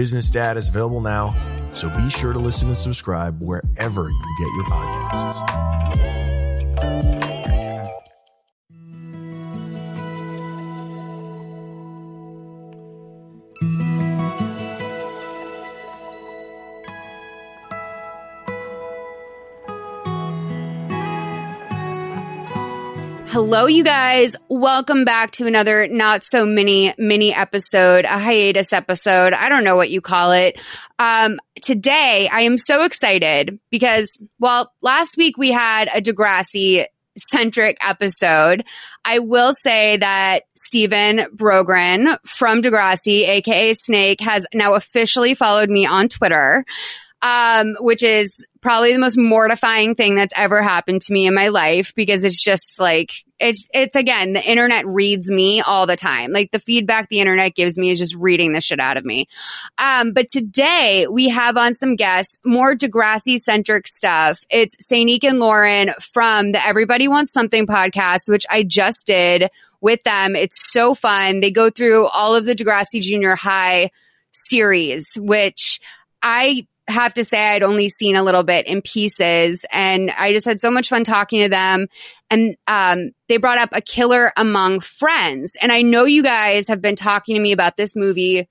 Business Dad is available now, so be sure to listen and subscribe wherever you get your podcasts. Hello, you guys. Welcome back to another not so mini mini episode, a hiatus episode. I don't know what you call it. Um, today I am so excited because, well, last week we had a Degrassi centric episode. I will say that Stefan Brogren from Degrassi, aka Snake, has now officially followed me on Twitter um, which is probably the most mortifying thing that's ever happened to me in my life because it's just like it's it's again the internet reads me all the time. Like the feedback the internet gives me is just reading the shit out of me. Um but today we have on some guests more degrassi centric stuff. It's Sanique and lauren from the everybody wants something podcast which i just did with them. It's so fun. They go through all of the degrassi junior high series which I have to say I'd only seen a little bit in pieces and I just had so much fun talking to them. And um, they brought up A Killer Among Friends. And I know you guys have been talking to me about this movie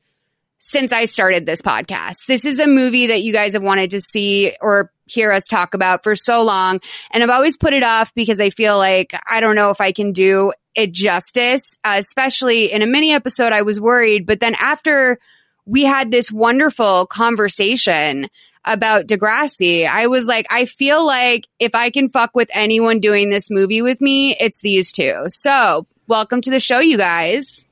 since I started this podcast. This is a movie that you guys have wanted to see or hear us talk about for so long. And I've always put it off because I feel like I don't know if I can do it justice, uh, especially in a mini episode. I was worried. But then after we had this wonderful conversation about Degrassi. I was like, I feel like if I can fuck with anyone doing this movie with me, it's these two. So, welcome to the show, you guys.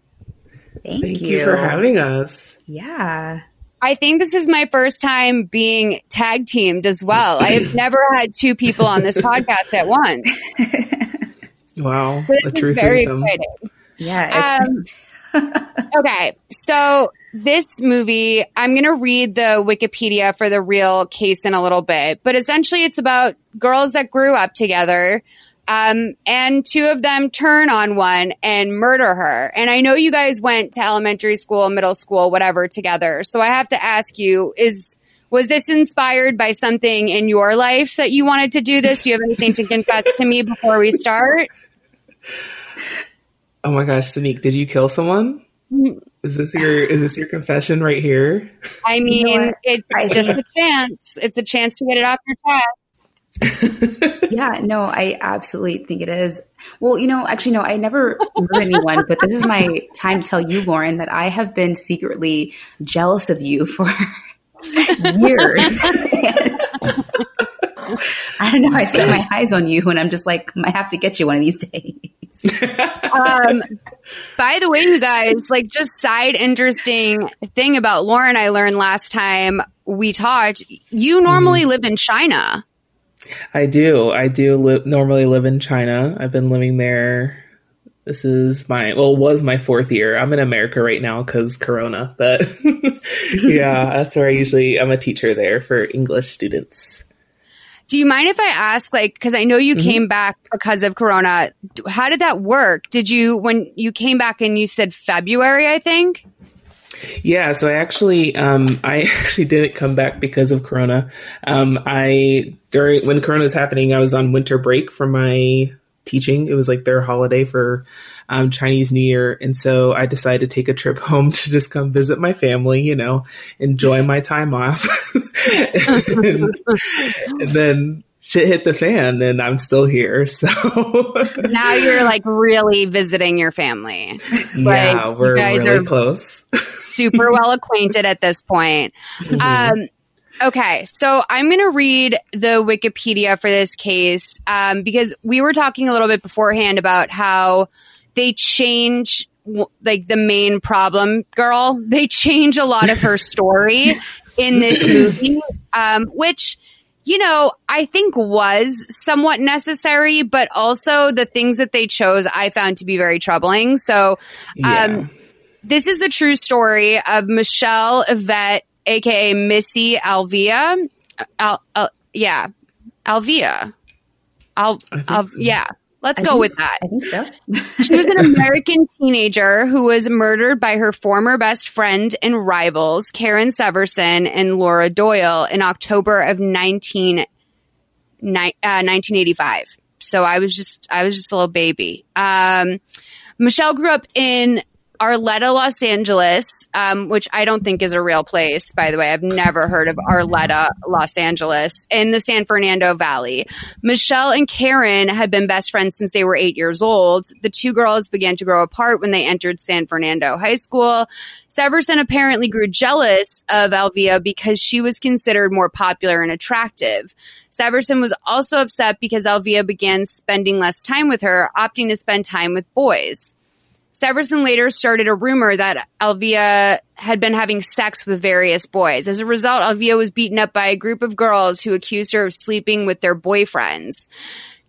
Thank, Thank you. you for having us. Yeah. I think this is my first time being tag teamed as well. I have never had two people on this podcast at once. Wow. So this a is very um, exciting. Yeah. It's, um, Okay, so this movie, I'm going to read the Wikipedia for the real case in a little bit, but essentially it's about girls that grew up together. Um, and two of them turn on one and murder her. And I know you guys went to elementary school, middle school, whatever together. So I have to ask you, is, was this inspired by something in your life that you wanted to do this? Do you have anything to confess to me before we start? Oh my gosh, Sanique, did you kill someone? Mm. Is this your is this your confession right here? I mean, know what? it's just a chance. It's a chance to get it off your chest. yeah, no, I absolutely think it is. Well, you know, actually, no, I never murdered anyone, but this is my time to tell you, Lauren, that I have been secretly jealous of you for years. And I don't know. I set my eyes on you, and I'm just like, I have to get you one of these days. Um, by the way, you guys, like just side interesting thing about Lauren, I learned last time we talked. You normally live in China. I do. I do li- normally live in China. I've been living there. This is my well, was my fourth year. I'm in America right now because Corona, but yeah, that's where I usually. I'm a teacher there for English students. Do you mind if I ask, like, because I know you came back because of Corona. How did that work? Did you, when you came back and you said February, I think? Yeah, so I actually, um, I actually didn't come back because of Corona. Um, I during when Corona was happening, I was on winter break for my teaching. It was like their holiday for um, Chinese New Year. And so I decided to take a trip home to just come visit my family, you know, enjoy my time off. and, and then shit hit the fan and I'm still here. So now you're like really visiting your family. Yeah, we're really close. super well acquainted at this point. Mm-hmm. Um, Okay, so I'm going to read the Wikipedia for this case um, because we were talking a little bit beforehand about how they change like the main problem girl. They change a lot of her story in this movie, um, which you know, I think was somewhat necessary, but also the things that they chose I found to be very troubling. So, um, yeah. this is the true story of Michelle Yvette, aka Missy Alvia. Al, Al, yeah, Alvia. Al, Al, so. yeah. Let's I go think, with that. I think so. she was an American teenager who was murdered by her former best friend and rivals, Karen Severson and Laura Doyle, in October of 19, uh, 1985. So I was just I was just a little baby. Um, Michelle grew up in Arleta, Los Angeles, um, which I don't think is a real place, by the way. I've never heard of Arleta, Los Angeles, in the San Fernando Valley. Michelle and Karen had been best friends since they were eight years old. The two girls began to grow apart when they entered San Fernando High School. Severson apparently grew jealous of Alvia because she was considered more popular and attractive. Severson was also upset because Alvia began spending less time with her, opting to spend time with boys. Severson later started a rumor that Alvia had been having sex with various boys. As a result, Alvia was beaten up by a group of girls who accused her of sleeping with their boyfriends.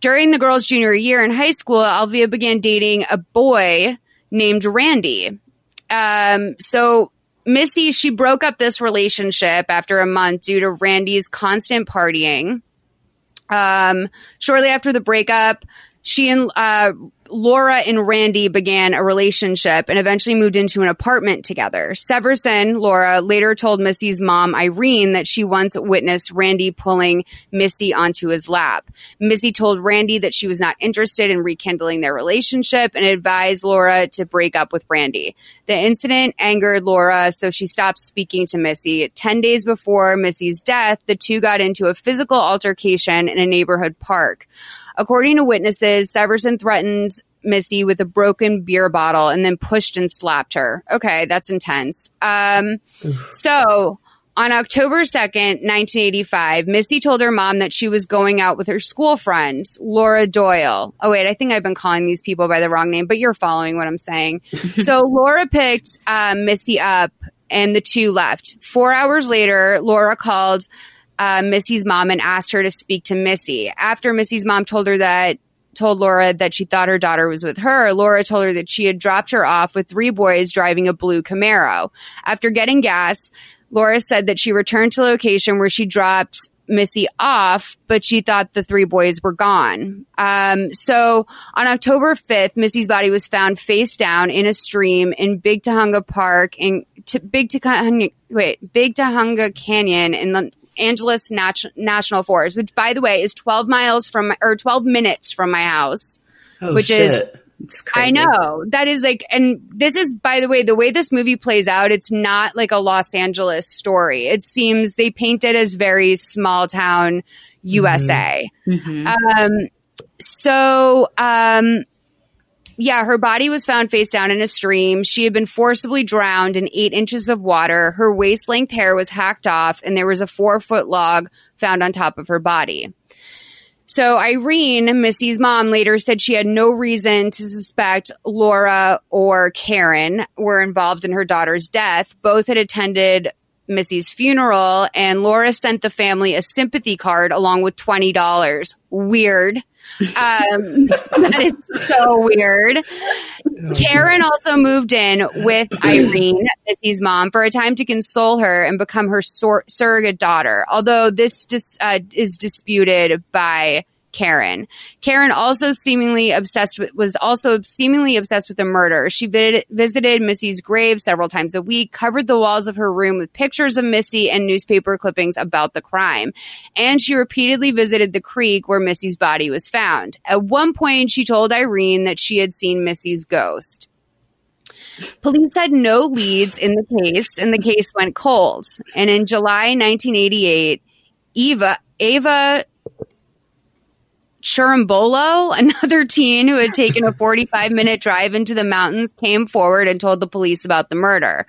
During the girl's junior year in high school, Alvia began dating a boy named Randy. Um, so Missy, she broke up this relationship after a month due to Randy's constant partying. Um, shortly after the breakup, she and uh, Laura and Randy began a relationship and eventually moved into an apartment together. Severson, Laura, later told Missy's mom, Irene, that she once witnessed Randy pulling Missy onto his lap. Missy told Randy that she was not interested in rekindling their relationship and advised Laura to break up with Randy. The incident angered Laura, so she stopped speaking to Missy. Ten days before Missy's death, the two got into a physical altercation in a neighborhood park. According to witnesses, Severson threatened Missy with a broken beer bottle and then pushed and slapped her. Okay, that's intense. Um, so on October 2nd, 1985, Missy told her mom that she was going out with her school friend, Laura Doyle. Oh, wait, I think I've been calling these people by the wrong name, but you're following what I'm saying. so Laura picked uh, Missy up and the two left. Four hours later, Laura called uh, Missy's mom and asked her to speak to Missy. After Missy's mom told her that told Laura that she thought her daughter was with her, Laura told her that she had dropped her off with three boys driving a blue Camaro. After getting gas, Laura said that she returned to location where she dropped Missy off, but she thought the three boys were gone. Um, so on October 5th, Missy's body was found face down in a stream in Big Tujunga Park in t- Big Tujunga, wait, Big Tujunga Canyon in the Angeles Nat- National Forest, which by the way is 12 miles from or 12 minutes from my house, oh, which shit. is I know that is like, and this is, by the way, the way this movie plays out, it's not like a Los Angeles story. It seems they paint it as very small town USA. Mm-hmm. Um, so, um, yeah, her body was found face down in a stream. She had been forcibly drowned in eight inches of water. Her waist length hair was hacked off, and there was a four foot log found on top of her body. So Irene, Missy's mom, later said she had no reason to suspect Laura or Karen were involved in her daughter's death. Both had attended Missy's funeral, and Laura sent the family a sympathy card along with $20. Weird. Um, that is so weird. Karen also moved in with Irene, Missy's mom, for a time to console her and become her sur- surrogate daughter. Although this dis- uh, is disputed by Karen. Karen also seemingly obsessed with, was also seemingly obsessed with the murder. She vid- visited Missy's grave several times a week, covered the walls of her room with pictures of Missy and newspaper clippings about the crime. And she repeatedly visited the creek where Missy's body was found. At one point, she told Irene that she had seen Missy's ghost. Police had no leads in the case, and the case went cold. And in July 1988, Eva Ava Churambolo, another teen who had taken a 45 minute drive into the mountains, came forward and told the police about the murder.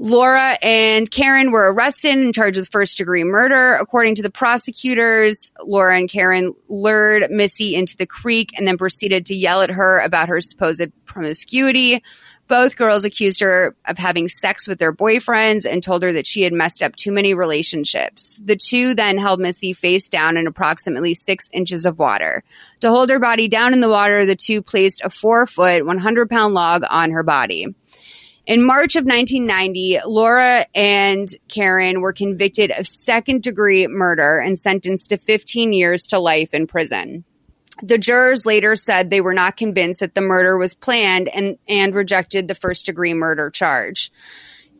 Laura and Karen were arrested and charged with first degree murder. According to the prosecutors, Laura and Karen lured Missy into the creek and then proceeded to yell at her about her supposed promiscuity. Both girls accused her of having sex with their boyfriends and told her that she had messed up too many relationships. The two then held Missy face down in approximately six inches of water. To hold her body down in the water, the two placed a four foot, 100 pound log on her body. In March of 1990, Laura and Karen were convicted of second degree murder and sentenced to 15 years to life in prison. The jurors later said they were not convinced that the murder was planned and, and rejected the first degree murder charge.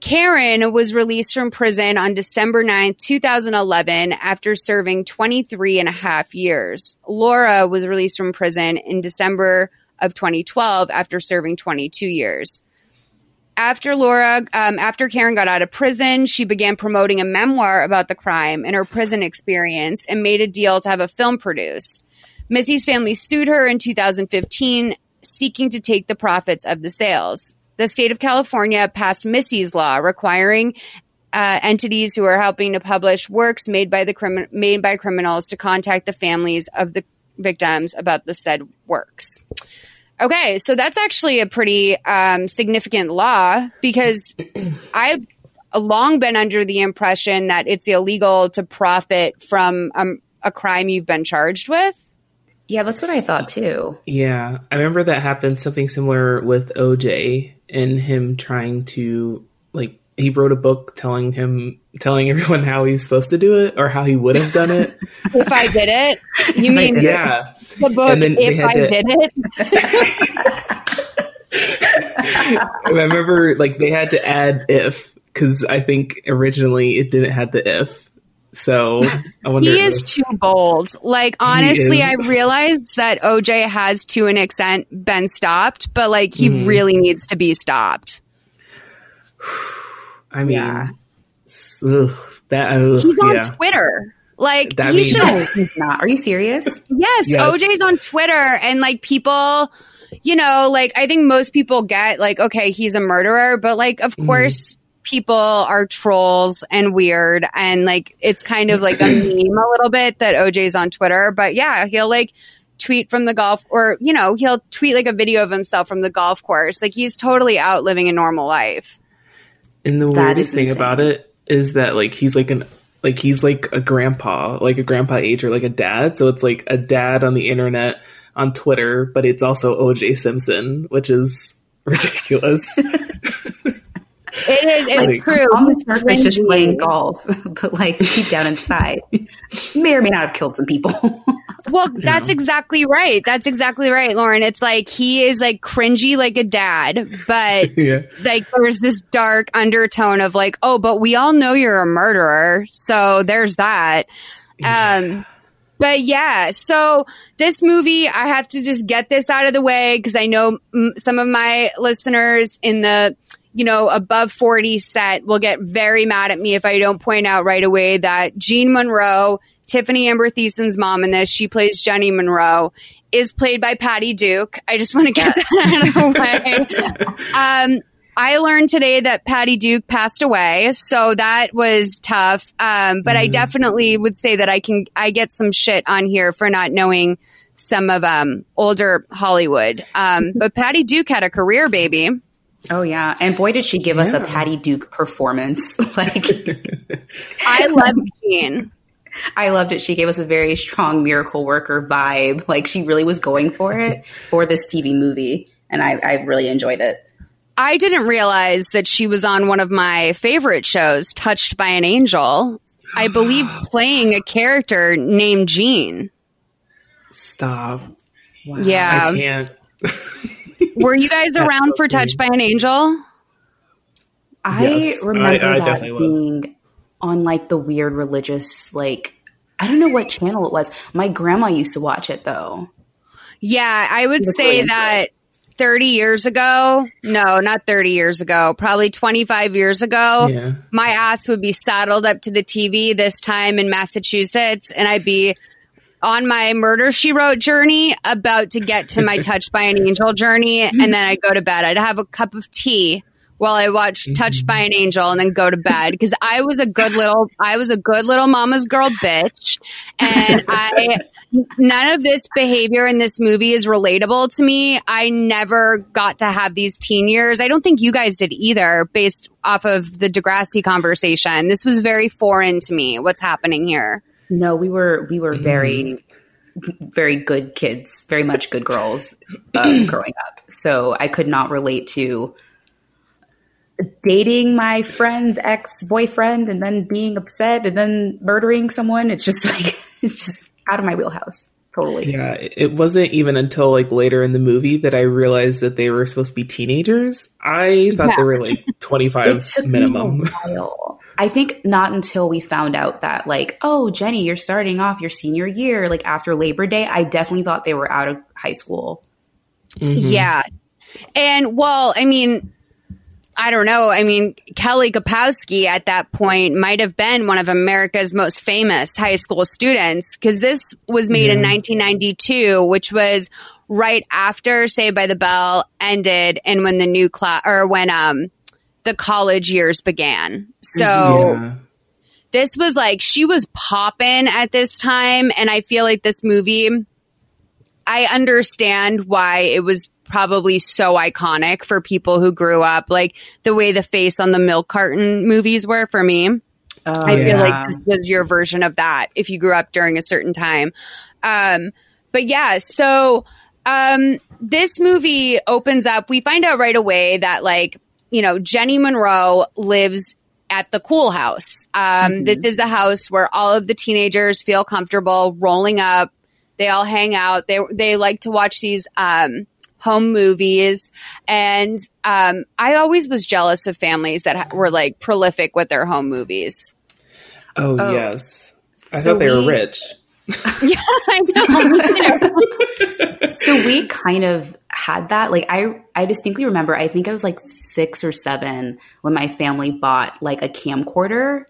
Karen was released from prison on December 9, 2011, after serving 23 and a half years. Laura was released from prison in December of 2012 after serving 22 years. After Laura, um, after Karen got out of prison, she began promoting a memoir about the crime and her prison experience and made a deal to have a film produced. Missy's family sued her in 2015, seeking to take the profits of the sales. The state of California passed Missy's law requiring uh, entities who are helping to publish works made by the made by criminals to contact the families of the victims about the said works. Okay, so that's actually a pretty um, significant law because I've long been under the impression that it's illegal to profit from um, a crime you've been charged with. Yeah, that's what I thought too. Yeah, I remember that happened something similar with OJ and him trying to like he wrote a book telling him telling everyone how he's supposed to do it or how he would have done it. if I did it, you mean yeah, the book? And then if I to, did it. I remember like they had to add if because I think originally it didn't have the if so I wonder. he is too bold. Like honestly, I realize that OJ has to an extent been stopped, but like he mm. really needs to be stopped. I mean, yeah. ugh, that ugh, he's on yeah. Twitter. Like that he should. he's not. Are you serious? Yes, yes, OJ's on Twitter, and like people, you know, like I think most people get like, okay, he's a murderer, but like, of mm. Course people are trolls and weird and like it's kind of like a meme a little bit that OJ's on Twitter. But yeah, he'll like tweet from the golf or you know, he'll tweet like a video of himself from the golf course. Like he's totally out living a normal life. And the that weirdest thing about it is that like he's like an like he's like a grandpa, like a grandpa age or like a dad. So it's like a dad on the internet on Twitter, but it's also OJ Simpson, which is ridiculous. It is. It's like, true. On the surface, just playing golf, but like deep down inside, may or may not have killed some people. well, that's exactly right. That's exactly right, Lauren. It's like he is like cringy like a dad, but yeah. like there's this dark undertone of like, oh, but we all know you're a murderer, so there's that. Um, but yeah, so this movie, I have to just get this out of the way because I know m- some of my listeners in the you know, above 40 set will get very mad at me if I don't point out right away that Jean Monroe, Tiffany Amber Thiessen's mom in this, she plays Jenny Monroe, is played by Patty Duke. I just want to get that out of the way. um, I learned today that Patty Duke passed away, so that was tough. Um, but mm-hmm. I definitely would say that I can I get some shit on here for not knowing some of um, older Hollywood. Um, but Patty Duke had a career, baby. Oh yeah, and boy, did she give yeah. us a Patty Duke performance! like, I love Jean. I loved it. She gave us a very strong miracle worker vibe. Like she really was going for it for this TV movie, and I, I really enjoyed it. I didn't realize that she was on one of my favorite shows, Touched by an Angel. I believe playing a character named Jean. Stop. Wow. Yeah. I can't. Were you guys around for Touched by an Angel? I yes, remember I, I that being was. on like the weird religious, like, I don't know what channel it was. My grandma used to watch it though. Yeah, I would say that 30 years ago, no, not 30 years ago, probably 25 years ago, yeah. my ass would be saddled up to the TV this time in Massachusetts and I'd be on my murder she wrote journey about to get to my touched by an angel journey and then I'd go to bed. I'd have a cup of tea while I watched mm-hmm. Touched by an Angel and then go to bed because I was a good little I was a good little mama's girl bitch and I none of this behavior in this movie is relatable to me. I never got to have these teen years. I don't think you guys did either based off of the Degrassi conversation. This was very foreign to me what's happening here. No, we were we were very very good kids, very much good girls um, growing up. So I could not relate to dating my friend's ex boyfriend and then being upset and then murdering someone. It's just like, it's just out of my wheelhouse. Totally. Yeah. It wasn't even until like later in the movie that I realized that they were supposed to be teenagers. I thought yeah. they were like 25 minimum. I think not until we found out that, like, oh, Jenny, you're starting off your senior year, like after Labor Day, I definitely thought they were out of high school. Mm-hmm. Yeah. And well, I mean, I don't know. I mean, Kelly Kapowski at that point might have been one of America's most famous high school students because this was made yeah. in 1992, which was right after Saved by the Bell ended and when the new class or when um the college years began. So yeah. this was like she was popping at this time and I feel like this movie I understand why it was probably so iconic for people who grew up, like the way the face on the milk carton movies were for me. Oh, I feel like this was your version of that if you grew up during a certain time. Um, but yeah, so um, this movie opens up. We find out right away that, like, you know, Jenny Monroe lives at the cool house. Um, mm-hmm. This is the house where all of the teenagers feel comfortable rolling up. They all hang out. They they like to watch these um, home movies. And um, I always was jealous of families that were like prolific with their home movies. Oh, oh yes. I thought they we, were rich. yeah, I know. so we kind of had that. Like I I distinctly remember I think I was like 6 or 7 when my family bought like a camcorder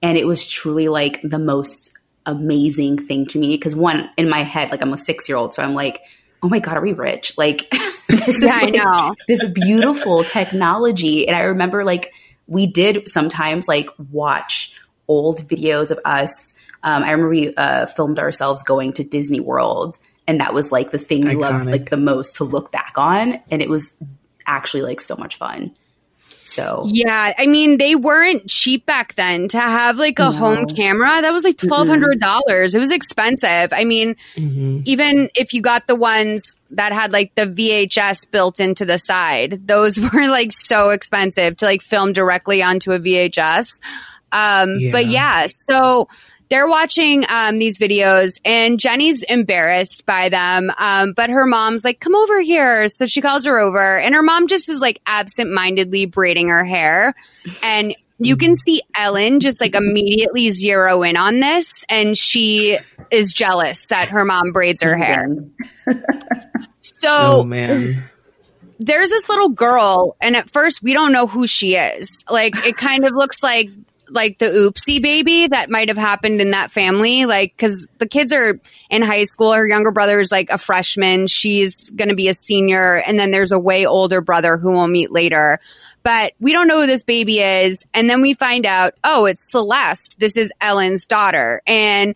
and it was truly like the most amazing thing to me because one in my head like I'm a 6-year-old so I'm like oh my God, are we rich? Like, this yeah, I know. This beautiful technology. And I remember like we did sometimes like watch old videos of us. Um, I remember we uh, filmed ourselves going to Disney World, and that was like the thing we Iconic. loved like the most to look back on, and it was actually like so much fun. So yeah, I mean they weren't cheap back then to have like a no. home camera. That was like twelve hundred dollars. Mm-hmm. It was expensive. I mean, mm-hmm. even if you got the ones that had like the VHS built into the side, those were like so expensive to like film directly onto a VHS. Um, yeah. But yeah, so they're watching um, these videos and Jenny's embarrassed by them. Um, but her mom's like, come over here. So she calls her over and her mom just is like absent mindedly braiding her hair. And you can see Ellen just like immediately zero in on this. And she is jealous that her mom braids her hair. so, oh, man there's this little girl and at first we don't know who she is like it kind of looks like like the oopsie baby that might have happened in that family. Like, because the kids are in high school. Her younger brother is like a freshman. She's going to be a senior. And then there's a way older brother who we'll meet later. But we don't know who this baby is. And then we find out, oh, it's Celeste. This is Ellen's daughter. And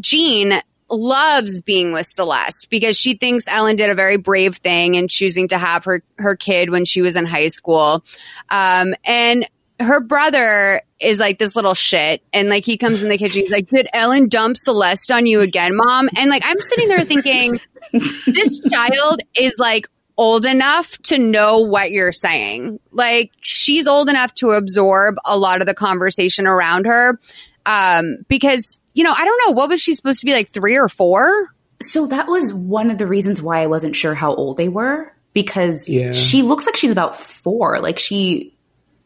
Jean loves being with Celeste because she thinks Ellen did a very brave thing in choosing to have her her kid when she was in high school. Um, and her brother is like this little shit. And like he comes in the kitchen, he's like, Did Ellen dump Celeste on you again, mom? And like I'm sitting there thinking, this child is like old enough to know what you're saying. Like she's old enough to absorb a lot of the conversation around her. Um, because, you know, I don't know, what was she supposed to be like three or four? So that was one of the reasons why I wasn't sure how old they were because Yeah. she looks like she's about four. Like she,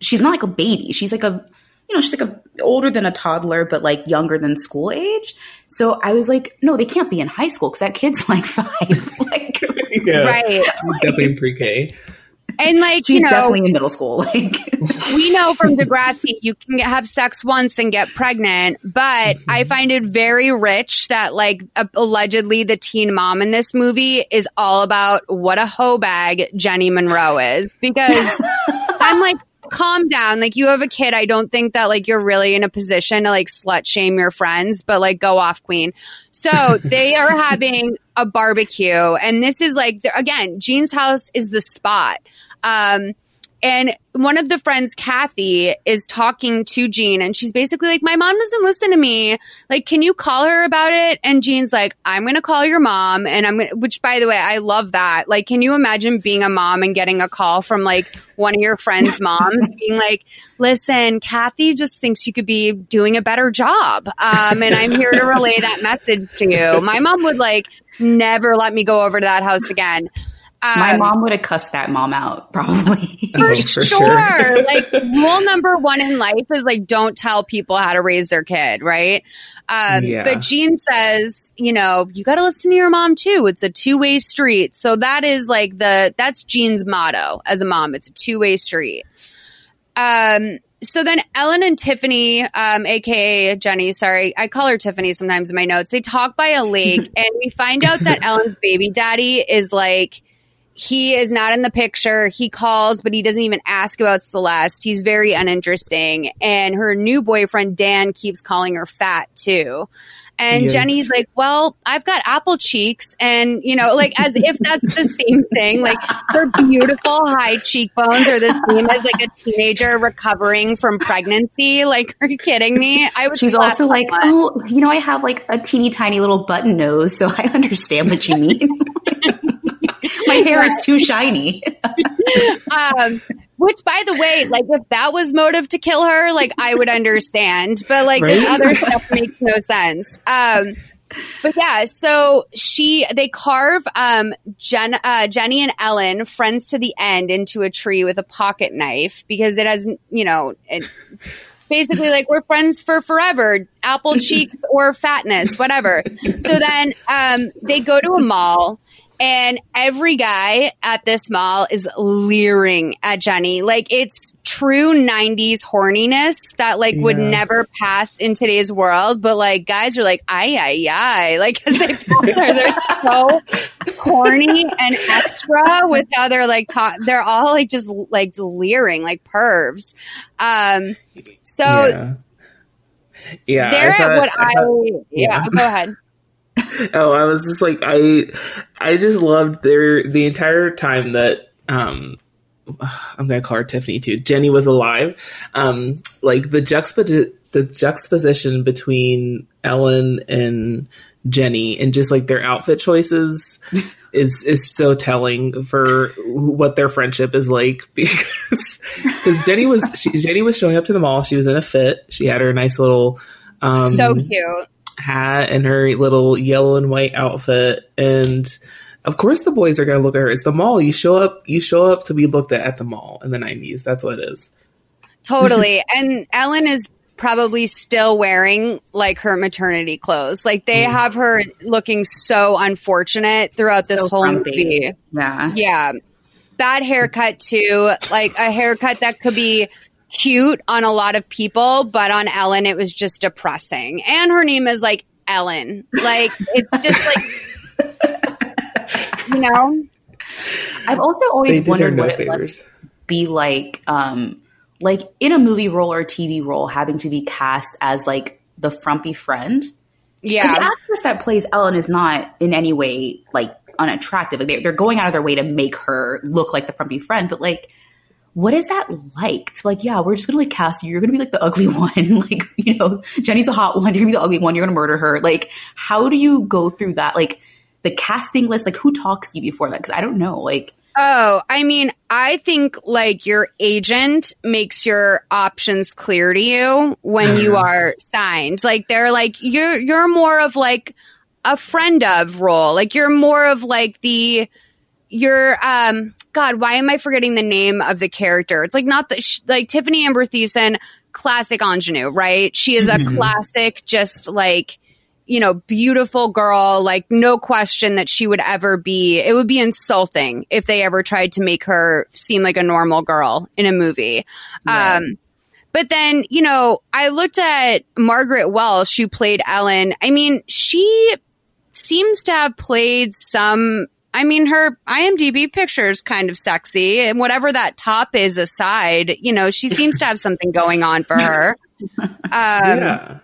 she's not like a baby. She's like a, you know, she's like a older than a toddler, but like younger than school age. So I was like, no, they can't be in high school because that kid's like five. like yeah. Right. She's definitely in pre-K. And like, she's you know, definitely in middle school. Like we know from Degrassi you can have sex once and get pregnant, but I find it very rich that like uh, allegedly the teen mom in this movie is all about what a hoe bag Jenny Monroe is because I'm like calm down. Like you have a kid. I don't think that like you're really in a position to like slut shame your friends but like go off queen. So they are having a barbecue and this is like again Jean's house is the spot. Um and one of the friends, Kathy, is talking to Jean, and she's basically like, My mom doesn't listen to me. Like, can you call her about it? And Jean's like, I'm going to call your mom. And I'm going to, which by the way, I love that. Like, can you imagine being a mom and getting a call from like one of your friends' moms being like, Listen, Kathy just thinks you could be doing a better job. Um, and I'm here to relay that message to you. My mom would like never let me go over to that house again. My Um, mom would have cussed that mom out probably. for, Oh, for sure. sure. like rule number one in life is like don't tell people how to raise their kid, right? Um, Yeah. But Jean says, you know, you got to listen to your mom too. It's a two way street. So that is like the that's Jean's motto as a mom. It's a two way street. Um. So then Ellen and Tiffany, um, aka Jenny, sorry, I call her Tiffany sometimes in my notes. They talk by a lake, and we find out that Ellen's baby daddy is like he is not in the picture. He calls, but he doesn't even ask about Celeste. He's very uninteresting. And her new boyfriend, Dan, keeps calling her fat too. And Yikes. Jenny's like, well, I've got apple cheeks. And, you know, like as if that's the same thing. Like her beautiful high cheekbones are the same as like a teenager recovering from pregnancy. Like, are you kidding me? I was She's also like, much. oh, you know, I have like a teeny tiny little button nose, so I understand what you mean. My hair is too shiny. um, which, by the way, like if that was motive to kill her, like I would understand. But like this other stuff makes no sense. Um, but yeah, so she they carve um Jen, uh, Jenny and Ellen, friends to the end, into a tree with a pocket knife because it has you know. It, Basically, like we're friends for forever, apple cheeks or fatness, whatever. So then um, they go to a mall and every guy at this mall is leering at Jenny. Like it's true 90s horniness that like would Yeah. never pass in today's world. But like guys are like, ay, ay, ay. Like, cause they they're so corny and extra with how they're like, talk, they're all like just like leering, like pervs. Um, so yeah. Yeah. they're I thought- at what I, thought- yeah, yeah. go ahead. Oh, I was just like I I just loved their the entire time that um I'm gonna call her Tiffany too. Jenny was alive. Um like the juxtap the juxtaposition between Ellen and Jenny and just like their outfit choices is is so telling for what their friendship is like because because Jenny was she, Jenny was showing up to the mall. She was in a fit. She had her nice little um So cute. Hat and her little yellow and white outfit and of course the boys are going to look at her it's the mall you show up you show up to be looked at at the mall in the 90s that's what it is Totally. and Ellen is probably still wearing like her maternity clothes. Like they have her looking so unfortunate throughout this So whole frumpy. movie. Yeah. Yeah. Bad haircut too. Like a haircut that could be cute on a lot of people, but on Ellen it was just depressing. And her name is like Ellen. Like it's just like you know? I've also always wondered no what it must be like, um, like in a movie role or a TV role, having to be cast as like the frumpy friend. Yeah. The actress that plays Ellen is not in any way like unattractive. Like, they're, they're going out of their way to make her look like the frumpy friend, but like, what is that like? To like, yeah, we're just gonna like cast you. You're gonna be like the ugly one. like, you know, Jenny's the hot one. You're gonna be the ugly one. You're gonna murder her. Like, how do you go through that? Like, the casting list. Like, who talks to you before that? Because I don't know. Like, Oh, I mean, I think like your agent makes your options clear to you when you are signed. Like they're like you're you're more of like a friend of role. Like you're more of like the you're um God, why am I forgetting the name of the character? It's like not the sh- like Tiffany Amber Thiessen, classic ingenue, right? She is a classic, just like you know, beautiful girl, like no question that she would ever be. It would be insulting if they ever tried to make her seem like a normal girl in a movie. Right. Um, but then, you know, I looked at Margaret Welsh, who played Ellen. I mean, she seems to have played some. I mean, her IMDb picture is kind of sexy, and whatever that top is aside, you know, she seems to have something going on for her. Um, yeah.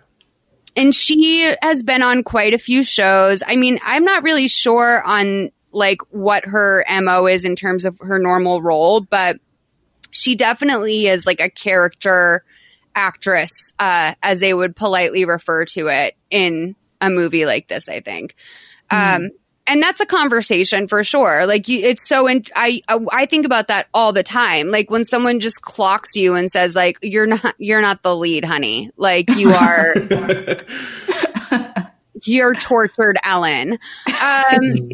and she has been on quite a few shows. I mean, I'm not really sure on like what her MO is in terms of her normal role, but she definitely is like a character actress, uh, as they would politely refer to it in a movie like this, I think. Um, and that's a conversation for sure. Like you, it's so, in, I, I think about that all the time. Like when someone just clocks you and says like, you're not, you're not the lead, honey. Like you are, you're tortured Ellen. Um,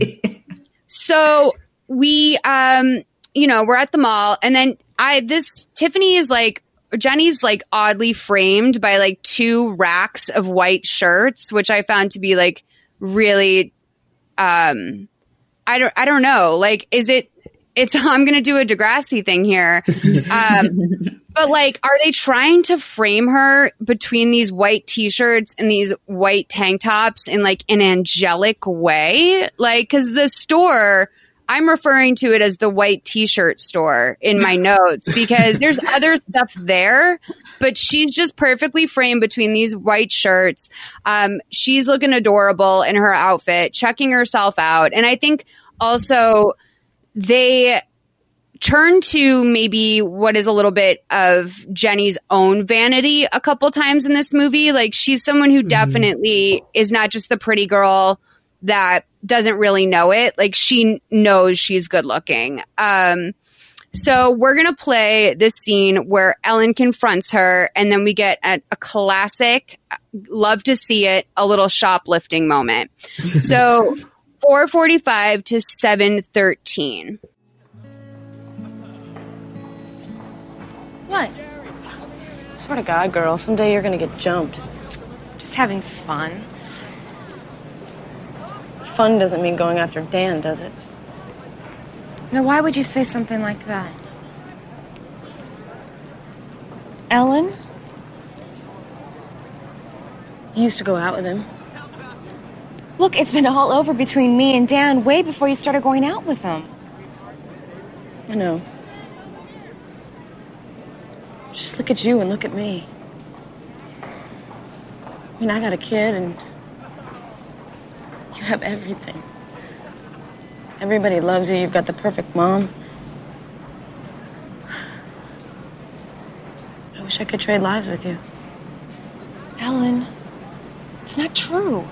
so we, um, you know, we're at the mall and then I, this Tiffany is like, Jenny's like oddly framed by like two racks of white shirts, which I found to be like really, um, I don't, I don't know. Like, is it, it's, I'm going to do a Degrassi thing here. Um, but like, are they trying to frame her between these white t-shirts and these white tank tops in like an angelic way? Like, cause the store, I'm referring to it as the white t-shirt store in my notes because there's other stuff there, but she's just perfectly framed between these white shirts. Um, she's looking adorable in her outfit, checking herself out. And I think also they turn to maybe what is a little bit of Jenny's own vanity a couple times in this movie. Like she's someone who definitely is not just the pretty girl that doesn't really know it. Like she knows she's good looking. Um, so we're gonna play this scene where Ellen confronts her, and then we get a, a classic. Love to see it. A little shoplifting moment. So four forty-five to seven thirteen. What? Swear to God, girl, someday you're gonna get jumped. Just having fun. Fun doesn't mean going after Dan, does it? Now, why would you say something like that? Ellen? You used to go out with him. Look, it's been all over between me and Dan way before you started going out with him. I know. Just look at you and look at me. I mean, I got a kid and you have everything. Everybody loves you. You've got the perfect mom. I wish I could trade lives with you. Ellen, it's not true.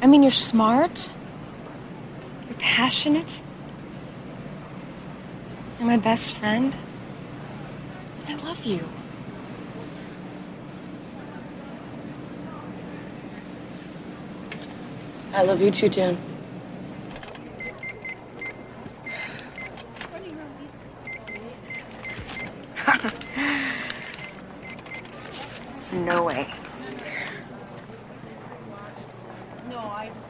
I mean, you're smart, you're passionate, you're my best friend. and I love you. I love you too, Jen. No way. Diane,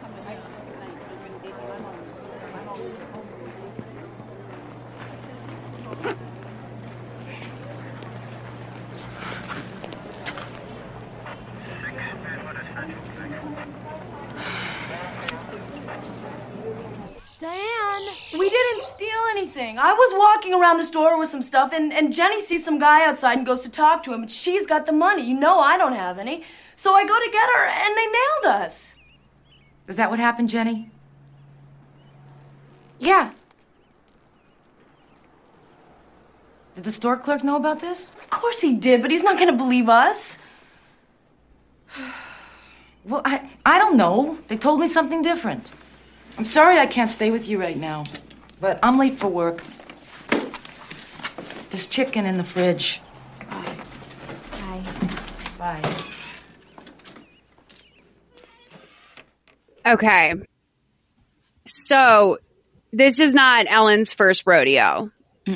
we didn't steal anything. I was walking around the store with some stuff, and, and Jenny sees some guy outside and goes to talk to him, and she's got the money. You know I don't have any. So I go to get her, and they nailed us. Is that what happened, Jenny? Yeah. Did the store clerk know about this? Of course he did, but he's not gonna believe us. Well, I I don't know. They told me something different. I'm sorry I can't stay with you right now, but I'm late for work. There's chicken in the fridge. Bye. Bye. Okay. So this is not Ellen's first rodeo.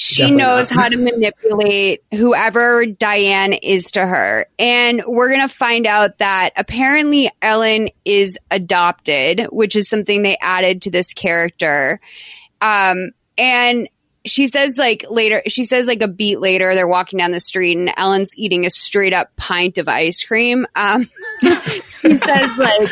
she Definitely knows not. how to manipulate whoever Diane is to her. And we're going to find out that apparently Ellen is adopted, which is something they added to this character. Um, and she says like later, she says like a beat later, they're walking down the street and Ellen's eating a straight up pint of ice cream. Um, she says like,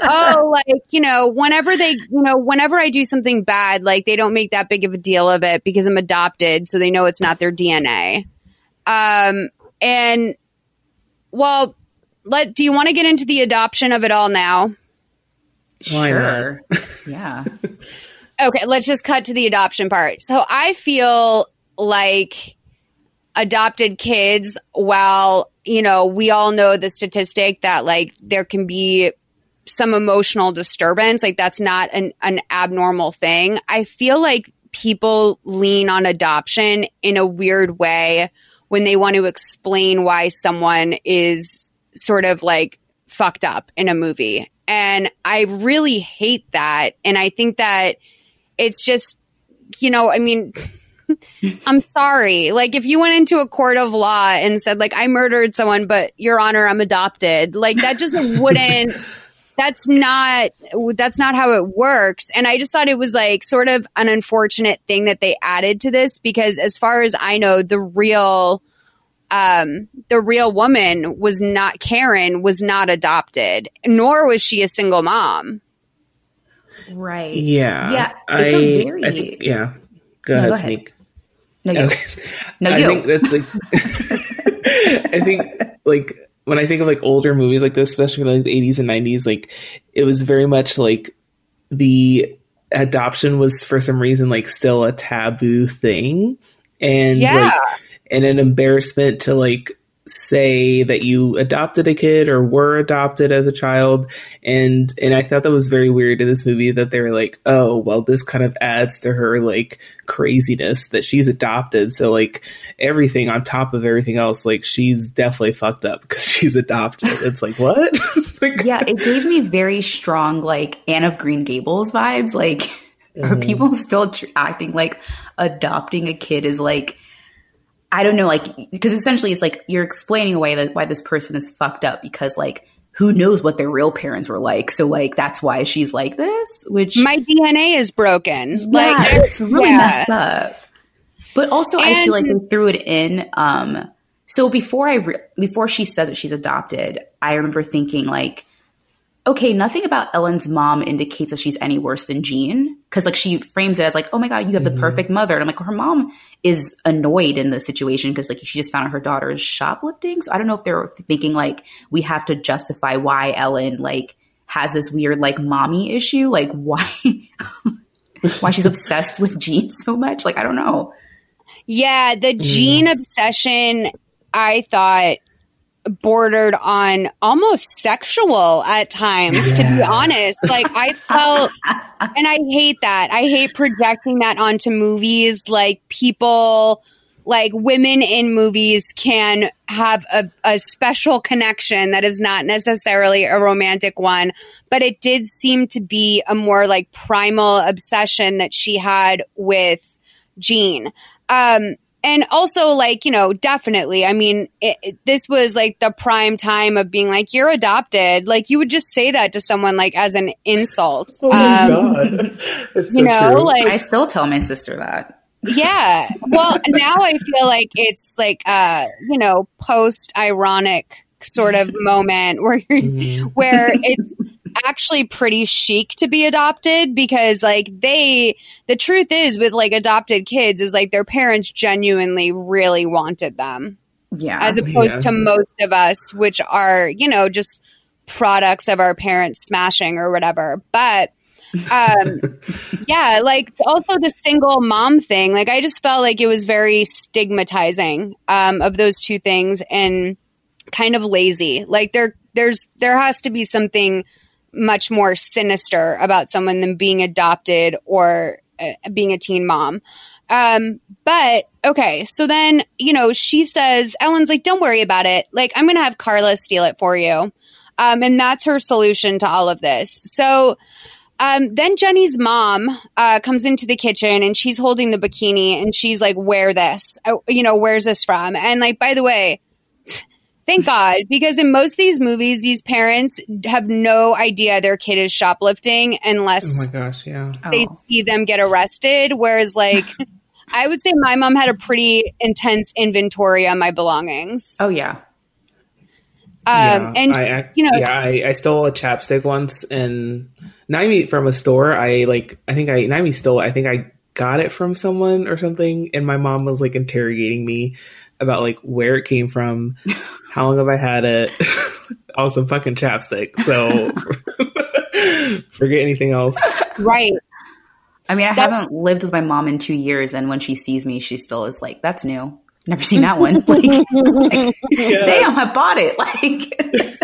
oh, like, you know, whenever they, you know, whenever I do something bad, like they don't make that big of a deal of it because I'm adopted. So they know it's not their DNA. Um, and well, let, do you want to get into the adoption of it all now? Why not? sure. yeah. Okay, let's just cut to the adoption part. So I feel like adopted kids, while, you know, we all know the statistic that like there can be some emotional disturbance, like that's not an, an abnormal thing. I feel like people lean on adoption in a weird way when they want to explain why someone is sort of like fucked up in a movie. And I really hate that. And I think that it's just, you know, I mean, I'm sorry. Like, if you went into a court of law and said, like, I murdered someone, but Your Honor, I'm adopted, like, that just wouldn't. That's not that's not how it works. And I just thought it was like sort of an unfortunate thing that they added to this because as far as I know, the real um the real woman was not Karen was not adopted, nor was she a single mom. Right. Yeah. Yeah. I, It's a very. Think, yeah. Go No, ahead, go ahead. Sneak. No, you. Okay. No, I think that's like I think like when I think of like older movies like this, especially like the eighties and nineties, like it was very much like the adoption was for some reason like still a taboo thing. And Yeah. like and an embarrassment to like say that you adopted a kid or were adopted as a child and and I thought that was very weird in this movie that they were like oh well this kind of adds to her like craziness that she's adopted so like everything on top of everything else like she's definitely fucked up because she's adopted it's like what like, yeah, it gave me very strong like Anne of Green Gables vibes. Like, are Mhm. people still tr- acting like adopting a kid is like, I don't know, like because essentially it's like you're explaining away that why this person is fucked up because like who knows what their real parents were like. So like that's why she's like this. Which My DNA is broken. yeah, like it's really yeah. messed up. But also, I feel like they threw it in. Um, so before I re- before she says that she's adopted, I remember thinking like, okay, nothing about Ellen's mom indicates that she's any worse than Jean because like she frames it as like, oh my god, you have the mm-hmm. perfect mother, and I'm like, her mom is annoyed in the situation because like she just found out her daughter is shoplifting. So I don't know if they're thinking like we have to justify why Ellen like has this weird like mommy issue, like why why she's obsessed with Jean so much. Like I don't know. Yeah, the mm. Jean obsession, I thought bordered on almost sexual at times, to be honest. Like, I felt, and I hate that. I hate projecting that onto movies. Like, people, like women in movies can have a, a special connection that is not necessarily a romantic one, but it did seem to be a more like primal obsession that she had with Jean. Um, and also, like, you know, definitely, I mean, it, it- this was like the prime time of being like, you're adopted. Like, you would just say that to someone, like, as an insult. oh my Um, god It's You so know, true. like, I still tell my sister that. yeah. Well, now I feel like it's like, uh, you know, post ironic sort of moment where you're, Mhm. where it's actually pretty chic to be adopted because like they the truth is with like adopted kids is like their parents genuinely really wanted them Yeah. as opposed Yeah. to most of us which are you know just products of our parents smashing or whatever but um yeah like also the single mom thing like i just felt like it was very stigmatizing um of those two things and kind of lazy like there there's there has to be something much more sinister about someone than being adopted or uh, being a teen mom um but okay so then you know she says ellen's like don't worry about it like i'm gonna have carla steal it for you Um, and that's her solution to all of this. So um, then Jenny's mom uh, comes into the kitchen and she's holding the bikini and she's like, "Wear this. Uh, you know, where's this from?" And like, by the way, thank God, because in most of these movies, these parents have no idea their kid is shoplifting unless Oh my gosh, yeah. they Oh. see them get arrested. Whereas, like, I would say my mom had a pretty intense inventory on my belongings. Oh yeah. Um, and I, I, you know, yeah, I, I stole a chapstick once, and Naomi from a store. I like, I think I Naomi stole. it. I think I got it from someone or something, and my mom was like interrogating me about like where it came from, how long have I had it, also fucking chapstick. So forget anything else. right. I mean, I That- haven't lived with my mom in two years, and when she sees me, she still is like, "That's new. Never seen that one." Like, like, damn, I bought it. Like,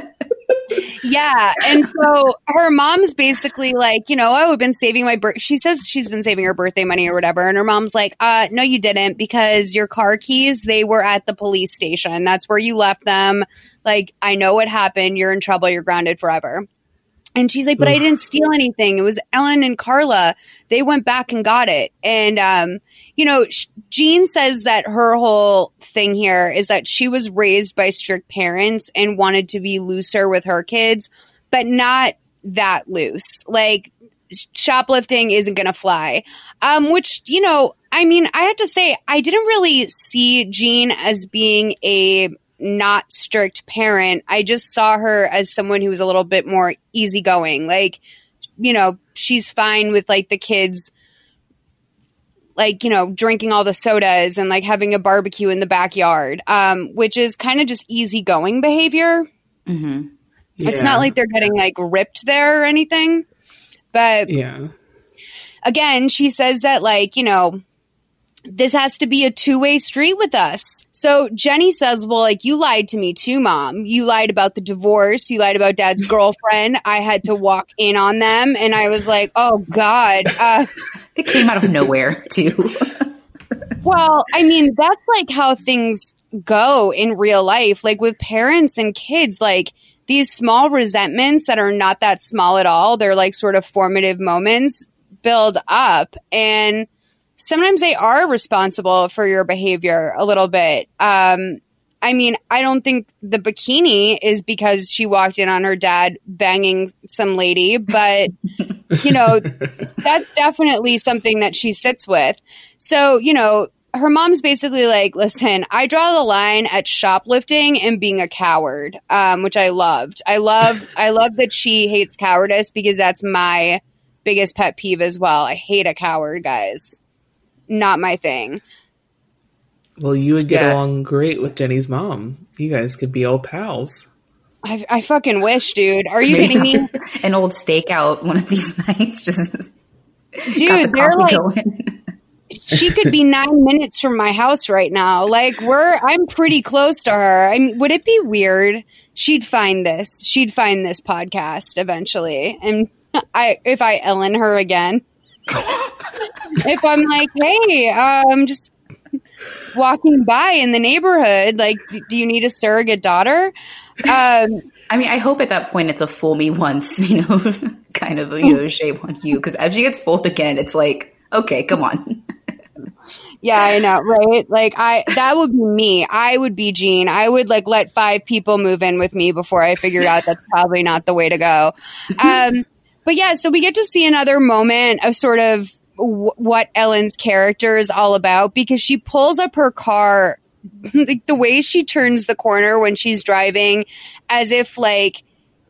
Yeah. And so her mom's basically like, you know, oh, I've been saving my birth. She says she's been saving her birthday money or whatever. And her mom's like, uh, no, you didn't because your car keys, they were at the police station. That's where you left them. Like, I know what happened. You're in trouble. You're grounded forever. And she's like, but I didn't steal anything. It was Ellen and Carla. They went back and got it. And, um, you know, Jean says that her whole thing here is that she was raised by strict parents and wanted to be looser with her kids, but not that loose. Like, shoplifting isn't going to fly. Um, which, you know, I mean, I have to say, I didn't really see Jean as being a not strict parent. I just saw her as someone who was a little bit more easygoing. Like, you know, she's fine with like the kids like, you know, drinking all the sodas and like having a barbecue in the backyard. Um, which is kind of just easygoing behavior. Mhm. It's not like they're getting like ripped there or anything. But yeah. again, she says that, like, you know, this has to be a two way street with us. So Jenny says, Well, like, you lied to me too, mom. You lied about the divorce. You lied about dad's girlfriend. I had to walk in on them. And I was like, Oh, God. Uh, it came out of nowhere too. well, I mean, that's like how things go in real life. Like with parents and kids, like these small resentments that are not that small at all, they're like sort of formative moments build up. And sometimes they are responsible for your behavior a little bit. Um, I mean, I don't think the bikini is because she walked in on her dad banging some lady, but you know, that's definitely something that she sits with. So, you know, her mom's basically like, listen, I draw the line at shoplifting and being a coward, um, which I loved. I love, I love that she hates cowardice because that's my biggest pet peeve as well. I hate a coward, guys. Not my thing. Well, you would get Yeah. along great with Jenny's mom. You guys could be old pals. I, I fucking wish, dude. Are you kidding me? An old stakeout one of these nights. Just got the Dude, they're like, going. she could be nine minutes from my house right now. Like we're, I'm pretty close to her. I mean, would it be weird? She'd find this. She'd find this podcast eventually, and I, if I Ellen her again, if I'm like, hey, I'm um, just walking by in the neighborhood, like, do you need a surrogate daughter? Um, I mean, I hope at that point it's a fool me once, you know, kind of you know shame on you. Because if she gets fooled again, it's like, okay, come on. Yeah, I know, right? Like I that would be me. I would be Jean. I would like let five people move in with me before I figured out that's probably not the way to go. Um but yeah, so we get to see another moment of sort of w- what Ellen's character is all about because she pulls up her car like the way she turns the corner when she's driving as if like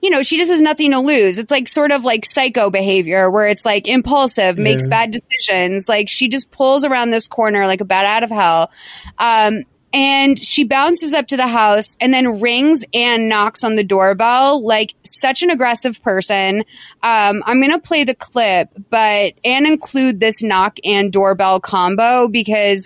you know, she just has nothing to lose. It's like sort of like psycho behavior where it's like impulsive, makes bad decisions. Like she just pulls around this corner like a bat out of hell. Um, and she bounces up to the house and then rings and knocks on the doorbell like such an aggressive person. Um, I'm going to play the clip, but and include this knock and doorbell combo because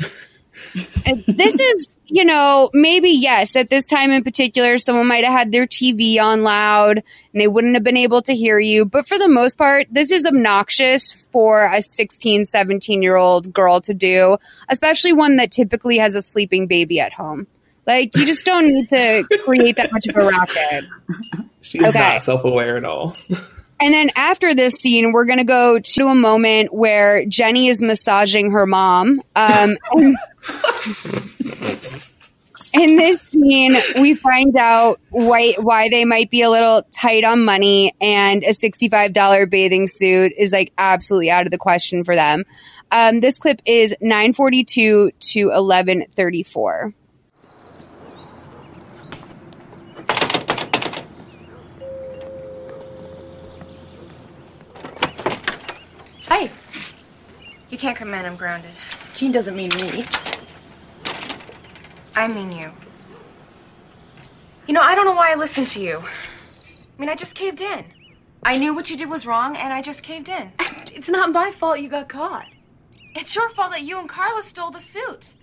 this is, you know, maybe yes, at this time in particular, someone might have had their TV on loud and they wouldn't have been able to hear you. But for the most part, this is obnoxious for a 16, 17 year old girl to do, especially one that typically has a sleeping baby at home. Like you just don't need to create that much of a racket. She's okay. not self aware at all. And then after this scene, we're going to go to a moment where Jenny is massaging her mom. Um, in this scene, we find out why, why they might be a little tight on money, and a $65 bathing suit is like absolutely out of the question for them. Um, this clip is 942 to 1134. Hi. You can't come in, I'm grounded. Jean doesn't mean me. I mean you. You know, I don't know why I listened to you. I mean, I just caved in. I knew what you did was wrong, and I just caved in. It's not my fault you got caught. It's your fault that you and Carla stole the suit.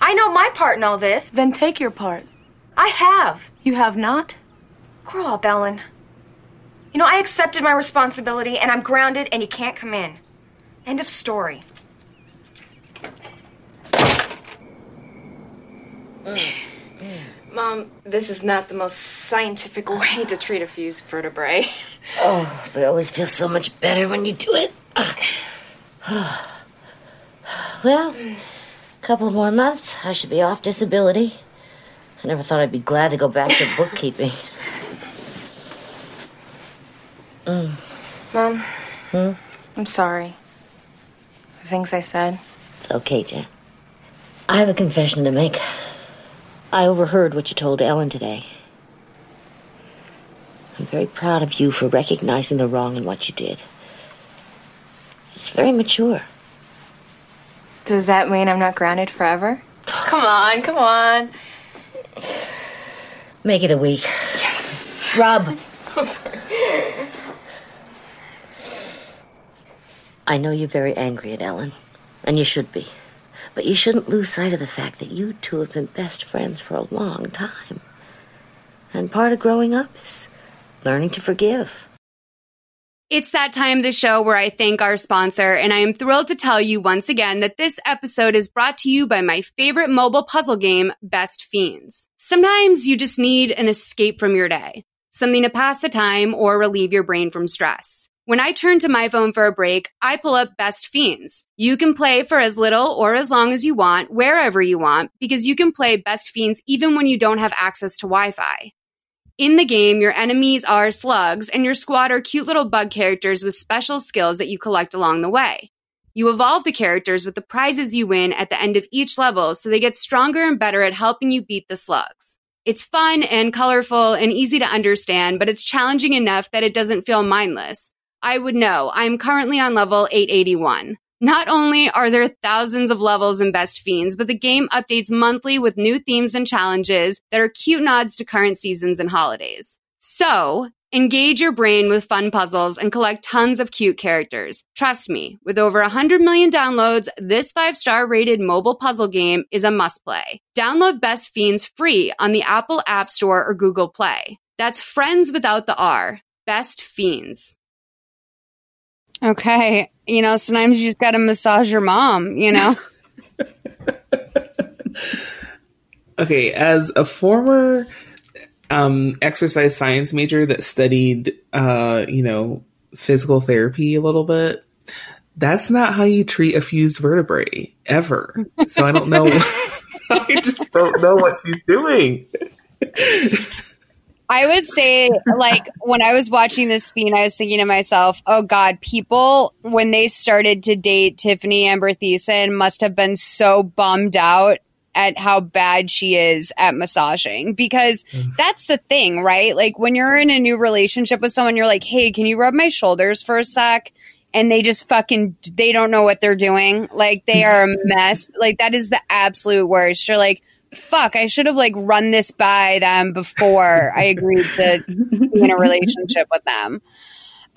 I know my part in all this. Then take your part. I have. You have not? Grow up, Ellen. You know, I accepted my responsibility and I'm grounded and you can't come in. End of story. Mom, this is not the most scientific way to treat a fused vertebrae. Oh, but it always feels so much better when you do it. well, a couple more months, I should be off disability. I never thought I'd be glad to go back to bookkeeping. Mm. Mom, Hmm? I'm sorry. The things I said. It's okay, Jen. I have a confession to make. I overheard what you told Ellen today. I'm very proud of you for recognizing the wrong in what you did. It's very mature. Does that mean I'm not grounded forever? come on, come on. Make it a week. Yes. Rub. I'm sorry. I know you're very angry at Ellen, and you should be. But you shouldn't lose sight of the fact that you two have been best friends for a long time. And part of growing up is learning to forgive. It's that time of the show where I thank our sponsor, and I am thrilled to tell you once again that this episode is brought to you by my favorite mobile puzzle game, Best Fiends. Sometimes you just need an escape from your day, something to pass the time or relieve your brain from stress. When I turn to my phone for a break, I pull up Best Fiends. You can play for as little or as long as you want, wherever you want, because you can play Best Fiends even when you don't have access to Wi Fi. In the game, your enemies are slugs, and your squad are cute little bug characters with special skills that you collect along the way. You evolve the characters with the prizes you win at the end of each level, so they get stronger and better at helping you beat the slugs. It's fun and colorful and easy to understand, but it's challenging enough that it doesn't feel mindless. I would know. I'm currently on level 881. Not only are there thousands of levels in Best Fiends, but the game updates monthly with new themes and challenges that are cute nods to current seasons and holidays. So, engage your brain with fun puzzles and collect tons of cute characters. Trust me, with over 100 million downloads, this 5-star rated mobile puzzle game is a must play. Download Best Fiends free on the Apple App Store or Google Play. That's friends without the R. Best Fiends. Okay. You know, sometimes you just got to massage your mom, you know? okay. As a former um, exercise science major that studied, uh, you know, physical therapy a little bit, that's not how you treat a fused vertebrae ever. So I don't know. I just don't know what she's doing. I would say, like, when I was watching this scene, I was thinking to myself, oh God, people, when they started to date Tiffani Amber Thiessen, must have been so bummed out at how bad she is at massaging because mm. that's the thing, right? Like, when you're in a new relationship with someone, you're like, hey, can you rub my shoulders for a sec? And they just fucking, they don't know what they're doing. Like, they are a mess. Like, that is the absolute worst. You're like, fuck, I should have like run this by them before I agreed to be in a relationship with them.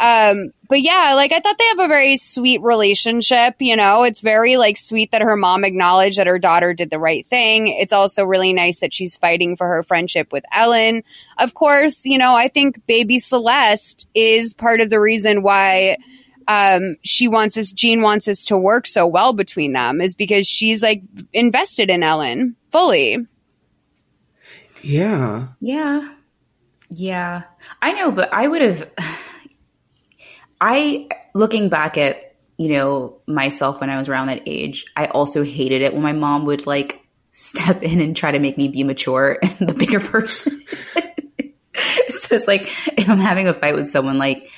Um, but yeah, like I thought they have a very sweet relationship. You know, it's very like sweet that her mom acknowledged that her daughter did the right thing. It's also really nice that she's fighting for her friendship with Ellen. Of course, you know, I think baby Celeste is part of the reason why um, she wants us, Jean wants us to work so well between them is because she's like invested in Ellen fully. Yeah. Yeah. Yeah. I know, but I would have I looking back at, you know, myself when I was around that age, I also hated it when my mom would like step in and try to make me be mature and the bigger person. so it's like if I'm having a fight with someone like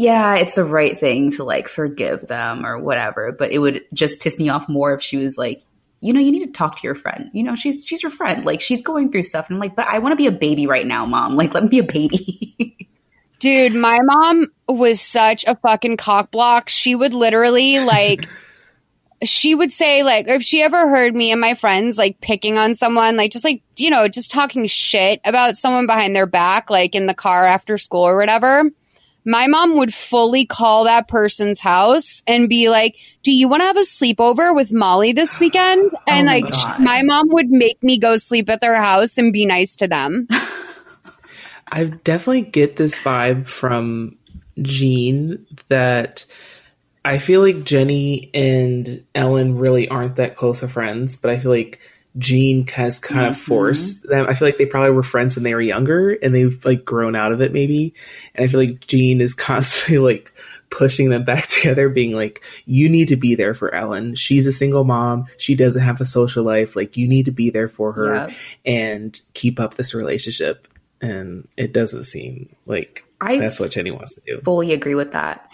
yeah, it's the right thing to like forgive them or whatever, but it would just piss me off more if she was like, you know, you need to talk to your friend. You know, she's she's your friend. Like she's going through stuff and I'm like, "But I want to be a baby right now, mom. Like let me be a baby." Dude, my mom was such a fucking cock block. She would literally like she would say like if she ever heard me and my friends like picking on someone like just like you know just talking shit about someone behind their back like in the car after school or whatever my mom would fully call that person's house and be like do you want to have a sleepover with molly this weekend oh and my like sh- God. my mom would make me go sleep at their house and be nice to them I definitely get this vibe from Jean that I feel like Jenny and Ellen really aren't that close of friends, but I feel like Jean has kind of forced them. I feel like they probably were friends when they were younger and they've like grown out of it maybe. And I feel like Jean is constantly like pushing them back together, being like, you need to be there for Ellen. She's a single mom. She doesn't have a social life. Like, you need to be there for her Yeah. and keep up this relationship. And it doesn't seem like I that's what Jenny wants to do. fully agree with that.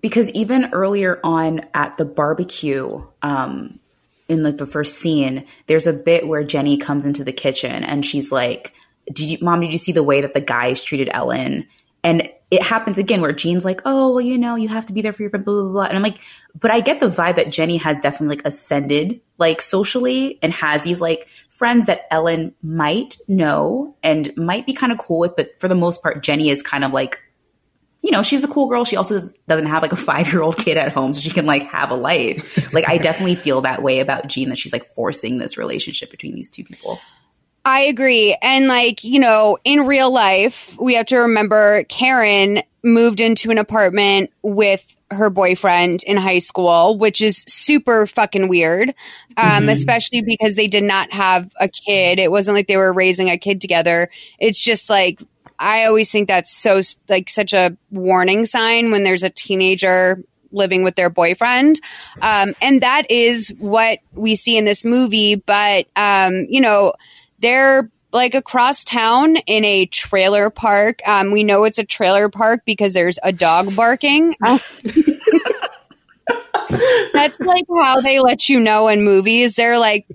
Because even earlier on at the barbecue, um, in like the first scene, there's a bit where Jenny comes into the kitchen and she's like, "Did you, mom? Did you see the way that the guys treated Ellen?" And it happens again where Jean's like, "Oh, well, you know, you have to be there for your friend." Blah blah blah. And I'm like, but I get the vibe that Jenny has definitely like ascended like socially and has these like friends that Ellen might know and might be kind of cool with, but for the most part, Jenny is kind of like you know, she's a cool girl. She also does- doesn't have like a five year old kid at home, so she can like have a life. Like, I definitely feel that way about Jean that she's like forcing this relationship between these two people. I agree. And like, you know, in real life, we have to remember Karen moved into an apartment with her boyfriend in high school, which is super fucking weird. Um, especially because they did not have a kid. It wasn't like they were raising a kid together. It's just like, I always think that's so like such a warning sign when there's a teenager living with their boyfriend. Um, and that is what we see in this movie. But, um, you know, they're like across town in a trailer park. Um, we know it's a trailer park because there's a dog barking. That's like how they let you know in movies. They're like,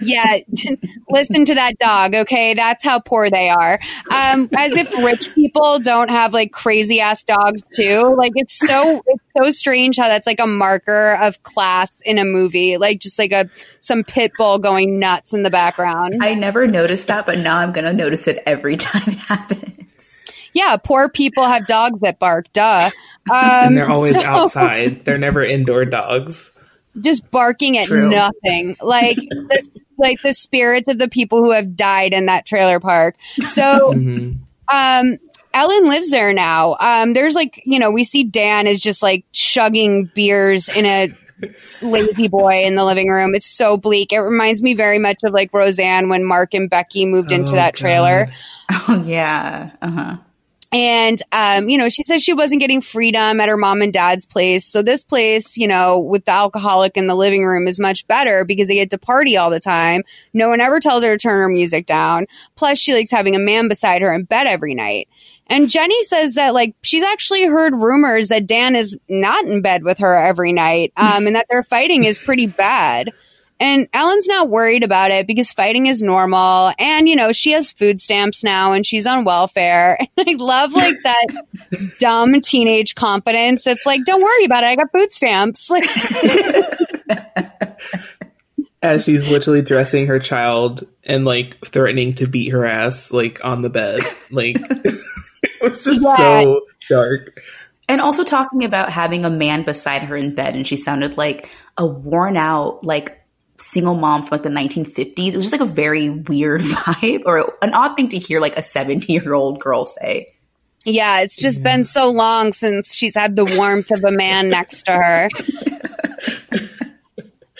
yeah, listen to that dog. Okay. That's how poor they are. Um, as if rich people don't have like crazy ass dogs too. Like it's so, it's so strange how that's like a marker of class in a movie. Like just like a, some pit bull going nuts in the background. I never noticed that, but now I'm going to notice it every time it happens. Yeah. Poor people have dogs that bark. Duh. Um, and they're always so- outside. They're never indoor dogs. just barking at True. nothing like the, like the spirits of the people who have died in that trailer park so Mhm. um ellen lives there now um there's like you know we see dan is just like chugging beers in a La-Z-Boy in the living room it's so bleak it reminds me very much of like roseanne when mark and becky moved into Oh, that trailer God. Oh, yeah. Uh huh. And, um, you know, she says she wasn't getting freedom at her mom and dad's place. So this place, you know, with the alcoholic in the living room is much better because they get to party all the time. No one ever tells her to turn her music down. Plus she likes having a man beside her in bed every night. And Jenny says that like she's actually heard rumors that Dan is not in bed with her every night, um, and that their fighting is pretty bad. And Ellen's not worried about it because fighting is normal. And, you know, she has food stamps now and she's on welfare. And I love like that dumb teenage confidence. It's like, don't worry about it. I got food stamps. Like, As she's literally dressing her child and like threatening to beat her ass like on the bed. Like it was just Yeah. so dark. And also talking about having a man beside her in bed, and she sounded like a worn out, like single mom from like the 1950s. It was just like a very weird vibe or an odd thing to hear like a 70 year old girl say. yeah, it's just been so long since she's had the warmth of a man next to her.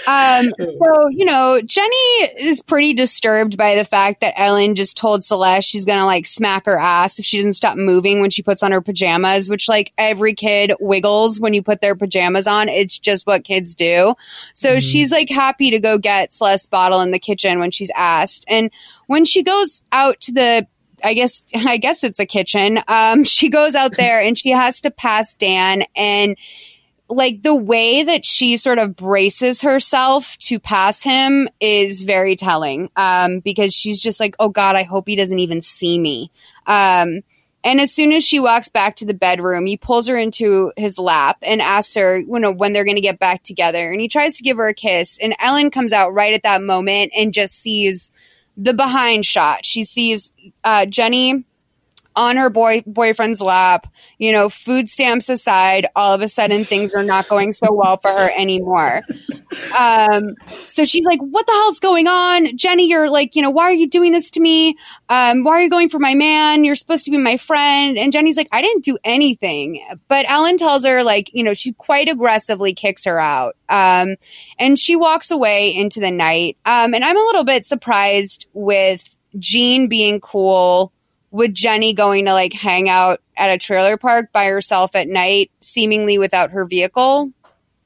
Um, so, you know, Jenny is pretty disturbed by the fact that Ellen just told Celeste she's going to like smack her ass if she doesn't stop moving when she puts on her pajamas, which like every kid wiggles when you put their pajamas on. It's just what kids do. So mm-hmm. she's like happy to go get Celeste's bottle in the kitchen when she's asked. And when she goes out to the I guess I guess it's a kitchen. Um, she goes out there and she has to pass Dan and like the way that she sort of braces herself to pass him is very telling um, because she's just like oh god i hope he doesn't even see me. Um, and as soon as she walks back to the bedroom he pulls her into his lap and asks her you know when they're going to get back together and he tries to give her a kiss and ellen comes out right at that moment and just sees the behind shot. She sees uh, jenny on her boy boyfriend's lap, you know, food stamps aside, all of a sudden things are not going so well for her anymore. Um, so she's like, "What the hell's going on, Jenny? You're like, you know, why are you doing this to me? Um, why are you going for my man? You're supposed to be my friend." And Jenny's like, "I didn't do anything." But Ellen tells her, like, you know, she quite aggressively kicks her out, um, and she walks away into the night. Um, and I'm a little bit surprised with Jean being cool with Jenny going to like hang out at a trailer park by herself at night, seemingly without her vehicle.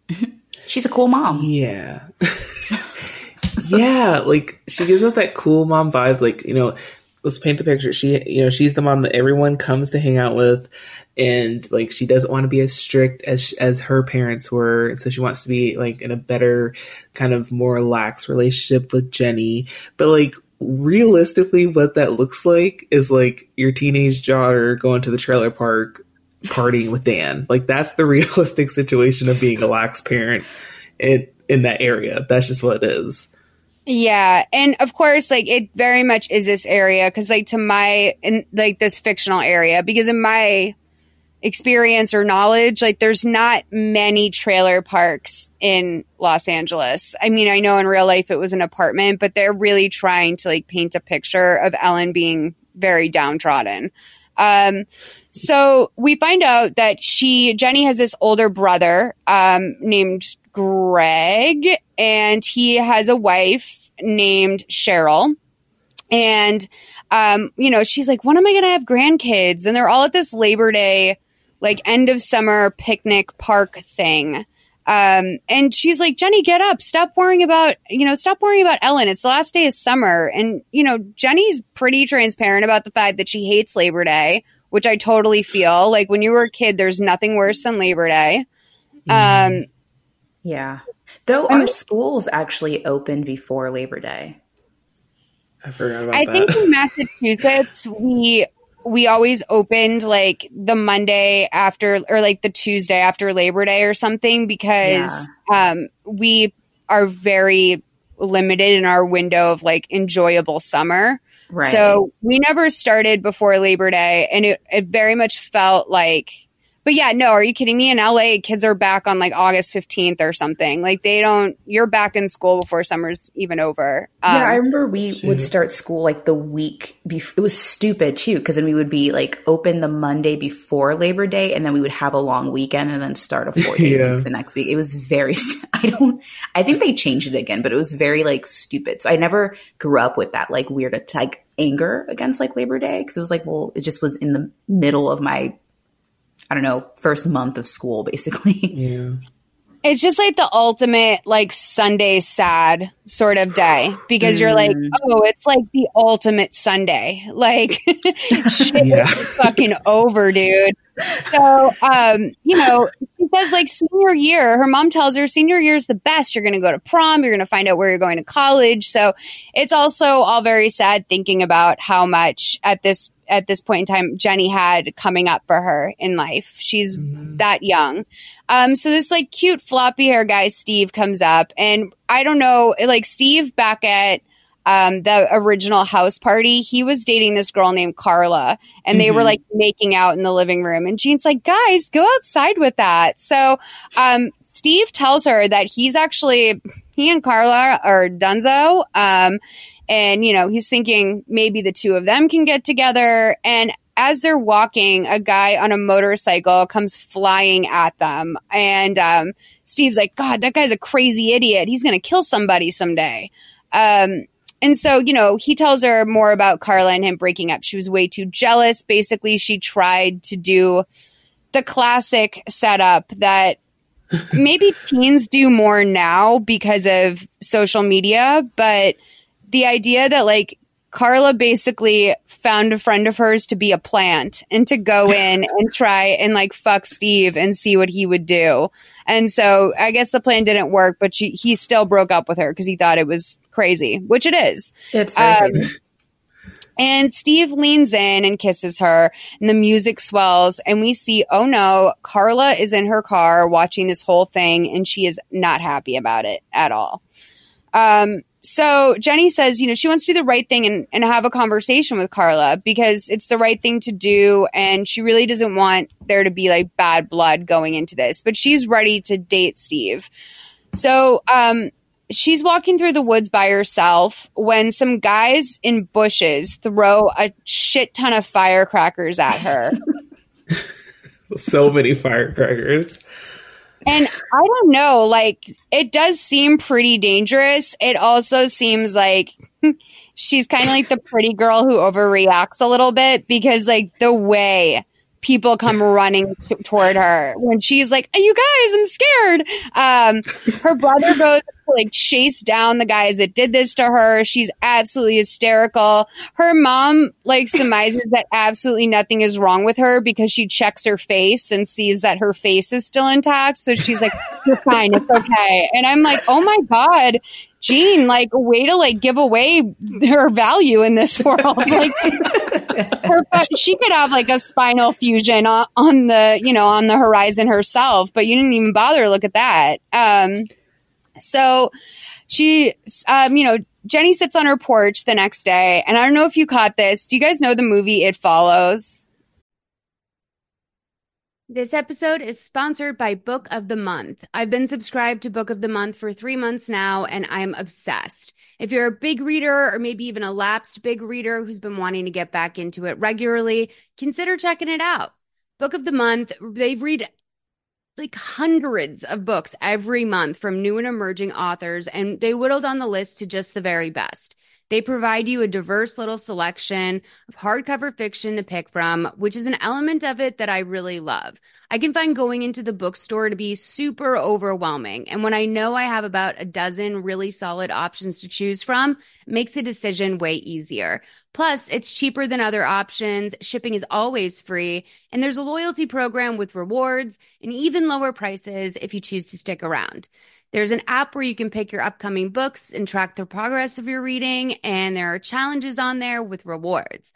She's a cool mom. Yeah. yeah, like she gives off that cool mom vibe. Like, you know, let's paint the picture. She, you know, she's the mom that everyone comes to hang out with. And like she doesn't want to be as strict as as her parents were, and so she wants to be like in a better, kind of more lax relationship with Jenny. But like realistically what that looks like is like your teenage daughter going to the trailer park partying with Dan. Like that's the realistic situation of being a lax parent in in that area. That's just what it is. Yeah, and of course, like it very much is this area because, like, to my in like this fictional area, because in my experience or knowledge, like there's not many trailer parks in Los Angeles. I mean, I know in real life it was an apartment, but they're really trying to like paint a picture of Ellen being very downtrodden. Um, so we find out that she, Jenny has this older brother, um, named Greg, and he has a wife named Cheryl. And, um, you know, she's like, when am I going to have grandkids? And they're all at this Labor Day like end of summer picnic park thing. Um, and she's like, Jenny, get up. Stop worrying about, you know, stop worrying about Ellen. It's the last day of summer. And, you know, Jenny's pretty transparent about the fact that she hates Labor Day, which I totally feel. Like when you were a kid, there's nothing worse than Labor Day. Um, yeah. Though our schools actually opened before Labor Day. I forgot about I that. think in Massachusetts, we we always opened like the Monday after or like the Tuesday after Labor Day or something because yeah. um, we are very limited in our window of like enjoyable summer. Right. So we never started before Labor Day and it, it very much felt like but yeah, no, are you kidding me? In LA, kids are back on like August 15th or something. Like they don't, you're back in school before summer's even over. Um, yeah, I remember we would start school like the week before. It was stupid too, because then we would be like open the Monday before Labor Day and then we would have a long weekend and then start a four day yeah. week the next week. It was very, I don't, I think they changed it again, but it was very like stupid. So I never grew up with that like weird like anger against like Labor Day because it was like, well, it just was in the middle of my I don't know, first month of school, basically. Yeah. It's just like the ultimate like Sunday sad sort of day because mm. you're like, mm. oh, it's like the ultimate Sunday. Like shit yeah. fucking over, dude. So um, you know, she says like senior year, her mom tells her senior year is the best. You're gonna go to prom, you're gonna find out where you're going to college. So it's also all very sad thinking about how much at this at this point in time Jenny had coming up for her in life. She's mm-hmm. that young. Um, so this like cute floppy hair guy, Steve, comes up and I don't know, like Steve back at um, the original house party, he was dating this girl named Carla and mm-hmm. they were mm-hmm. like making out in the living room. And Jean's like, guys, go outside with that. So, um, Steve tells her that he's actually, he and Carla are dunzo. Um, and, you know, he's thinking maybe the two of them can get together. And as they're walking, a guy on a motorcycle comes flying at them. And um, Steve's like, God, that guy's a crazy idiot. He's going to kill somebody someday. Um, and so, you know, he tells her more about Carla and him breaking up. She was way too jealous. Basically, she tried to do the classic setup that maybe teens do more now because of social media, but the idea that like Carla basically found a friend of hers to be a plant and to go in and try and like fuck Steve and see what he would do. And so I guess the plan didn't work, but she, he still broke up with her because he thought it was crazy, which it is. It's very um, and Steve leans in and kisses her, and the music swells, and we see, oh no, Carla is in her car watching this whole thing, and she is not happy about it at all. Um, so Jenny says, you know, she wants to do the right thing and, and have a conversation with Carla because it's the right thing to do. And she really doesn't want there to be like bad blood going into this, but she's ready to date Steve. So, um, she's walking through the woods by herself when some guys in bushes throw a shit ton of firecrackers at her. so many firecrackers. And I don't know, like it does seem pretty dangerous. It also seems like she's kind of like the pretty girl who overreacts a little bit because like the way people come running t- toward her when she's like, "You guys, I'm scared." Um, her brother goes to like chase down the guys that did this to her. She's absolutely hysterical. Her mom like surmises that absolutely nothing is wrong with her because she checks her face and sees that her face is still intact. So she's like, "You're fine, it's okay." And I'm like, "Oh my god." Jean, like, a way to like give away her value in this world. Like, her, she could have like a spinal fusion on, on, the, you know, on the horizon herself, but you didn't even bother to look at that. Um, so she, um, you know, Jenny sits on her porch the next day, and I don't know if you caught this. Do you guys know the movie It Follows? This episode is sponsored by Book of the Month. I've been subscribed to Book of the Month for three months now, and I'm obsessed. If you're a big reader or maybe even a lapsed big reader who's been wanting to get back into it regularly, consider checking it out. Book of the Month, they've read like hundreds of books every month from new and emerging authors, and they whittled on the list to just the very best. They provide you a diverse little selection of hardcover fiction to pick from, which is an element of it that I really love. I can find going into the bookstore to be super overwhelming. And when I know I have about a dozen really solid options to choose from, makes the decision way easier. Plus, it's cheaper than other options. Shipping is always free. And there's a loyalty program with rewards and even lower prices if you choose to stick around. There's an app where you can pick your upcoming books and track the progress of your reading, and there are challenges on there with rewards.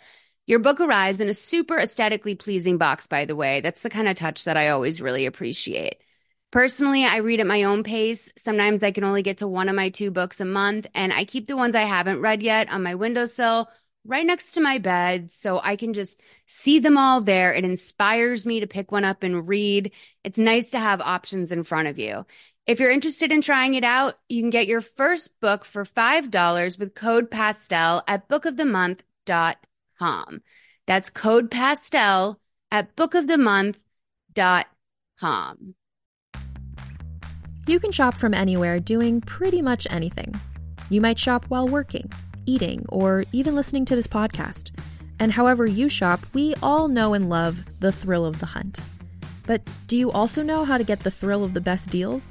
Your book arrives in a super aesthetically pleasing box, by the way. That's the kind of touch that I always really appreciate. Personally, I read at my own pace. Sometimes I can only get to one of my two books a month, and I keep the ones I haven't read yet on my windowsill right next to my bed so I can just see them all there. It inspires me to pick one up and read. It's nice to have options in front of you. If you're interested in trying it out, you can get your first book for $5 with code PASTEL at bookofthemonth.com. That's code PASTEL at bookofthemonth.com. You can shop from anywhere doing pretty much anything. You might shop while working, eating, or even listening to this podcast. And however you shop, we all know and love the thrill of the hunt. But do you also know how to get the thrill of the best deals?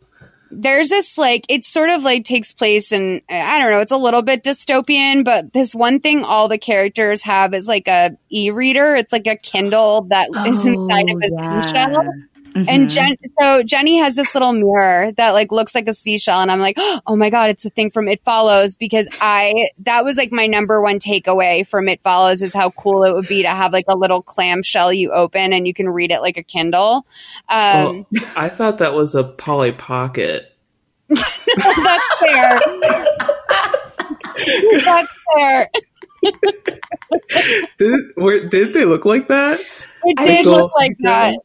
There's this like it's sort of like takes place in I don't know, it's a little bit dystopian, but this one thing all the characters have is like a e-reader. It's like a Kindle that oh, is inside of oh, a yeah. seashell. Mm-hmm. And Jen, so Jenny has this little mirror that like looks like a seashell, and I'm like, oh my god, it's the thing from It Follows because I that was like my number one takeaway from It Follows is how cool it would be to have like a little clamshell you open and you can read it like a Kindle. Um, well, I thought that was a Polly Pocket. That's fair. That's fair. did, were, did they look like that? It did look like that.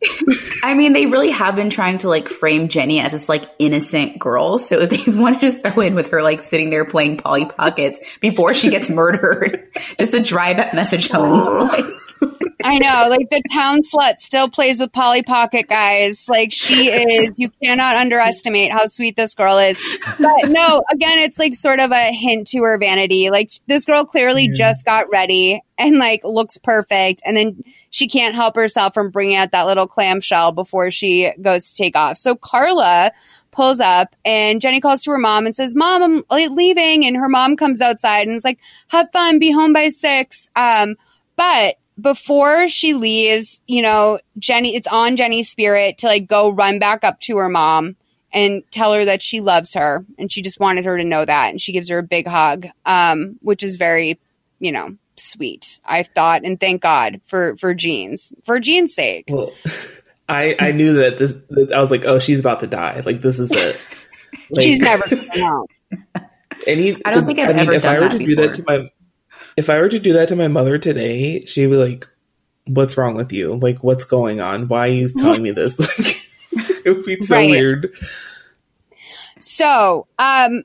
I mean, they really have been trying to like frame Jenny as this like innocent girl. So they want to just throw in with her like sitting there playing Polly Pockets before she gets murdered, just to drive that message home. I know, like the town slut still plays with Polly Pocket, guys. Like she is, you cannot underestimate how sweet this girl is. But no, again, it's like sort of a hint to her vanity. Like this girl clearly yeah. just got ready and like looks perfect. And then she can't help herself from bringing out that little clamshell before she goes to take off. So Carla pulls up and Jenny calls to her mom and says, Mom, I'm leaving. And her mom comes outside and is like, have fun, be home by six. Um, but before she leaves, you know, Jenny, it's on Jenny's spirit to like go run back up to her mom and tell her that she loves her and she just wanted her to know that. And she gives her a big hug, um, which is very, you know, sweet, I thought. And thank God for, for Jean's, for Jean's sake. Well, I, I knew that this, that I was like, oh, she's about to die. Like, this is it. Like, she's never going to Any, I don't think I've I mean, ever if done I were to before. do that to my if I were to do that to my mother today, she'd be like, "What's wrong with you? Like, what's going on? Why are you telling me this?" Like, it would be so right. weird. So, um,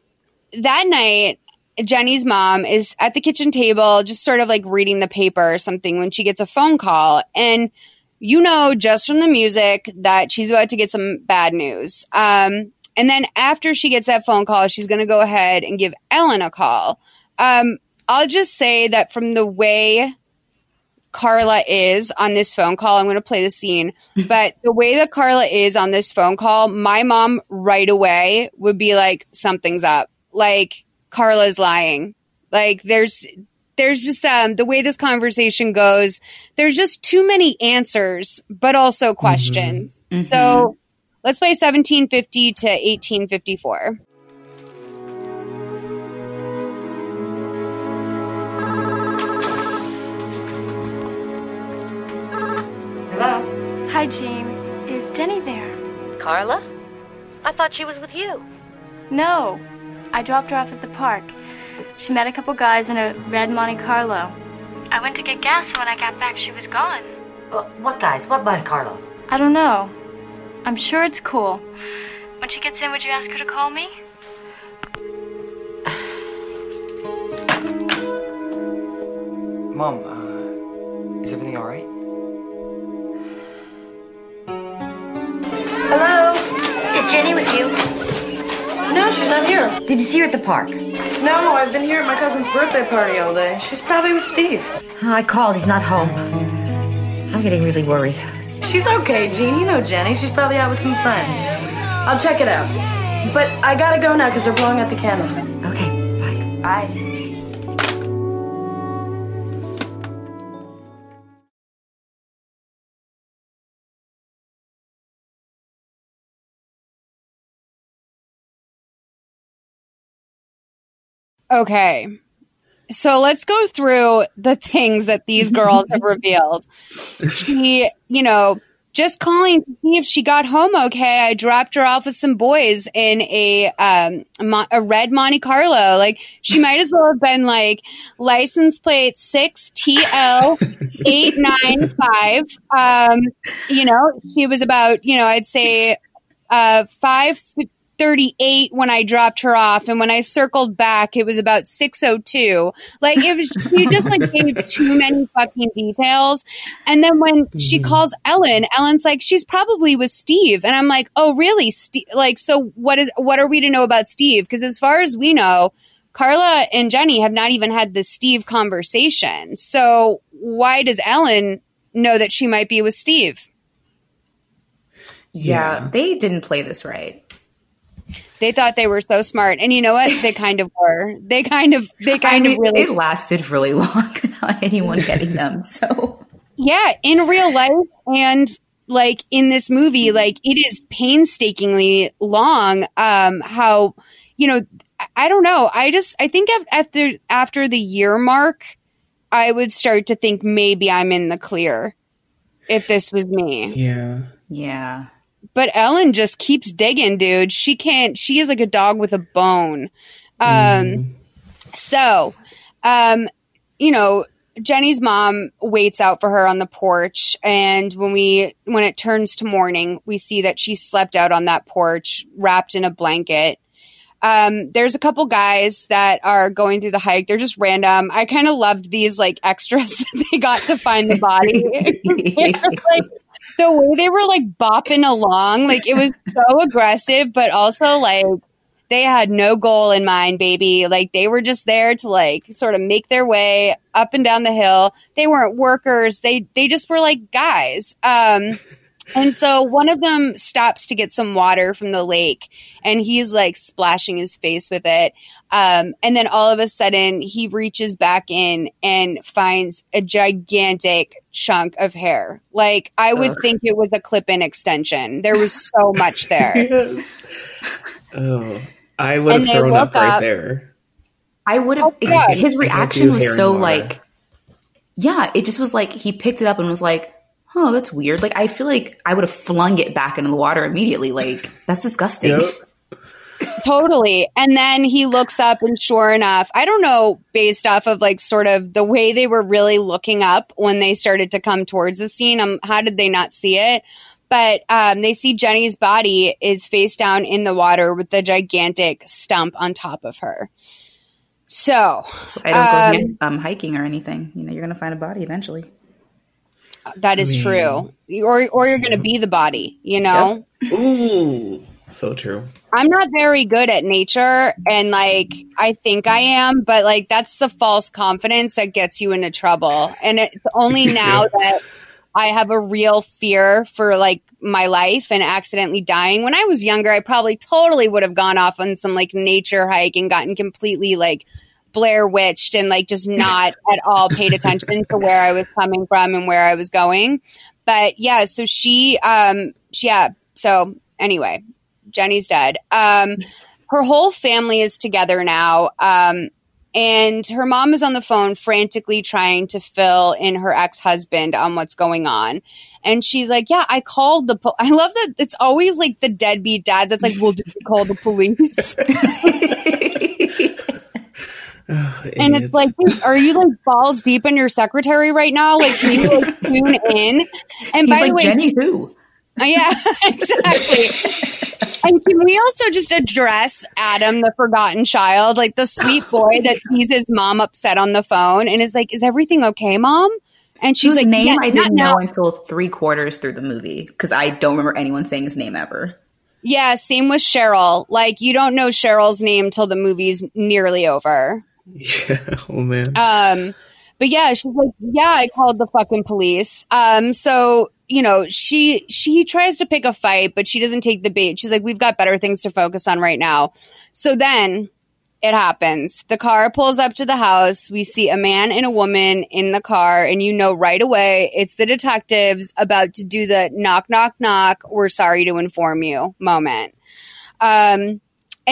that night, Jenny's mom is at the kitchen table, just sort of like reading the paper or something when she gets a phone call. And you know, just from the music, that she's about to get some bad news. Um, and then after she gets that phone call, she's going to go ahead and give Ellen a call. Um, I'll just say that from the way Carla is on this phone call, I'm going to play the scene, but the way that Carla is on this phone call, my mom right away would be like, something's up. Like, Carla's lying. Like, there's, there's just um, the way this conversation goes. There's just too many answers, but also questions. Mm-hmm. Mm-hmm. So let's play 1750 to 1854. Hi, Jean. Is Jenny there? Carla? I thought she was with you. No. I dropped her off at the park. She met a couple guys in a red Monte Carlo. I went to get gas, and when I got back, she was gone. Well, what guys? What Monte Carlo? I don't know. I'm sure it's cool. When she gets in, would you ask her to call me? Mom, uh, is everything all right? Hello? Is Jenny with you? No, she's not here. Did you see her at the park? No, I've been here at my cousin's birthday party all day. She's probably with Steve. I called. He's not home. I'm getting really worried. She's okay, Jean. You know Jenny. She's probably out with some friends. I'll check it out. But I gotta go now because they're blowing out the candles. Okay, bye. Bye. Okay. So let's go through the things that these girls have revealed. She, you know, just calling to see if she got home okay. I dropped her off with some boys in a um a red Monte Carlo. Like she might as well have been like license plate six TL eight nine five. Um, you know, she was about you know I'd say uh five 38 when I dropped her off. And when I circled back, it was about 602. Like it was, you just like gave too many fucking details. And then when mm-hmm. she calls Ellen, Ellen's like, she's probably with Steve. And I'm like, oh, really? Steve? Like, so what is, what are we to know about Steve? Because as far as we know, Carla and Jenny have not even had the Steve conversation. So why does Ellen know that she might be with Steve? Yeah, yeah, they didn't play this right. They thought they were so smart. And you know what? They kind of were. They kind of, they kind I mean, of really. It lasted really long without anyone getting them. So, yeah, in real life and like in this movie, like it is painstakingly long. Um, how, you know, I don't know. I just, I think after, after the year mark, I would start to think maybe I'm in the clear if this was me. Yeah. Yeah. But Ellen just keeps digging, dude. She can't, she is like a dog with a bone. Um, mm. so, um, you know, Jenny's mom waits out for her on the porch. And when we, when it turns to morning, we see that she slept out on that porch wrapped in a blanket. Um, there's a couple guys that are going through the hike. They're just random. I kind of loved these like extras that they got to find the body. like, the way they were like bopping along, like it was so aggressive, but also like they had no goal in mind, baby. Like they were just there to like sort of make their way up and down the hill. They weren't workers. They they just were like guys. Um and so one of them stops to get some water from the lake and he's like splashing his face with it. Um, and then all of a sudden he reaches back in and finds a gigantic chunk of hair. Like I would Ugh. think it was a clip in extension. There was so much there. yes. Oh, I would have thrown up right up, there. I would have. Oh, his reaction was so like, yeah, it just was like he picked it up and was like, oh, that's weird. Like, I feel like I would have flung it back into the water immediately. Like, that's disgusting. Yep. totally. And then he looks up, and sure enough, I don't know, based off of like sort of the way they were really looking up when they started to come towards the scene. Um, how did they not see it? But um, they see Jenny's body is face down in the water with the gigantic stump on top of her. So, I don't go um, um, hiking or anything. You know, you're going to find a body eventually. That is true. Or or you're going to be the body, you know? Yep. Ooh. So true. I'm not very good at nature and like I think I am, but like that's the false confidence that gets you into trouble. And it's only now that I have a real fear for like my life and accidentally dying. When I was younger, I probably totally would have gone off on some like nature hike and gotten completely like Blair witched and like just not at all paid attention to where I was coming from and where I was going. But yeah, so she, um, she, yeah. So anyway, Jenny's dead. Um, her whole family is together now. Um, and her mom is on the phone frantically trying to fill in her ex-husband on what's going on and she's like yeah i called the po-. i love that it's always like the deadbeat dad that's like well did you call the police and it's like, are you like balls deep in your secretary right now? Like, can you like tune in? And He's by like, the way, Jenny who? Uh, yeah, exactly. and can we also just address Adam, the forgotten child, like the sweet boy that sees his mom upset on the phone and is like, "Is everything okay, mom?" And she's Whose like, "Name yeah, I didn't know until three quarters through the movie because I don't remember anyone saying his name ever." Yeah, same with Cheryl. Like, you don't know Cheryl's name till the movie's nearly over. Yeah. Oh man. Um, but yeah, she's like, yeah, I called the fucking police. Um, so you know, she she tries to pick a fight, but she doesn't take the bait. She's like, we've got better things to focus on right now. So then it happens. The car pulls up to the house. We see a man and a woman in the car, and you know right away it's the detectives about to do the knock, knock, knock. We're sorry to inform you moment. Um,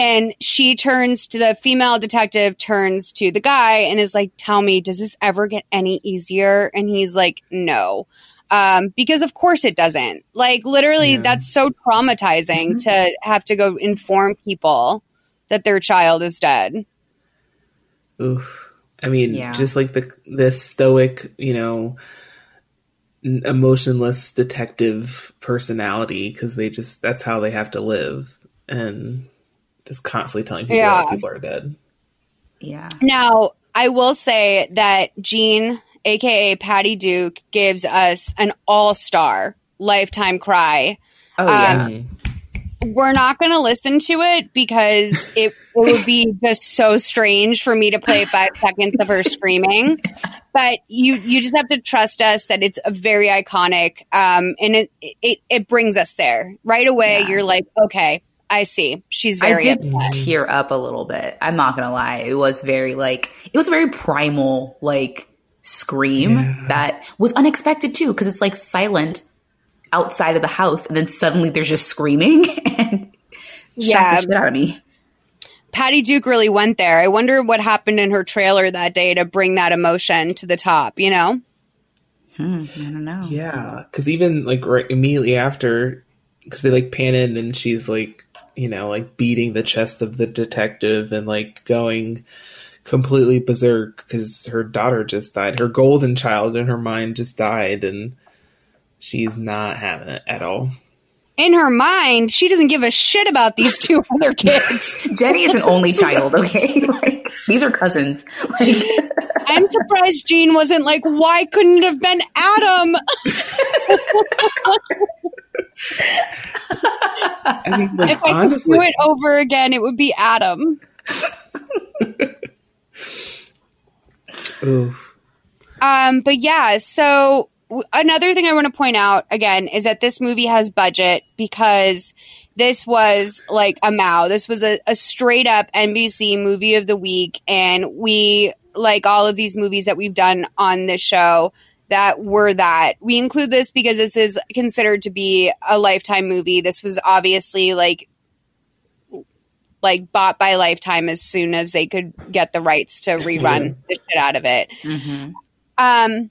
and she turns to the female detective, turns to the guy, and is like, Tell me, does this ever get any easier? And he's like, No. Um, because of course it doesn't. Like, literally, yeah. that's so traumatizing mm-hmm. to have to go inform people that their child is dead. Oof. I mean, yeah. just like the this stoic, you know, emotionless detective personality because they just that's how they have to live and just constantly telling people yeah. that people are good. Yeah. Now, I will say that Jean, aka Patty Duke, gives us an all star lifetime cry. Oh, yeah. Um, we're not going to listen to it because it, it would be just so strange for me to play five seconds of her screaming. But you you just have to trust us that it's a very iconic, um, and it, it it brings us there right away. Yeah. You're like, okay, I see. She's very I did upset. tear up a little bit. I'm not gonna lie. It was very like it was a very primal like scream yeah. that was unexpected too because it's like silent outside of the house and then suddenly there's just screaming and yeah. the shit out of me. Patty Duke really went there. I wonder what happened in her trailer that day to bring that emotion to the top, you know? Hmm, I don't know. Yeah, because even like right immediately after, because they like pan in and she's like, you know, like beating the chest of the detective and like going completely berserk because her daughter just died. Her golden child in her mind just died, and she's not having it at all. In her mind, she doesn't give a shit about these two other kids. Jenny is an only child, okay? Like, these are cousins. Like, I'm surprised Jean wasn't like, why couldn't it have been Adam? I mean, like, if I could do it over again, it would be Adam. Oof. Um, but yeah, so w- another thing I want to point out again is that this movie has budget because this was like a MOW. This was a, a straight up NBC movie of the week. And we, like all of these movies that we've done on this show, that were that. We include this because this is considered to be a lifetime movie. This was obviously like like bought by Lifetime as soon as they could get the rights to rerun the shit out of it. Mm-hmm. Um,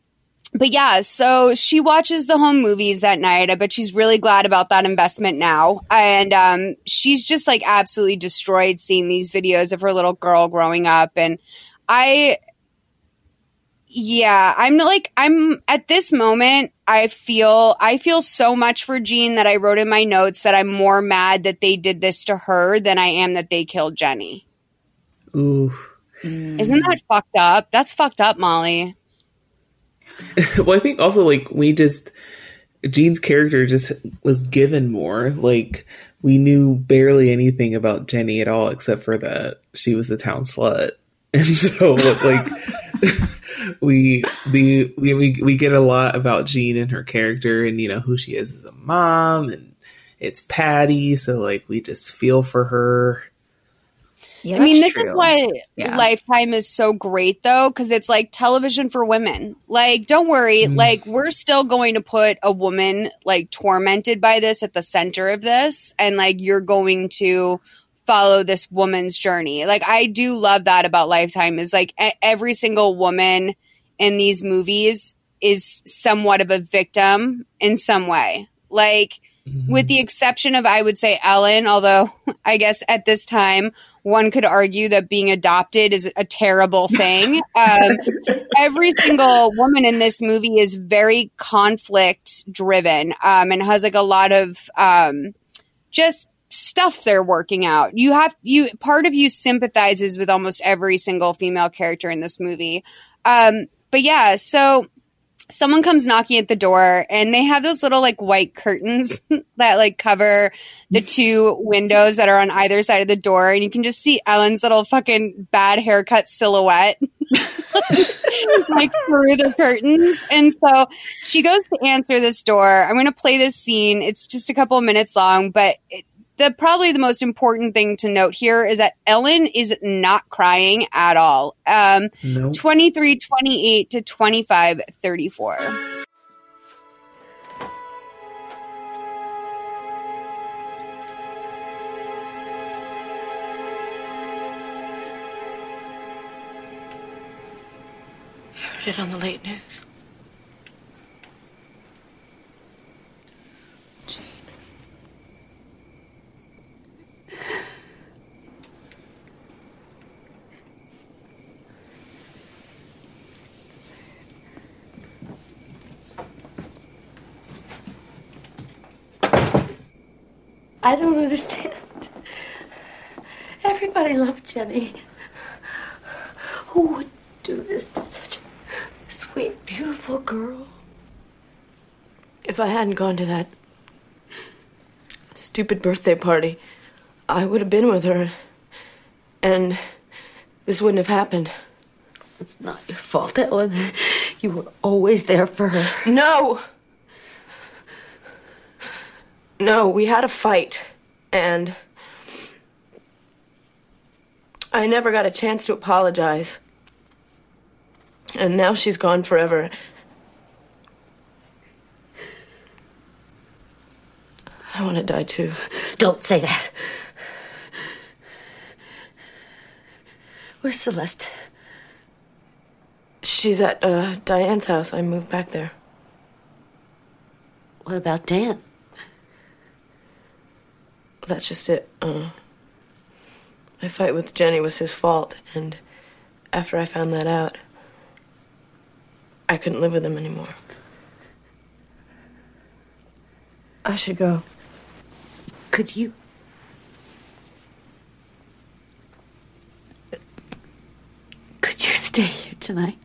but yeah, so she watches the home movies that night. I bet she's really glad about that investment now. And um, she's just like absolutely destroyed seeing these videos of her little girl growing up. And I yeah, I'm like I'm at this moment I feel I feel so much for Jean that I wrote in my notes that I'm more mad that they did this to her than I am that they killed Jenny. Ooh. Isn't that mm. fucked up? That's fucked up, Molly. well, I think also like we just Jean's character just was given more. Like we knew barely anything about Jenny at all except for that she was the town slut. And so like we the we, we we get a lot about Jean and her character and you know who she is as a mom and it's Patty, so like we just feel for her. Yeah, I mean, this true. is why yeah. Lifetime is so great, though, because it's like television for women. Like, don't worry, mm. like we're still going to put a woman like tormented by this at the center of this, and like you're going to follow this woman's journey. Like I do love that about Lifetime is like every single woman in these movies is somewhat of a victim in some way. Like mm-hmm. with the exception of I would say Ellen, although I guess at this time one could argue that being adopted is a terrible thing. um, every single woman in this movie is very conflict driven um, and has like a lot of um, just stuff they're working out. You have you part of you sympathizes with almost every single female character in this movie. Um, but yeah, so someone comes knocking at the door and they have those little like white curtains that like cover the two windows that are on either side of the door and you can just see Ellen's little fucking bad haircut silhouette like through the curtains and so she goes to answer this door i'm going to play this scene it's just a couple of minutes long but it, the probably the most important thing to note here is that Ellen is not crying at all. Um, nope. 23 28 to 25 34. heard it on the late news. I don't understand. Everybody loved Jenny. Who would do this to such a sweet, beautiful girl? If I hadn't gone to that stupid birthday party, I would have been with her. And this wouldn't have happened. It's not your fault, Ellen. You were always there for her. No! No, we had a fight. And I never got a chance to apologize. And now she's gone forever. I want to die too. Don't say that. Where's Celeste? She's at uh, Diane's house. I moved back there. What about Dan? That's just it. Uh, my fight with Jenny was his fault, and after I found that out, I couldn't live with him anymore. I should go. Could you? Could you stay here tonight?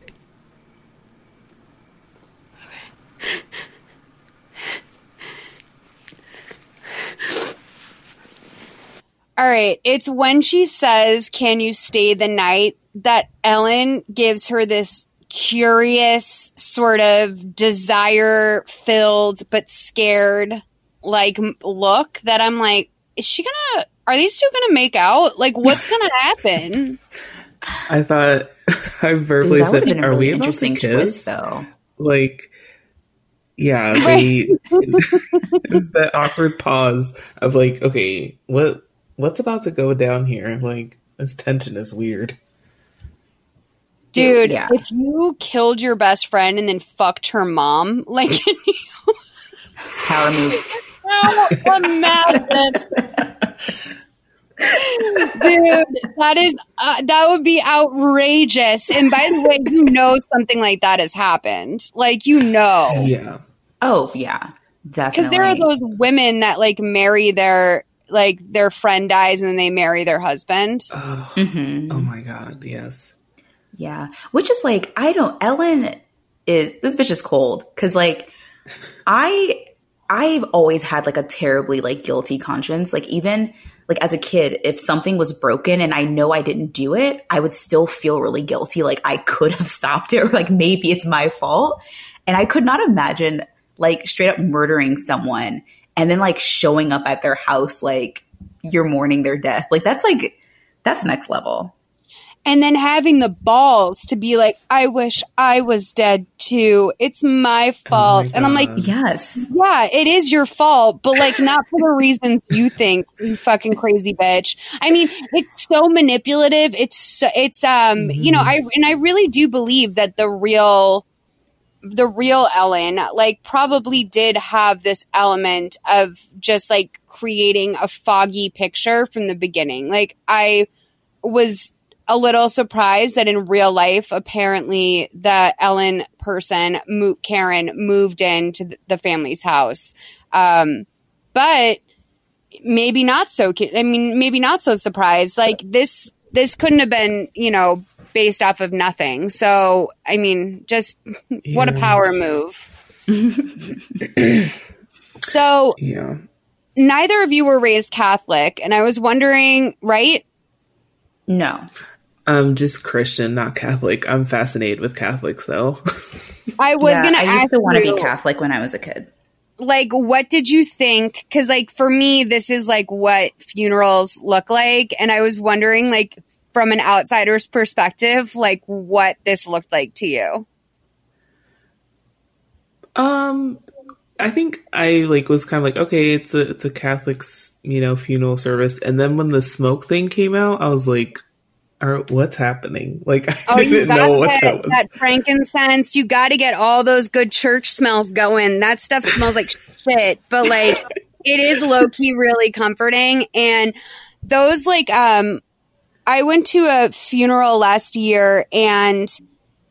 All right. It's when she says, Can you stay the night? that Ellen gives her this curious, sort of desire filled, but scared, like look that I'm like, Is she gonna, are these two gonna make out? Like, what's gonna happen? I thought I verbally That would've said, been "Are really we about to interesting kiss?" twist, though. Like, yeah, they it's that awkward pause of like, okay, what what's about to go down here? Like, this tension is weird. Dude, Yeah. if you killed your best friend and then fucked her mom, like, can you Power move. imagine? Dude, that is uh, that would be outrageous. And by the way, you know something like that has happened. Like you know, Yeah, Oh yeah, definitely. because there are those women that like marry their like their friend dies and then they marry their husband. oh, Mhm. oh my god, yes. Yeah, which is like I don't. Ellen is this bitch is cold because like I I've always had like a terribly like guilty conscience. Like even like as a kid, if something was broken and I know I didn't do it, I would still feel really guilty. Like I could have stopped it, or like maybe it's my fault. And I could not imagine like straight up murdering someone and then like showing up at their house like you're mourning their death. Like that's like that's next level. and then having the balls to be like, I wish I was dead too. It's my fault. and I'm like, Yes. yeah, it is your fault, but like not for the reasons you think, you fucking crazy bitch. I mean, it's so manipulative. It's so, it's um, you know, I and I really do believe that the real the real Ellen like probably did have this element of just like creating a foggy picture from the beginning. Like I was a little surprised that in real life, apparently the Ellen person, Mo- Karen, moved into th- the family's house. Um, but maybe not so. I mean, maybe not so surprised. Like this, this couldn't have been, you know, based off of nothing. So, I mean, just what a power move. so, Yeah. neither of you were raised Catholic, and I was wondering, right? No. I'm just Christian, not Catholic. I'm fascinated with Catholics though. I was Yeah, gonna I ask used to want to be Catholic when I was a kid. like, what did you think? Because, like, for me, this is like what funerals look like, and I was wondering, like, from an outsider's perspective, like, what this looked like to you. Um, I think I like was kind of like, okay, it's a it's a Catholic's you know funeral service, and then when the smoke thing came out, I was like, "Are what's happening?" Like I Oh, you didn't got know what that, that was. that frankincense. You got to get all those good church smells going. That stuff smells like shit, but like it is low key really comforting. And those like um, I went to a funeral last year, and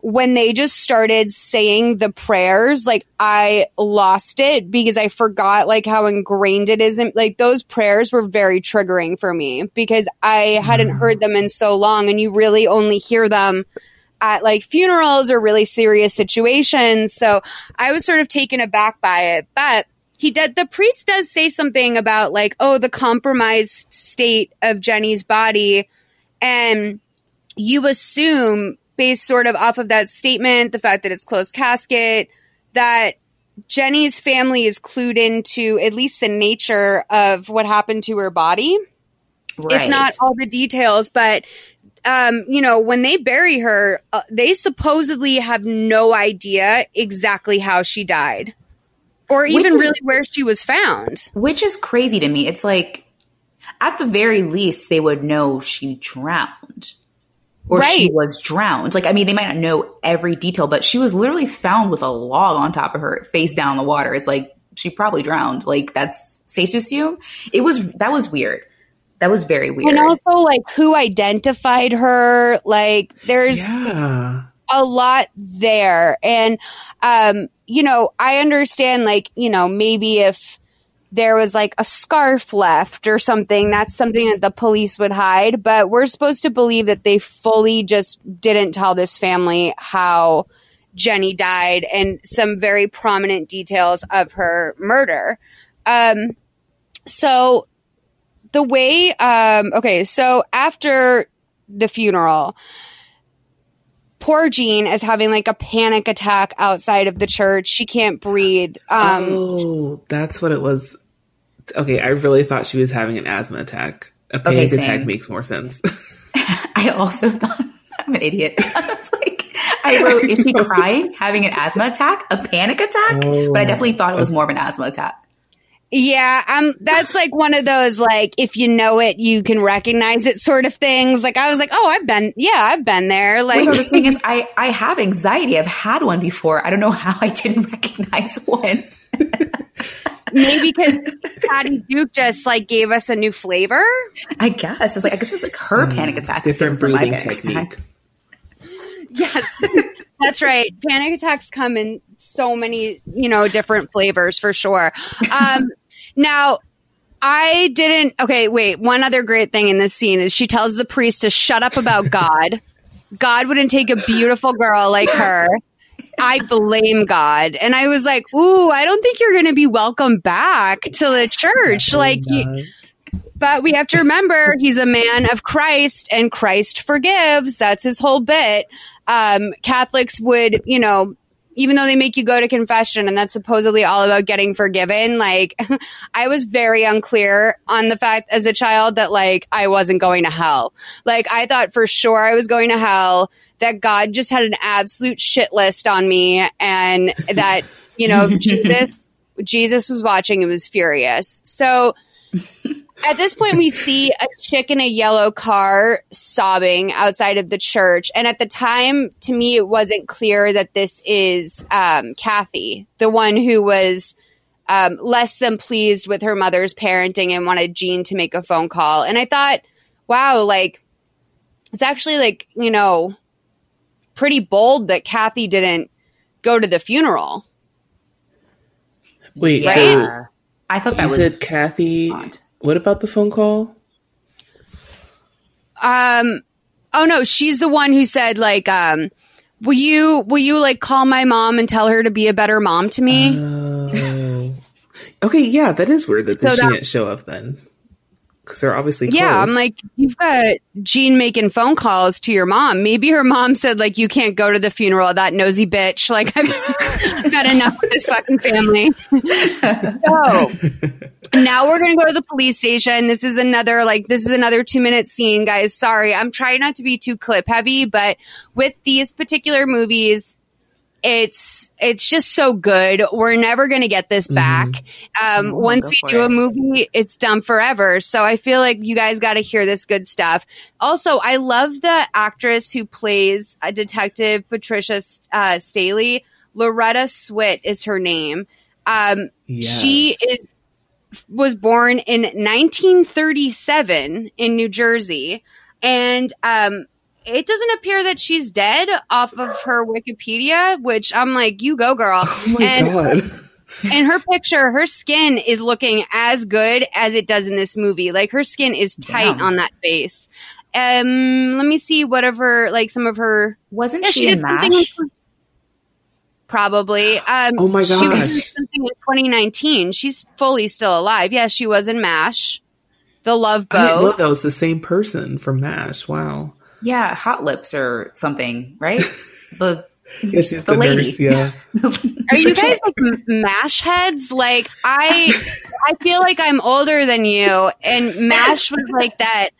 when they just started saying the prayers, like I lost it because I forgot like how ingrained it is. In, like those prayers were very triggering for me because I hadn't mm. heard them in so long, and you really only hear them at like funerals or really serious situations. So I was sort of taken aback by it, but he did, the priest does say something about like, oh, the compromised state of Jenny's body. And you assume based sort of off of that statement, the fact that it's closed casket, that Jenny's family is clued into at least the nature of what happened to her body. Right. If not all the details, but um, you know, when they bury her, uh, they supposedly have no idea exactly how she died or even Which really where she was found. Which is crazy to me. It's like, at the very least, they would know she drowned or she was drowned. Like, I mean, they might not know every detail, but she was literally found with a log on top of her, face down in the water. It's like, she probably drowned. Like, that's safe to assume. It was, that was weird. That was very weird. And also, like, who identified her? Like, there's Yeah. a lot there. And, um, you know, I understand, like, you know, maybe if there was like a scarf left or something, that's something that the police would hide. But we're supposed to believe that they fully just didn't tell this family how Jenny died and some very prominent details of her murder. Um, so the way, um, okay, so after the funeral, poor Jean is having like a panic attack outside of the church. She can't breathe. Um, oh, that's what it was. Okay, I really thought she was having an asthma attack. A panic same. attack makes more sense. I also thought I'm an idiot. I was like, I wrote, is she crying, having an asthma attack, a panic attack? But I definitely thought it was more of an asthma attack. Yeah, um, that's like one of those like if you know it, you can recognize it sort of things. Like I was like, oh, I've been, yeah, I've been there. Like Well, no, the thing is, I, I have anxiety. I've had one before. I don't know how I didn't recognize one. Maybe because Patty Duke just like gave us a new flavor. I guess. it's like, I guess it's like her panic attack. is Different different from my breathing technique. Yes, that's right. Panic attacks come in so many, you know, different flavors for sure. Um, now, I didn't. Okay, wait. One other great thing in this scene is she tells the priest to shut up about God. God wouldn't take a beautiful girl like her. I blame God. And I was like, ooh, I don't think you're going to be welcome back to the church. Like, you, but we have to remember he's a man of Christ and Christ forgives. That's his whole bit. Um, Catholics would, you know, even though they make you go to confession and that's supposedly all about getting forgiven, like I was very unclear on the fact as a child that like I wasn't going to hell. Like I thought for sure I was going to hell, that God just had an absolute shit list on me and that, you know, Jesus Jesus was watching and was furious. So at this point, we see a chick in a yellow car sobbing outside of the church. And at the time, to me, it wasn't clear that this is um, Kathy, the one who was um, less than pleased with her mother's parenting and wanted Jean to make a phone call. And I thought, wow, like, it's actually like, you know, pretty bold that Kathy didn't go to the funeral. Wait, Right? so I thought that you was said Kathy. What about the phone call? Um. Oh no, she's the one who said like, um, will you will you like call my mom and tell her to be a better mom to me? Oh. Okay, yeah, that is weird that So she that- didn't show up then. Because they're obviously yeah. I'm like, you've got Jean making phone calls to your mom. Maybe her mom said like, you can't go to the funeral of that nosy bitch. Like, I've, I've had enough with this fucking family. so now we're gonna go to the police station. This is another like this is another two minute scene, guys. Sorry, I'm trying not to be too clip heavy, but with these particular movies, it's it's just so good. We're never gonna get this back. Um, Oh, once we do it. a movie, it's done forever. So I feel like you guys got to hear this good stuff. Also, I love the actress who plays a detective, Patricia uh, Staley. Loretta Swit is her name. Um, She is was born in 1937 in New Jersey, and um, it doesn't appear that she's dead off of her Wikipedia. Which I'm like, you go, girl. Oh my and god. in her picture, her skin is looking as good as it does in this movie. Like her skin is tight Damn. on that face. Um, let me see whatever like some of her Wasn't Yeah, she, in did something MASH? Probably. Um, Oh my gosh. She was in something in 2019. She's fully still alive. Yeah, she was in MASH. The Love I didn't know Boat. that was the same person from MASH. Wow. Yeah, Hot Lips or something, right? The Yeah, she's The the, lady. nurse. Yeah. Are you guys like MASH heads? Like I, I feel like I'm older than you, and MASH was like that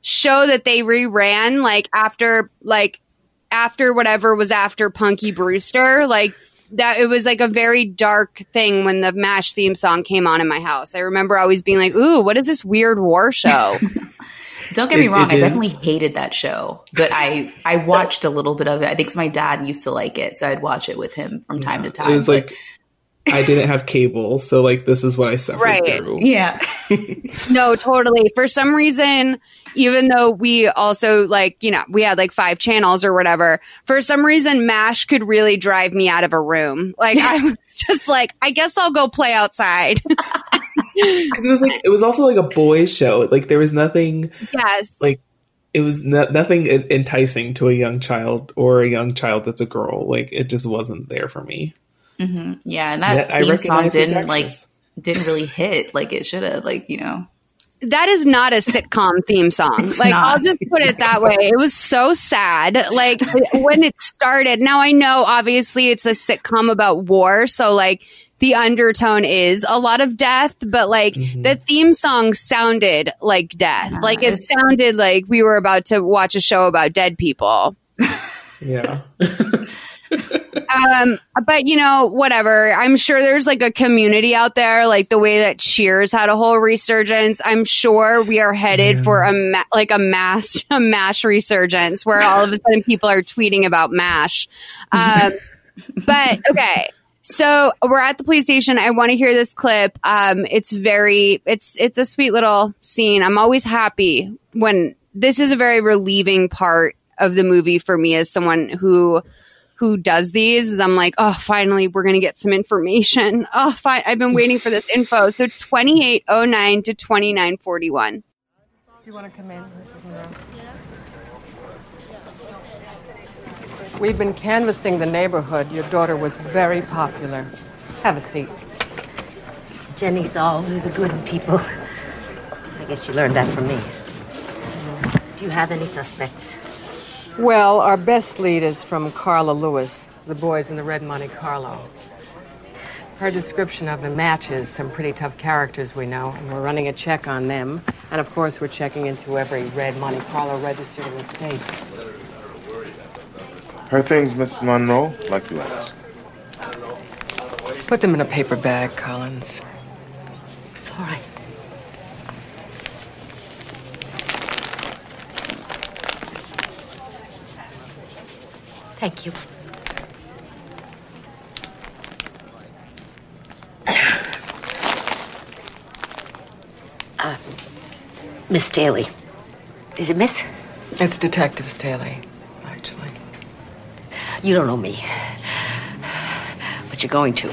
show that they reran like after like after whatever was after Punky Brewster, like that it was like a very dark thing when the MASH theme song came on in my house. I remember always being like, "Ooh, what is this weird war show?" Don't get me It- wrong, it I is. definitely hated that show, but I I watched a little bit of it. I think 'cause my dad used to like it, so I'd watch it with him from time to time. It was but- like I didn't have cable, so like this is what I suffered Right. through. yeah, no, totally. For some reason, even though we also like, you know, we had like five channels or whatever, for some reason, MASH could really drive me out of a room. Like, I was just like, I guess I'll go play outside. 'Cause it was like it was also like a boys show. Like there was nothing yes. like it was no, nothing enticing to a young child or a young child that's a girl. Like it just wasn't there for me. hmm yeah, and that Yet I theme song didn't like didn't really hit like it should have. Like you know, that is not a sitcom theme song. It's like not. I'll just put it that way. It was so sad. Like when it started. Now I know obviously it's a sitcom about war, so like the undertone is a lot of death, but like mm-hmm. the theme song sounded like death. like it sounded like we were about to watch a show about dead people. Yeah. um but you know whatever. I'm sure there's like a community out there like the way that cheers had a whole resurgence. I'm sure we are headed for a ma- like a mass a mash resurgence where all of a sudden people are tweeting about mash. Um but okay. So we're at the police station. I want to hear this clip. Um it's very it's it's a sweet little scene. I'm always happy when this is a very relieving part of the movie for me as someone who who does these is I'm like, oh, finally, we're going to get some information. Oh, fine. I've been waiting for this info. So 2809 to 2941. Do you want to come in, We've been canvassing the neighborhood. Your daughter was very popular. Have a seat. Jenny saw only the good in people. I guess she learned that from me. Do you have any suspects? Well, our best lead is from Carla Lewis, the boys in the Red Monte Carlo. Her description of them matches some pretty tough characters we know, and we're running a check on them. And of course, we're checking into every Red Monte Carlo registered in the state. Her things, Miss Monroe, like you asked. Put them in a paper bag, Collins. It's all right. Thank you. Uh, Miss Daly. Is it Miss? It's Detective Staley, actually. You don't know me. But you're going to.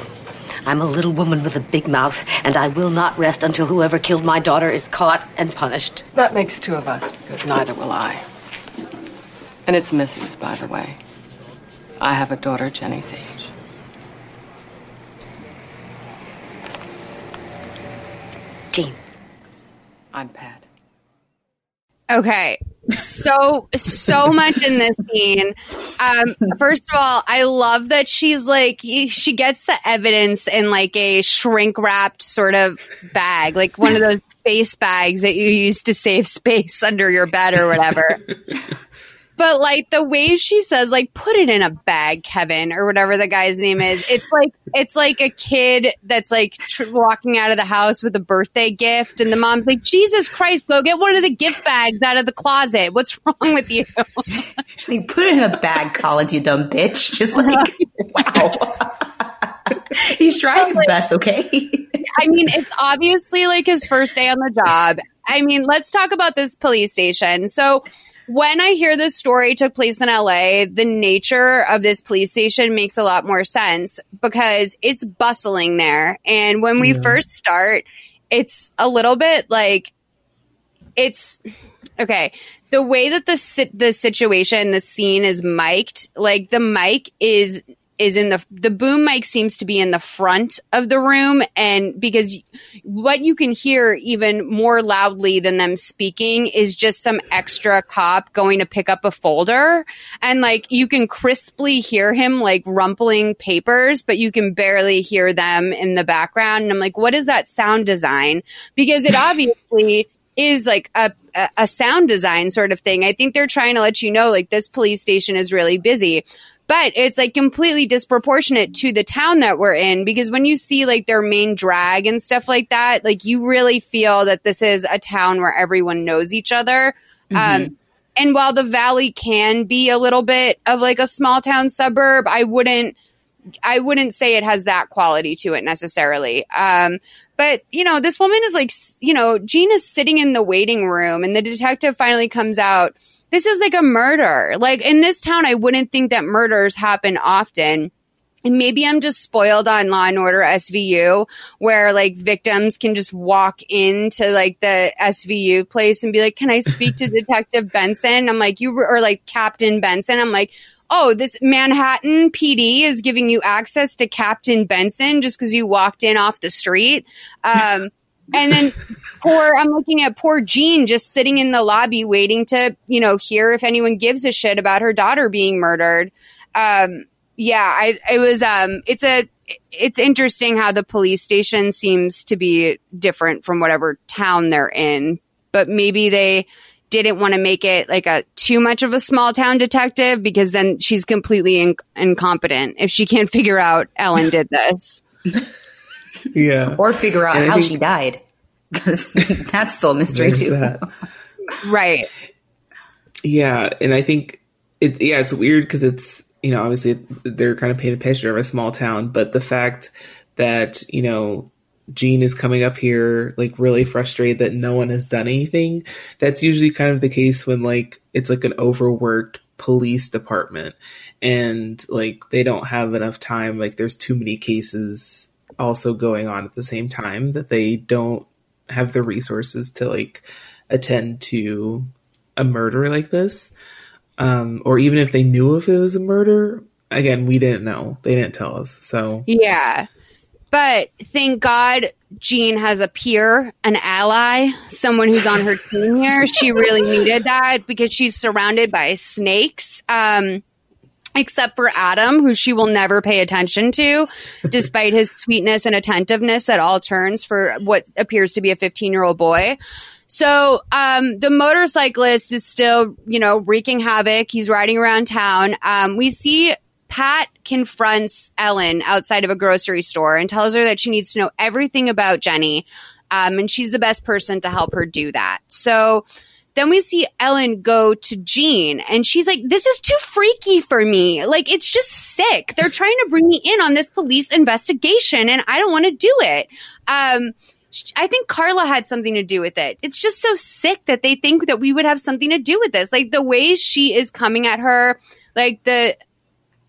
I'm a little woman with a big mouth, and I will not rest until whoever killed my daughter is caught and punished. That makes two of us, because neither will I. And it's Mrs., by the way. I have a daughter, Jenny's age. Jean. I'm Pat. Okay. So, so much in this scene. Um, first of all, I love that she's like, she gets the evidence in like a shrink wrapped sort of bag, like one of those space bags that you use to save space under your bed or whatever. But like the way she says, like, put it in a bag, Kevin, or whatever the guy's name is. It's like it's like a kid that's like tr- walking out of the house with a birthday gift, and the mom's like, "Jesus Christ, go get one of the gift bags out of the closet. What's wrong with you?" She's like, put it in a bag, Collins, you dumb bitch. Just like, wow. He's trying his best, okay? I mean, it's obviously like his first day on the job. I mean, let's talk about this police station. So, when I hear this story took place in LA, the nature of this police station makes a lot more sense because it's bustling there. And when we Yeah. first start, it's a little bit like it's okay. The way that the the situation, the scene is mic'd, like the mic is is in the the boom mic seems to be in the front of the room and because what you can hear even more loudly than them speaking is just some extra cop going to pick up a folder. And like you can crisply hear him like rumpling papers but you can barely hear them in the background. And I'm like what is that sound design? Because it obviously is like a, a, sound design sort of thing. I think they're trying to let you know like this police station is really busy but it's like completely disproportionate to the town that we're in because when you see like their main drag and stuff like that, like you really feel that this is a town where everyone knows each other. Mm-hmm. Um, and while the valley can be a little bit of like a small town suburb, I wouldn't. I wouldn't say it has that quality to it necessarily. Um, but you know, this woman is like, you know, Jean is sitting in the waiting room, and the detective finally comes out. This is like a murder. Like in this town, I wouldn't think that murders happen often. And maybe I'm just spoiled on Law and Order SVU, where like victims can just walk into like the SVU place and be like, "Can I speak to Detective Benson?" I'm like, "You were-" or like Captain Benson." I'm like, "Oh, this Manhattan PD is giving you access to Captain Benson just because you walked in off the street." Um, and then poor, I'm looking at poor Jean just sitting in the lobby waiting to, you know, hear if anyone gives a shit about her daughter being murdered. Um, yeah, I, it was, um, it's a, it's interesting how the police station seems to be different from whatever town they're in, but maybe they didn't want to make it like a too much of a small town detective because then she's completely in- incompetent if she can't figure out Ellen did this. Yeah. Or figure out And how think- she died. Because that's still a mystery too. that. right. Yeah, and I think it. Yeah, it's weird because it's you know obviously they're kind of painting a picture of a small town, but the fact that you know Jean is coming up here like really frustrated that no one has done anything. That's usually kind of the case when like it's like an overworked police department and like they don't have enough time. Like there's too many cases also going on at the same time that they don't have the resources to like attend to a murder like this. Um, or even if they knew if it was a murder, again, we didn't know. They didn't tell us. So Yeah. But thank God Jean has a peer, an ally, someone who's on her team here. She really needed that because she's surrounded by snakes. Um, except for Adam, who she will never pay attention to, despite his sweetness and attentiveness at all turns for what appears to be a 15 year old boy. So um, the motorcyclist is still, you know, wreaking havoc. He's riding around town. Um, we see Pat confronts Ellen outside of a grocery store and tells her that she needs to know everything about Jenny. Um, and she's the best person to help her do that. So then we see Ellen go to Jean and she's like, This is too freaky for me. Like, it's just sick. They're trying to bring me in on this police investigation and I don't want to do it. Um, I think Carla had something to do with it. It's just so sick that they think that we would have something to do with this. Like the way she is coming at her, like the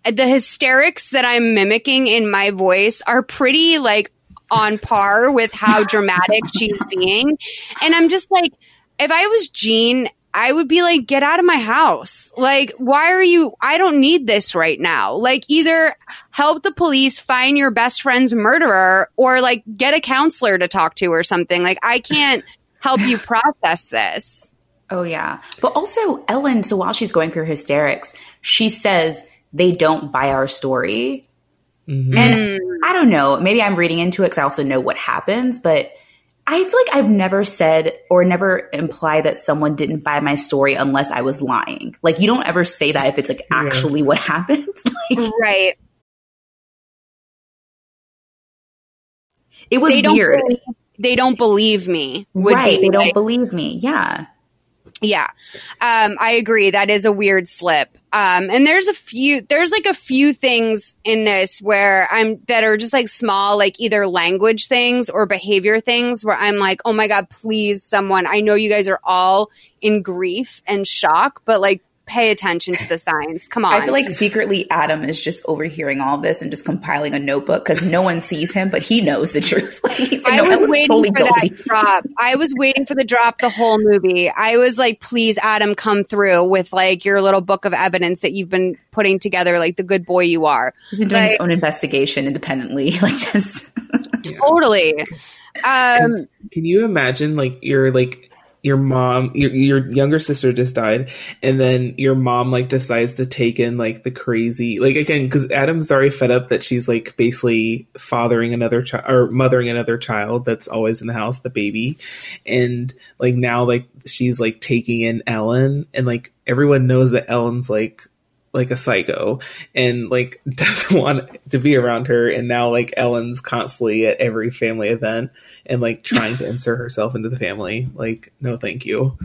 the hysterics that I'm mimicking in my voice are pretty like on par with how dramatic she's being. And I'm just like, if I was Jean, I would be like, get out of my house. Like, why are you? I don't need this right now. Like, either help the police find your best friend's murderer or like get a counselor to talk to or something. Like, I can't help you process this. Oh yeah. But also Ellen, so while she's going through hysterics, she says they don't buy our story. Mm-hmm. And I don't know, maybe I'm reading into it because I also know what happens, but I feel like I've never said or never implied that someone didn't buy my story unless I was lying. Like you don't ever say that if it's like actually what happened. like, right. It was They don't weird. believe- they don't believe me. would Right. be They don't like- believe me. Yeah. Yeah. Um, I agree. That is a weird slip. Um, and there's a few, there's like a few things in this where I'm, that are just like small, like either language things or behavior things where I'm like, oh my God, please, someone, I know you guys are all in grief and shock, but like pay attention to the signs. Come on. I feel like secretly Adam is just overhearing all this and just compiling a notebook because no one sees him, but he knows the truth. Like, I no, was waiting totally for guilty. that drop. I was waiting for the drop the whole movie. I was like, please, Adam, come through with like your little book of evidence that you've been putting together, like the good boy you are. He's been doing Like, his own investigation independently. Like just totally. Um, Can you imagine like you're like your mom your, your younger sister just died and then your mom like decides to take in like the crazy like again because adam's already fed up that she's like basically fathering another child or mothering another child that's always in the house the baby. And like now like she's like taking in ellen and like everyone knows that ellen's like like a psycho and like doesn't want to be around her and now like Ellen's constantly at every family event and like trying to insert herself into the family like no thank you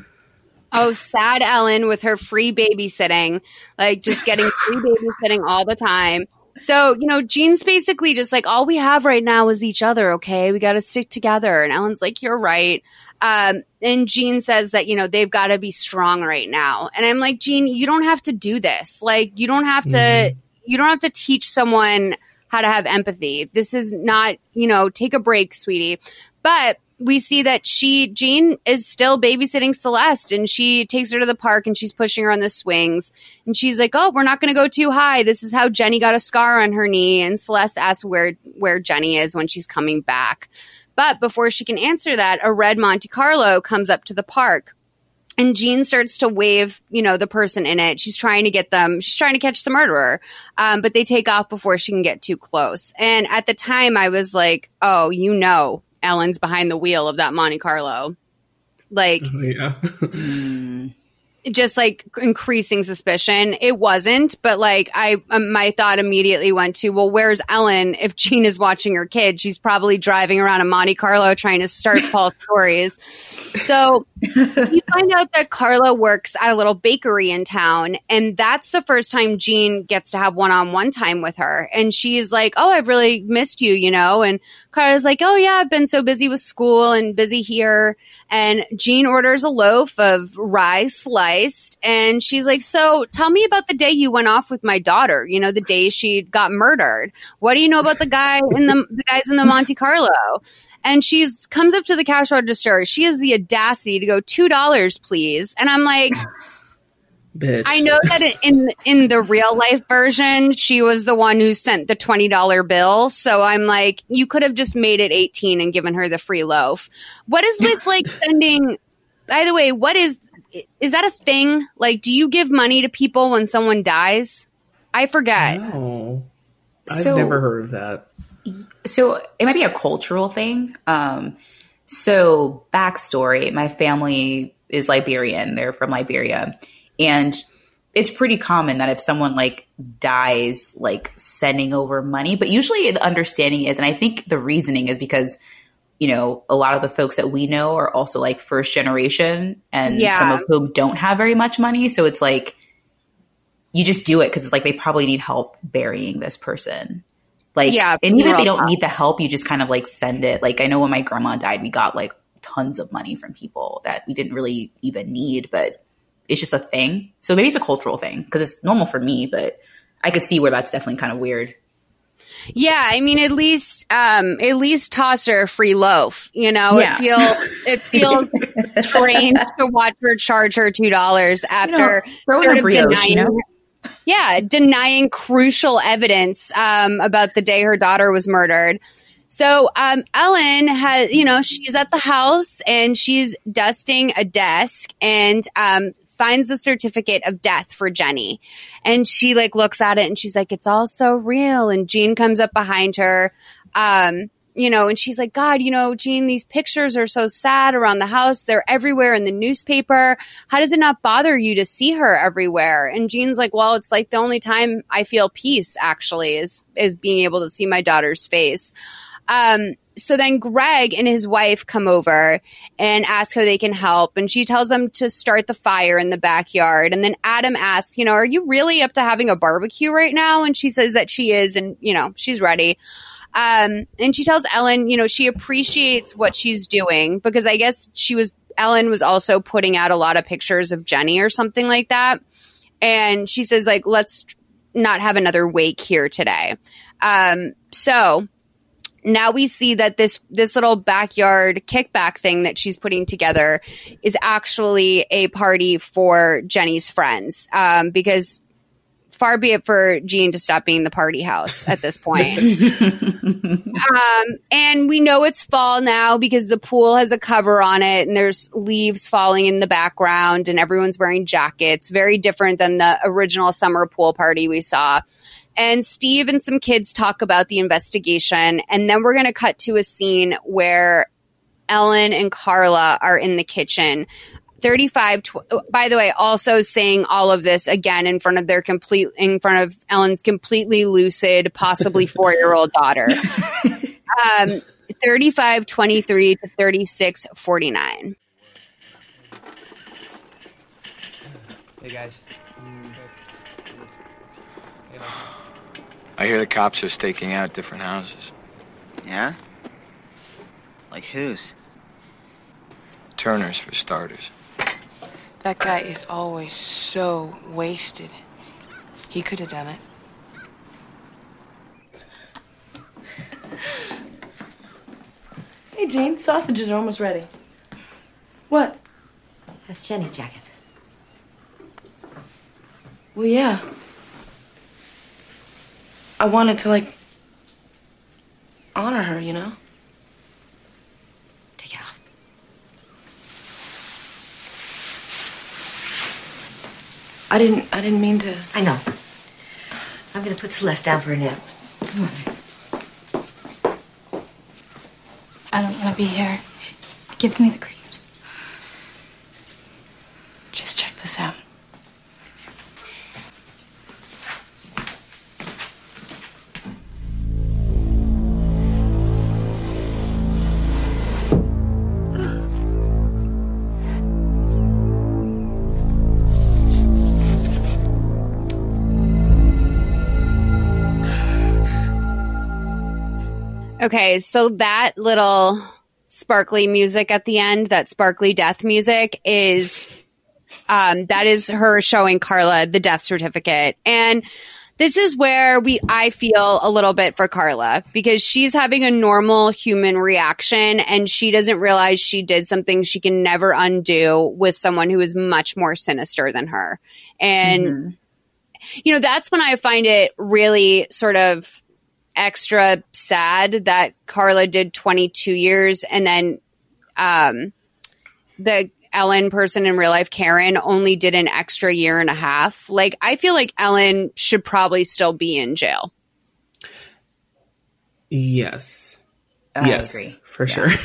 Oh, sad Ellen with her free babysitting, like just getting free babysitting all the time. So, you know, Jean's basically just like, all we have right now is each other, okay? We got to stick together. And Ellen's like, you're right. Um, and Jean says that, you know, they've got to be strong right now. And I'm like, Jean, you don't have to do this. Like, you don't have to, mm-hmm. you don't have to teach someone how to have empathy. This is not, you know, take a break, sweetie. But we see that she, Jean, is still babysitting Celeste and she takes her to the park and she's pushing her on the swings. And she's like, Oh, we're not going to go too high. This is how Jenny got a scar on her knee. And Celeste asks where, where Jenny is when she's coming back. But before she can answer that, a red Monte Carlo comes up to the park. And Jean starts to wave, you know, the person in it. She's trying to get them, she's trying to catch the murderer. Um, but they take off before she can get too close. And at the time, I was like, oh, you know, Ellen's behind the wheel of that Monte Carlo. Like, oh, yeah. Just like increasing suspicion. It wasn't, but like I, um, my thought immediately went to, well, where's Ellen? If Jean is watching her kid, she's probably driving around a Monte Carlo trying to start false stories. So you find out that Carla works at a little bakery in town, and that's the first time Jean gets to have one on one time with her. And she's like, Oh, I've really missed you, you know? And Carla's like, Oh, yeah, I've been so busy with school and busy here. And Jean orders a loaf of rye sliced, and she's like, So tell me about the day you went off with my daughter, you know, the day she got murdered. What do you know about the guy in the, the guys in the Monte Carlo? And she's comes up to the cash register. She has the audacity to go two dollars, please, and I'm like. Bitch. I know that in in the real life version, she was the one who sent the twenty dollar bill. So I'm like, you could have just made it eighteen and given her the free loaf. What is with like sending? By the way, what is is that a thing? Like, do you give money to people when someone dies? I forget. No, I've so, never heard of that so it might be a cultural thing. Um, so backstory: my family is Liberian. They're from Liberia, and it's pretty common that if someone like dies, like sending over money. But usually the understanding is, and I think the reasoning is because you know a lot of the folks that we know are also like first generation, and yeah. some of whom don't have very much money. So it's like you just do it because it's like they probably need help burying this person. Like, yeah, and even if they don't need the help, you just kind of like send it. Like, I know when my grandma died, we got like tons of money from people that we didn't really even need, but it's just a thing. So maybe it's a cultural thing because it's normal for me, but I could see where that's definitely kind of weird. Yeah, I mean, at least, um, at least toss her a free loaf. You know, yeah. it feels it feels strange to watch her charge her two dollars after you know, sort of denying. You know? Yeah, denying crucial evidence um, about the day her daughter was murdered. So um, Ellen has, you know, she's at the house and she's dusting a desk and um, finds the certificate of death for Jenny. And she like looks at it and she's like, "It's all so real." And Jean comes up behind her. Um, you know, and she's like, God, you know, Jean, these pictures are so sad around the house. They're everywhere in the newspaper. How does it not bother you to see her everywhere? And Jean's like, well, it's like the only time I feel peace actually is, is being able to see my daughter's face. Um, so then Greg and his wife come over and ask how they can help. And she tells them to start the fire in the backyard. And then Adam asks, you know, are you really up to having a barbecue right now? And she says that she is. And, you know, she's ready. Um, and she tells Ellen, you know, she appreciates what she's doing because I guess she was, Ellen was also putting out a lot of pictures of Jenny or something like that. And she says, like, let's not have another wake here today. Um, so now we see that this this little backyard kickback thing that she's putting together is actually a party for Jenny's friends um, because far be it for Jean to stop being the party house at this point. um, and we know it's fall now because the pool has a cover on it and there's leaves falling in the background and everyone's wearing jackets. Very different than the original summer pool party we saw. And Steve and some kids talk about the investigation. And then we're going to cut to a scene where Ellen and Carla are in the kitchen. 35 tw- by the way also saying all of this again in front of their complete in front of Ellen's completely lucid possibly 4-year-old daughter. um 35 23 to 36 49. Hey guys. I hear the cops are staking out different houses. Yeah? Like whose? Turner's, for starters. That guy is always so wasted. He could have done it. Hey, Jane, sausages are almost ready. What? That's Jenny's jacket. Well, yeah. I wanted to, like, honor her, you know? Take it off. I didn't, I didn't mean to. I know. I'm gonna put Celeste down for a nap. Come on. I don't want to be here. It gives me the creeps. Just check this out. Okay, so that little sparkly music at the end, that sparkly death music is um that is her showing Carla the death certificate. And this is where we I feel a little bit for Carla because she's having a normal human reaction and she doesn't realize she did something she can never undo with someone who is much more sinister than her. And you know, that's when I find it really sort of extra sad that Carla did 22 years and then um the Ellen person in real life Karen only did an extra year and a half. Like I feel like Ellen should probably still be in jail. Yes. I yes, agree. for sure.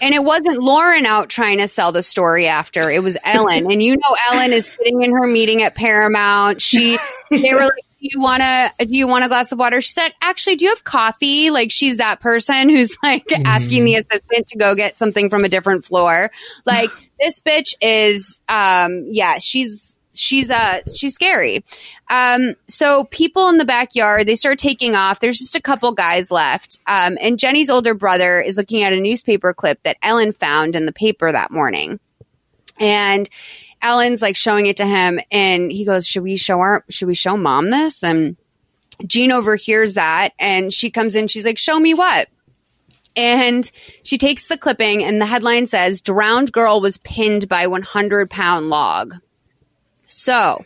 And it wasn't Lauren out trying to sell the story after. It was Ellen. and you know Ellen is sitting in her meeting at Paramount. She they were like, Do you wanna do you want a glass of water? She said, Actually, do you have coffee? Like she's that person who's like asking the assistant to go get something from a different floor. Like this bitch is um yeah, she's she's uh she's scary um so people in the backyard they start taking off there's just a couple guys left um and jenny's older brother is looking at a newspaper clip that ellen found in the paper that morning and ellen's like showing it to him and he goes should we show our should we show mom this and jean overhears that and she comes in she's like show me what and she takes the clipping and the headline says drowned girl was pinned by 100 pound log so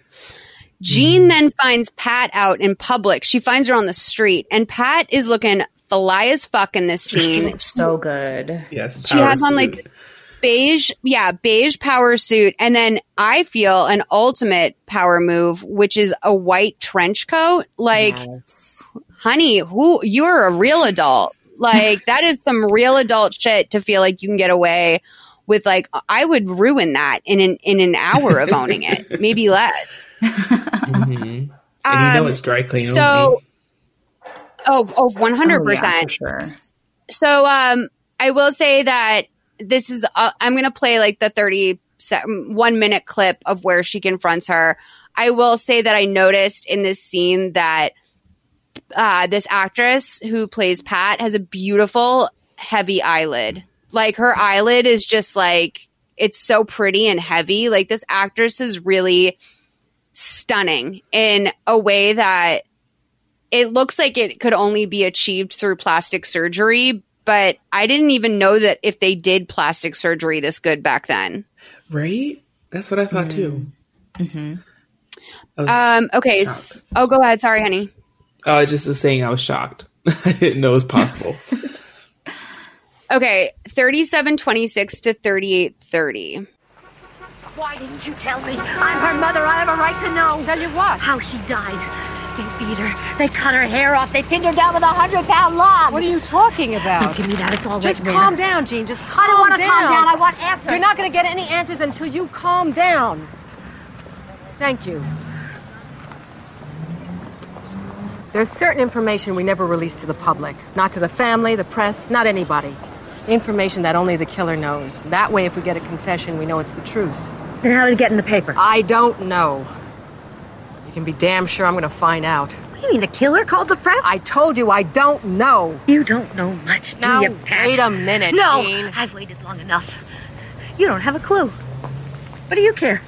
Jean mm. then finds Pat out in public. She finds her on the street, and Pat is looking fly as fuck in this scene. so good. Yes. She has on like this beige, yeah, beige power suit, and then I feel an ultimate power move, which is a white trench coat. Like, honey, who you're a real adult. Like that is some real adult shit to feel like you can get away with. Like I would ruin that in an in an hour of owning it, maybe less. Mhm. And you know Um, it's dry clean So, oh, oh, 100%. Oh, yeah, sure. So, um, I will say that this is, uh, I'm going to play like the 30 se- one minute clip of where she confronts her. I will say that I noticed in this scene that uh, this actress who plays Pat has a beautiful heavy eyelid. Like her eyelid is just like, it's so pretty and heavy. Like this actress is really stunning in a way that it looks like it could only be achieved through plastic surgery. But I didn't even know that if they did plastic surgery this good back then. Right? That's what I thought too. Mm-hmm. Um, okay. s- Oh, go ahead. Sorry, honey. Oh, I just was saying I was shocked. I didn't know it was possible. Okay. 3726 to 3830. Why didn't you tell me? I'm her mother. I have a right to know. Tell you what? How she died. They beat her. They cut her hair off. They pinned her down with a hundred pound log. What are you talking about? Don't give me that. It's all Just right calm down, Jean. Just calm down. I don't want to calm down. I want answers. You're not going to get any answers until you calm down. Thank you. There's certain information we never release to the public. Not to the family, the press, not anybody. Information that only the killer knows. That way, if we get a confession, we know it's the truth. Then how did it get in the paper? I don't know. Can be damn sure I'm to find out. What do you mean, the killer called the press? I told you I don't know. You don't know much, do Now, you, Pat? wait a minute, No, Jean. I've waited long enough. You don't have a clue. What do you care?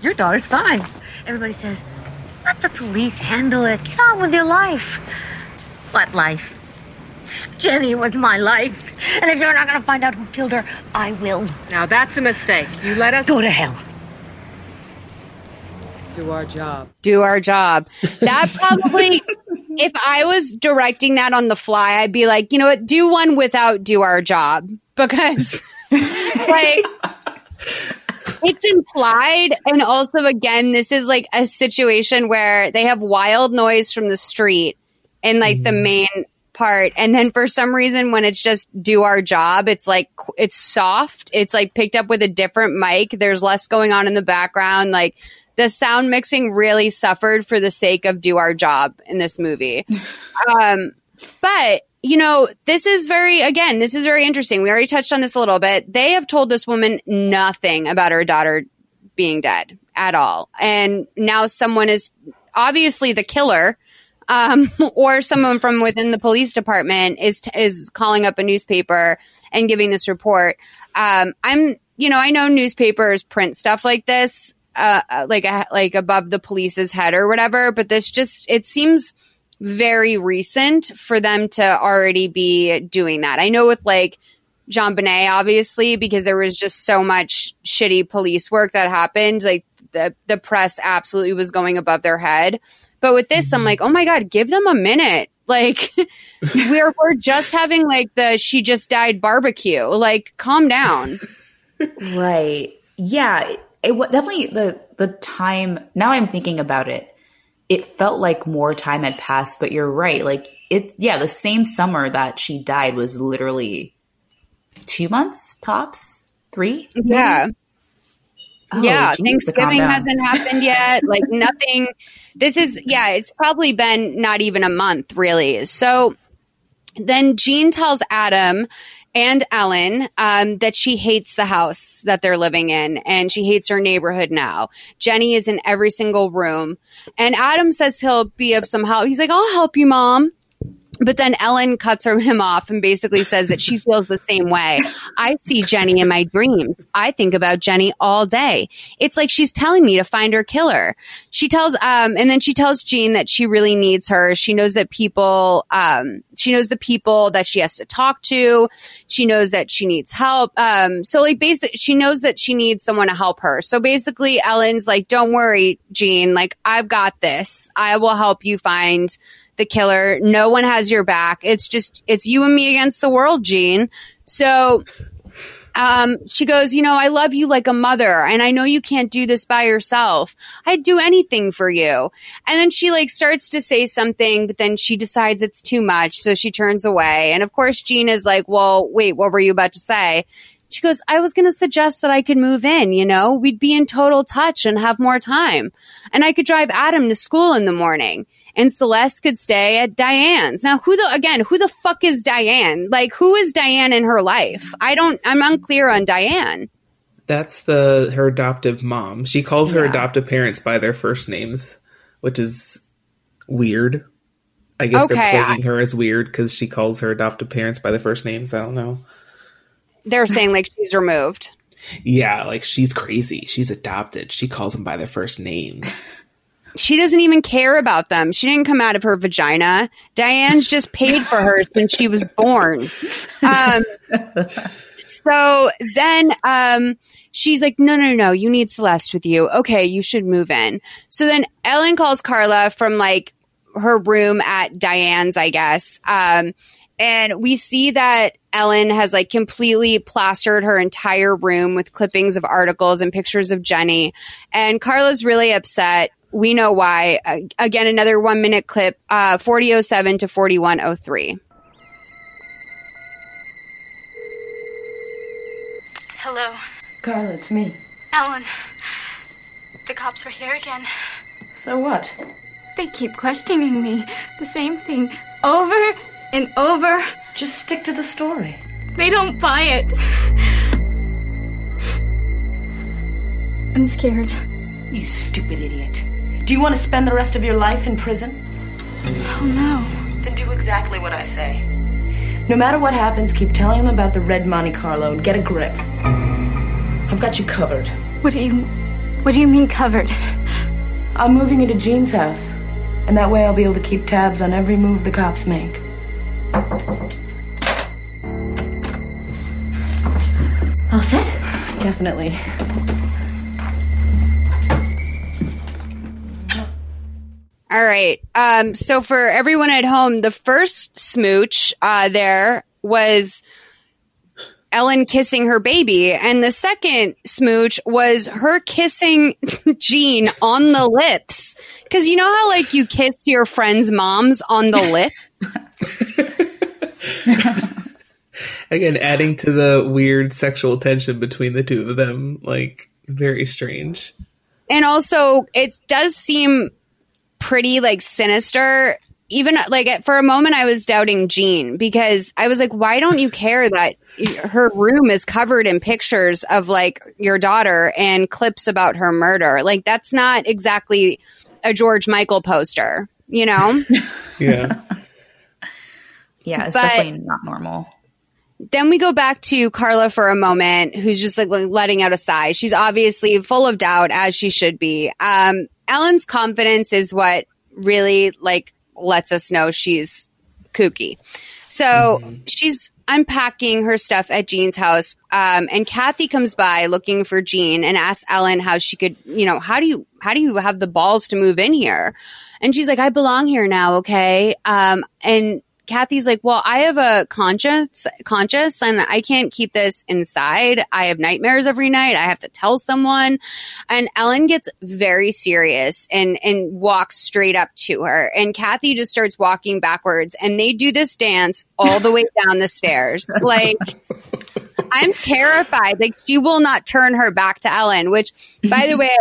Your daughter's fine. Everybody says, let the police handle it. Get on with your life. What life? Jenny was my life. And if you're not to find out who killed her, I will. Now, that's a mistake. You let us go to hell. Do our job. do our job. That probably, if I was directing that on the fly, I'd be like, you know what, do one without do our job because, like, it's implied. And also, again, this is like a situation where they have wild noise from the street in like the mm-hmm. main part. And then for some reason, when it's just do our job, it's like, it's soft. It's like picked up with a different mic. There's less going on in the background. Like, the sound mixing really suffered for the sake of do our job in this movie. um, but you know, this is very again, this is very interesting. We already touched on this a little bit. They have told this woman nothing about her daughter being dead at all, and now someone is obviously the killer. Um, or someone from within the police department is is calling up a newspaper and giving this report. Um, I'm, you know, I know newspapers print stuff like this, uh, uh, like a, like above the police's head or whatever. But this just it seems very recent for them to already be doing that. I know with like JonBenét, obviously, because there was just so much shitty police work that happened. Like the the press absolutely was going above their head. But with this, I'm like, oh my god, give them a minute. Like we're we're just having like the she just died barbecue. Like, calm down. Right. Yeah. It, it wa- definitely the the time. Now I'm thinking about it. It felt like more time had passed, but you're right. Like it. Yeah, the same summer that she died was literally two months tops, three. Yeah. Oh, yeah, geez, Thanksgiving hasn't happened yet. Like nothing. This is yeah. It's probably been not even a month, really. So then Jean tells Adam and Ellen um, that she hates the house that they're living in and she hates her neighborhood now. Jenny is in every single room, and Adam says he'll be of some help. He's like, "I'll help you, mom." But then Ellen cuts him off and basically says that she feels the same way. I see Jenny in my dreams. I think about Jenny all day. It's like she's telling me to find her killer. She tells, um, and then she tells Jean that she really needs her. She knows that people, um, she knows the people that she has to talk to. She knows that she needs help. Um, so like basically, she knows that she needs someone to help her. So basically, Ellen's like, don't worry, Jean. Like, I've got this. I will help you find the killer. No one has your back. It's just, it's you and me against the world, Jean. So, um, she goes, you know, I love you like a mother and I know you can't do this by yourself. I'd do anything for you. And then she like starts to say something, but then she decides it's too much. So she turns away. And of course, Jean is like, well, wait, what were you about to say? She goes, I was going to suggest that I could move in, you know, we'd be in total touch and have more time. And I could drive Adam to school in the morning and Celeste could stay at Diane's. Now, who the, again, who the fuck is Diane? Like, who is Diane in her life? I don't, I'm unclear on Diane. That's the her adoptive mom. She calls her adoptive parents by their first names, which is weird. I guess Okay, they're plaguing her as weird because she calls her adoptive parents by their first names. I don't know. They're saying like she's removed. Yeah, like she's crazy. She's adopted. She calls them by their first names. She doesn't even care about them. She didn't come out of her vagina. Diane's just paid for her since she was born. Um, so then um, she's like, no, no, no, you need Celeste with you. Okay, you should move in. So then Ellen calls Carla from like her room at Diane's, I guess. Um, and we see that Ellen has like completely plastered her entire room with clippings of articles and pictures of Jenny. And Carla's really upset. We know why. Uh, again, another one minute clip, uh, 4007 to 4103. Hello, Carla, it's me. Ellen. The cops were here again. So what? They keep questioning me. The same thing over and over. Just stick to the story. They don't buy it. I'm scared. You stupid idiot. Do you want to spend the rest of your life in prison? Oh no. Then do exactly what I say. No matter what happens, keep telling them about the red Monte Carlo and get a grip. I've got you covered. What do you what do you mean covered? I'm moving into Jean's house. And that way I'll be able to keep tabs on every move the cops make. All set? Definitely. All right. Um, so for everyone at home, the first smooch uh, there was Ellen kissing her baby, and the second smooch was her kissing Jean on the lips. Because you know how like you kiss your friends' moms on the lip. Again, adding to the weird sexual tension between the two of them, like very strange. And also, it does seem pretty like sinister. Even like for a moment, I was doubting Jean because I was like, why don't you care that her room is covered in pictures of like your daughter and clips about her murder? Like, that's not exactly a George Michael poster, you know? yeah. Yeah, it's But- definitely not normal. then we go back to Carla for a moment, who's just like letting out a sigh. She's obviously full of doubt, as she should be. Um, Ellen's confidence is what really like lets us know she's kooky. So she's unpacking her stuff at Jean's house, um, and Kathy comes by looking for Jean and asks Ellen how she could, you know, how do you how do you have the balls to move in here? And she's like, I belong here now, okay? Um, and Kathy's like, well, I have a conscience, conscious, and I can't keep this inside. I have nightmares every night. I have to tell someone. And Ellen gets very serious and and walks straight up to her. And Kathy just starts walking backwards, and they do this dance all the way down the stairs. Like, I'm terrified. Like, she will not turn her back to Ellen. Which, by the way.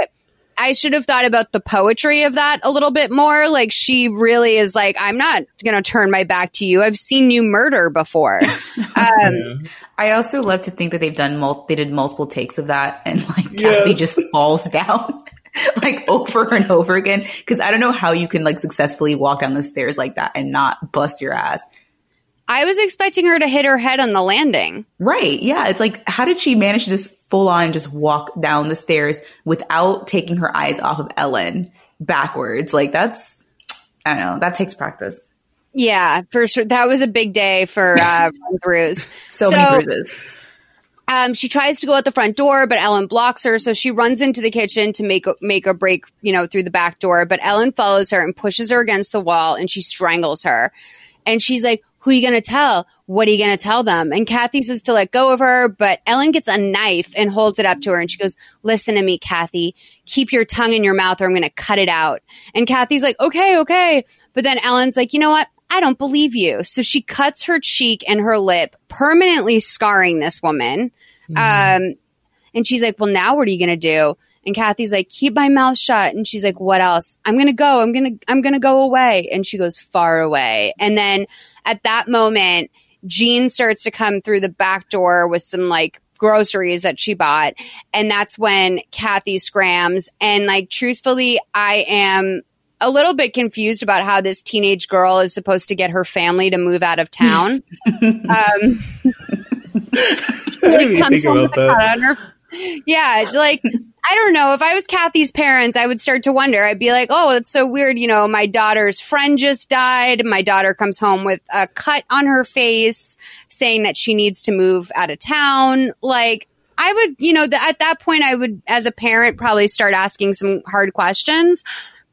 I should have thought about the poetry of that a little bit more. Like she really is like, I'm not going to turn my back to you. I've seen you murder before. Um, I also love to think that they've done mul- they did multiple takes of that and like Kathy just falls down like over and over again because I don't know how you can like successfully walk down the stairs like that and not bust your ass. I was expecting her to hit her head on the landing. Right. Yeah. It's like, how did she manage to just full on just walk down the stairs without taking her eyes off of Ellen backwards? Like, that's, I don't know, that takes practice. Yeah, for sure. That was a big day for uh, run throughs. So, many bruises. Um, she tries to go out the front door, but Ellen blocks her. So she runs into the kitchen to make a, make a break, you know, through the back door. But Ellen follows her and pushes her against the wall, and she strangles her. And she's like, "Who are you going to tell? What are you going to tell them?" And Kathy says to let go of her, but Ellen gets a knife and holds it up to her, and she goes, "Listen to me, Kathy. Keep your tongue in your mouth, or I'm going to cut it out." And Kathy's like, "Okay, okay." But then Ellen's like, "You know what? I don't believe you." So she cuts her cheek and her lip, permanently scarring this woman. Um, and she's like, Well, now what are you going to do? And Kathy's like, Keep my mouth shut. And she's like, What else? I'm going to go. I'm going to, I'm going to go away. And she goes far away. And then at that moment, Jean starts to come through the back door with some like groceries that she bought. And that's when Kathy scrams. And like, truthfully, I am a little bit confused about how this teenage girl is supposed to get her family to move out of town. um, didn't even think home with a cut on her- Yeah, it's like I don't know. If I was Kathy's parents, I would start to wonder. I'd be like, oh, it's so weird. You know, my daughter's friend just died. My daughter comes home with a cut on her face saying that she needs to move out of town. Like, I would, you know, th- at that point, I would, as a parent, probably start asking some hard questions.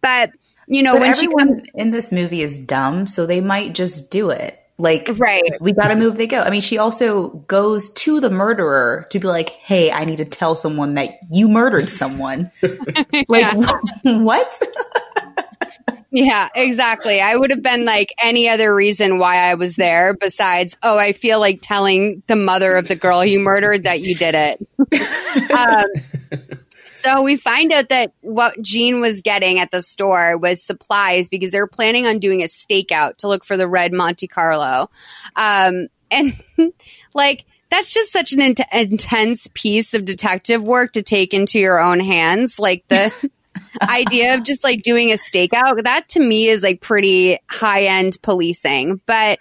But, you know, But when she comes, in this movie is dumb, so they might just do it. Like, right. we got to move, they go. I mean, she also goes to the murderer to be like, hey, I need to tell someone that you murdered someone. like, what? Yeah, exactly. I would have been like any other reason why I was there besides, oh, I feel like telling the mother of the girl you murdered that you did it. um, so we find out that what Jean was getting at the store was supplies because they're planning on doing a stakeout to look for the red Monte Carlo. Um, and like, that's just such an int- intense piece of detective work to take into your own hands. Like the idea of just like doing a stakeout, that to me is like pretty high end policing. But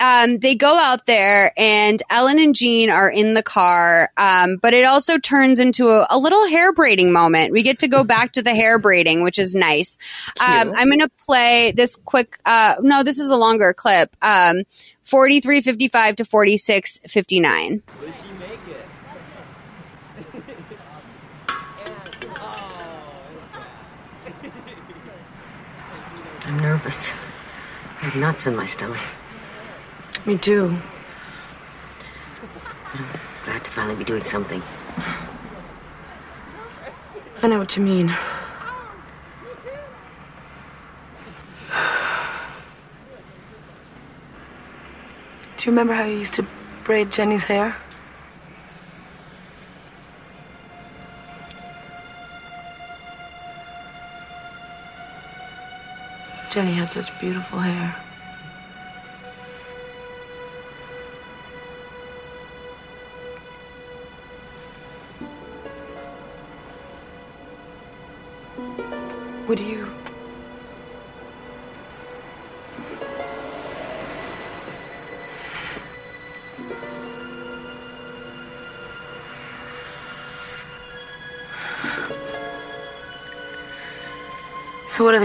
um, they go out there and Ellen and Jean are in the car. Um, but it also turns into a, a little hair braiding moment. We get to go back to the hair braiding, which is nice. Um, I'm going to play this quick, uh, no, this is a longer clip. Um, 4355 to 4659. I'm nervous. I have knots in my stomach. Me too. I'm glad to finally be doing something. I know what you mean. Do you remember how you used to braid Jenny's hair? Jenny had such beautiful hair.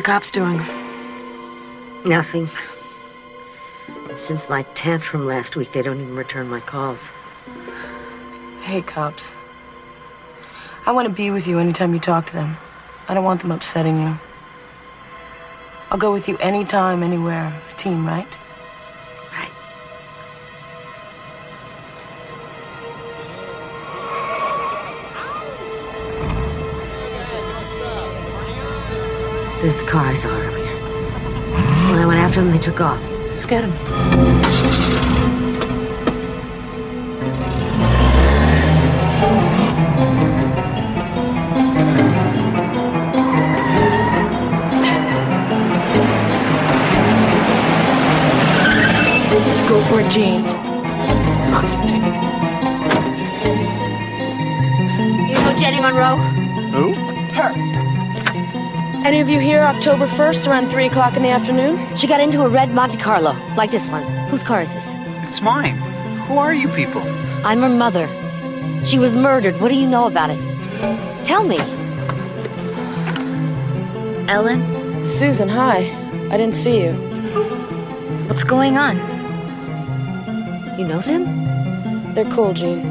Cops doing? Nothing. Since my tantrum last week, they don't even return my calls. Hey, cops. I want to be with you anytime you talk to them. I don't want them upsetting you. I'll go with you anytime, anywhere. Team? Right. There's the car I saw earlier. When I went after them, they took off. Let's get them. Go for it, Jean. You know Jenny Monroe? Who? Her. Any of you here October 1st around 3 o'clock in the afternoon? She got into a red Monte Carlo, like this one. Whose car is this? It's mine. Who are you people? I'm her mother. She was murdered. What do you know about it? Tell me. Ellen? Susan, hi. I didn't see you. What's going on? You know them? They're cool, Jean.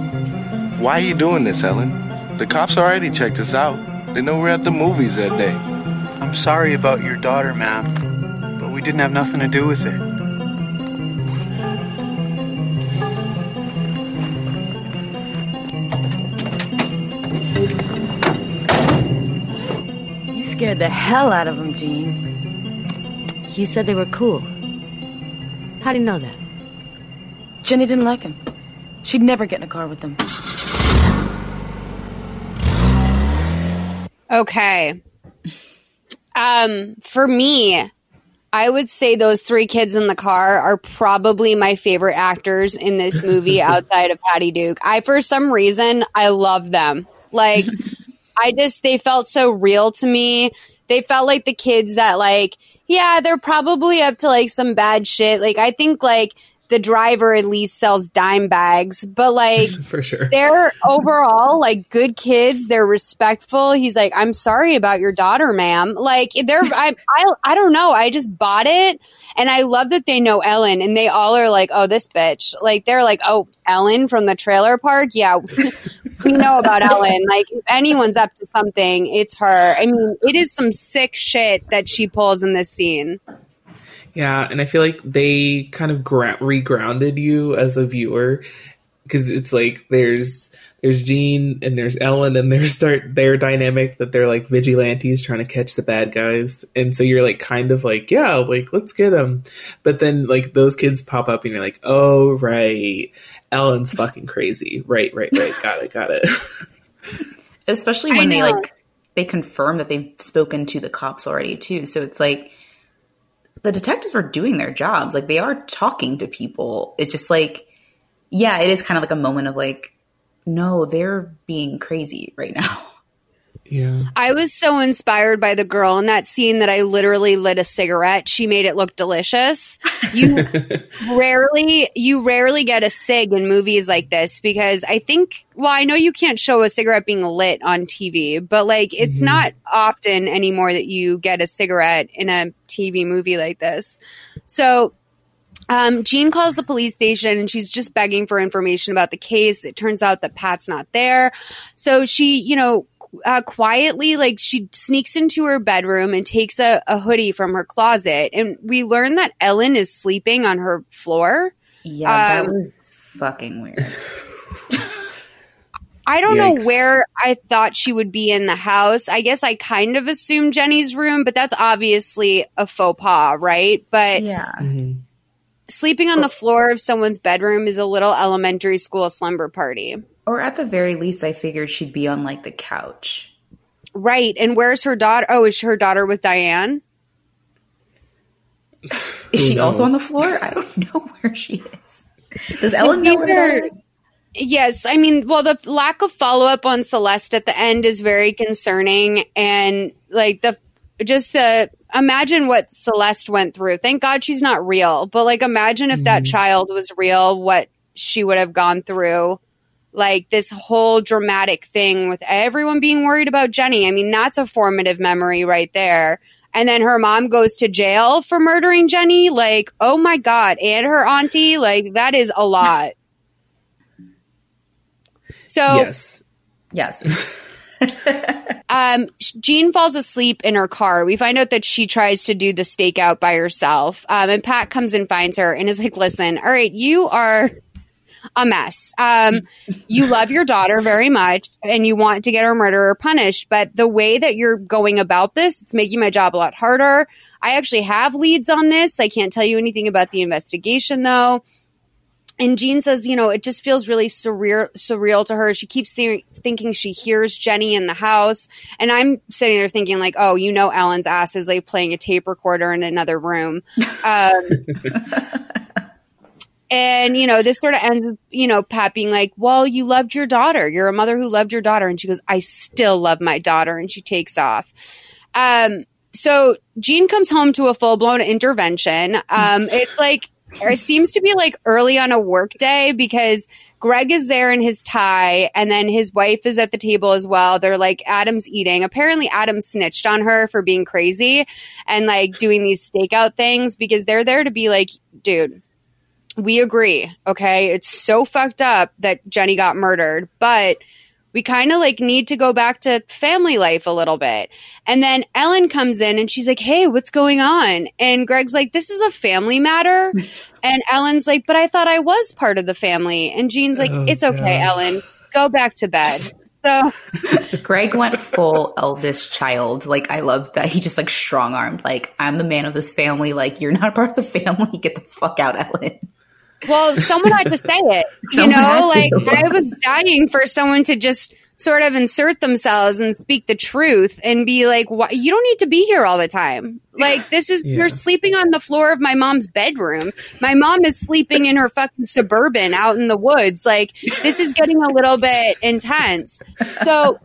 Why are you doing this, Ellen? The cops already checked us out. They know we're at the movies that day. I'm sorry about your daughter, ma'am, but we didn't have nothing to do with it. You scared the hell out of them, Jean. You said they were cool. How do you know that? Jenny didn't like him. She'd never get in a car with them. Okay. Um, for me, I would say those three kids in the car are probably my favorite actors in this movie outside of Patty Duke. I, for some reason, I love them. Like, I just, they felt so real to me. They felt like the kids that, like, yeah, they're probably up to like some bad shit. Like, I think, like, the driver at least sells dime bags, but like For sure. they're overall like good kids. They're respectful. He's like, I'm sorry about your daughter, ma'am. Like they're, I, I, I don't know. I just bought it. And I love that they know Ellen and they all are like, oh, this bitch. Like they're like, oh, Ellen from the trailer park. Yeah. we know about Ellen. Like if anyone's up to something, it's her. I mean, it is some sick shit that she pulls in this scene. Yeah, and I feel like they kind of gra- regrounded you as a viewer because it's like there's there's Jean and there's Ellen and there's their their dynamic that they're like vigilantes trying to catch the bad guys, and so you're like kind of like yeah, like let's get them, but then like those kids pop up and you're like oh right, Ellen's fucking crazy, right, right, right, got it, got it. especially when they like they confirm that they've spoken to the cops already too. So it's like the detectives are doing their jobs. Like they are talking to people. It's just like yeah it is kind of like a moment of like no they're being crazy right now yeah I was so inspired by the girl in that scene that I literally lit a cigarette. She made it look delicious. You rarely you rarely get a cig in movies like this because I think well, I know you can't show a cigarette being lit on TV, but like it's not often anymore that you get a cigarette in a TV movie like this. So um, Jean calls the police station and she's just begging for information about the case. It turns out that Pat's not there. So she, you know, uh, quietly, like she sneaks into her bedroom and takes a, a hoodie from her closet. And we learn that Ellen is sleeping on her floor. yeah that Um, was fucking weird I don't know where I thought she would be in the house. I guess I kind of assumed Jenny's room, but that's obviously a faux pas, right? But yeah sleeping on the floor of someone's bedroom is a little elementary school slumber party. Or at the very least i figured she'd be on like the couch Right. And where's her daughter? Oh, is her daughter with Diane? is she Who also on the floor i don't know where she is does ellen know where Neither- that is? Yes, I mean, well, the lack of follow up on Celeste at the end is very concerning, and like the just the imagine what Celeste went through. Thank God she's not real, but like imagine if that mm-hmm. child was real, what she would have gone through. Like this whole dramatic thing with everyone being worried about Jenny. I mean, that's a formative memory right there. And then her mom goes to jail for murdering Jenny. Like, oh my God. And her auntie. Like, that is a lot. So yes, yes um, Jean falls asleep in her car. We find out that she tries to do the stakeout by herself. Um, and Pat comes and finds her and is like, listen, all right, you are a mess. Um, you love your daughter very much and you want to get her murderer punished. But the way that you're going about this, it's making my job a lot harder. I actually have leads on this. I can't tell you anything about the investigation though. And Jean says, you know, it just feels really surreal, surreal to her. She keeps th- thinking she hears Jenny in the house. And I'm sitting there thinking, like, oh, you know, Ellen's ass is like playing a tape recorder in another room. Um, and, you know, this sort of ends, you know, Pat being like, well, you loved your daughter. You're a mother who loved your daughter. And she goes, I still love my daughter. And she takes off. Um, so Jean comes home to a full blown intervention. Um, it's like, it seems to be like early on a work day because Greg is there in his tie and then his wife is at the table as well. They're like, Adam's eating. Apparently, Adam snitched on her for being crazy and like doing these stakeout things because they're there to be like, dude, we agree. Okay. It's so fucked up that Jenny got murdered, but we kind of like need to go back to family life a little bit. And then Ellen comes in and she's like, Hey, what's going on? And Greg's like, This is a family matter. and Ellen's like, But I thought I was part of the family. And Jean's like, Oh, It's okay, God. Ellen. Go back to bed. So Greg went full eldest child. Like I love that he just like strong armed. Like I'm the man of this family. Like you're not part of the family. Get the fuck out, Ellen. Well, someone had to say it. You know, like. I was dying for someone to just sort of insert themselves and speak the truth and be like, "Why you don't need to be here all the time." Like this is Yeah. you're sleeping on the floor of my mom's bedroom. My mom is sleeping in her fucking suburban out in the woods. Like this is getting a little bit intense. So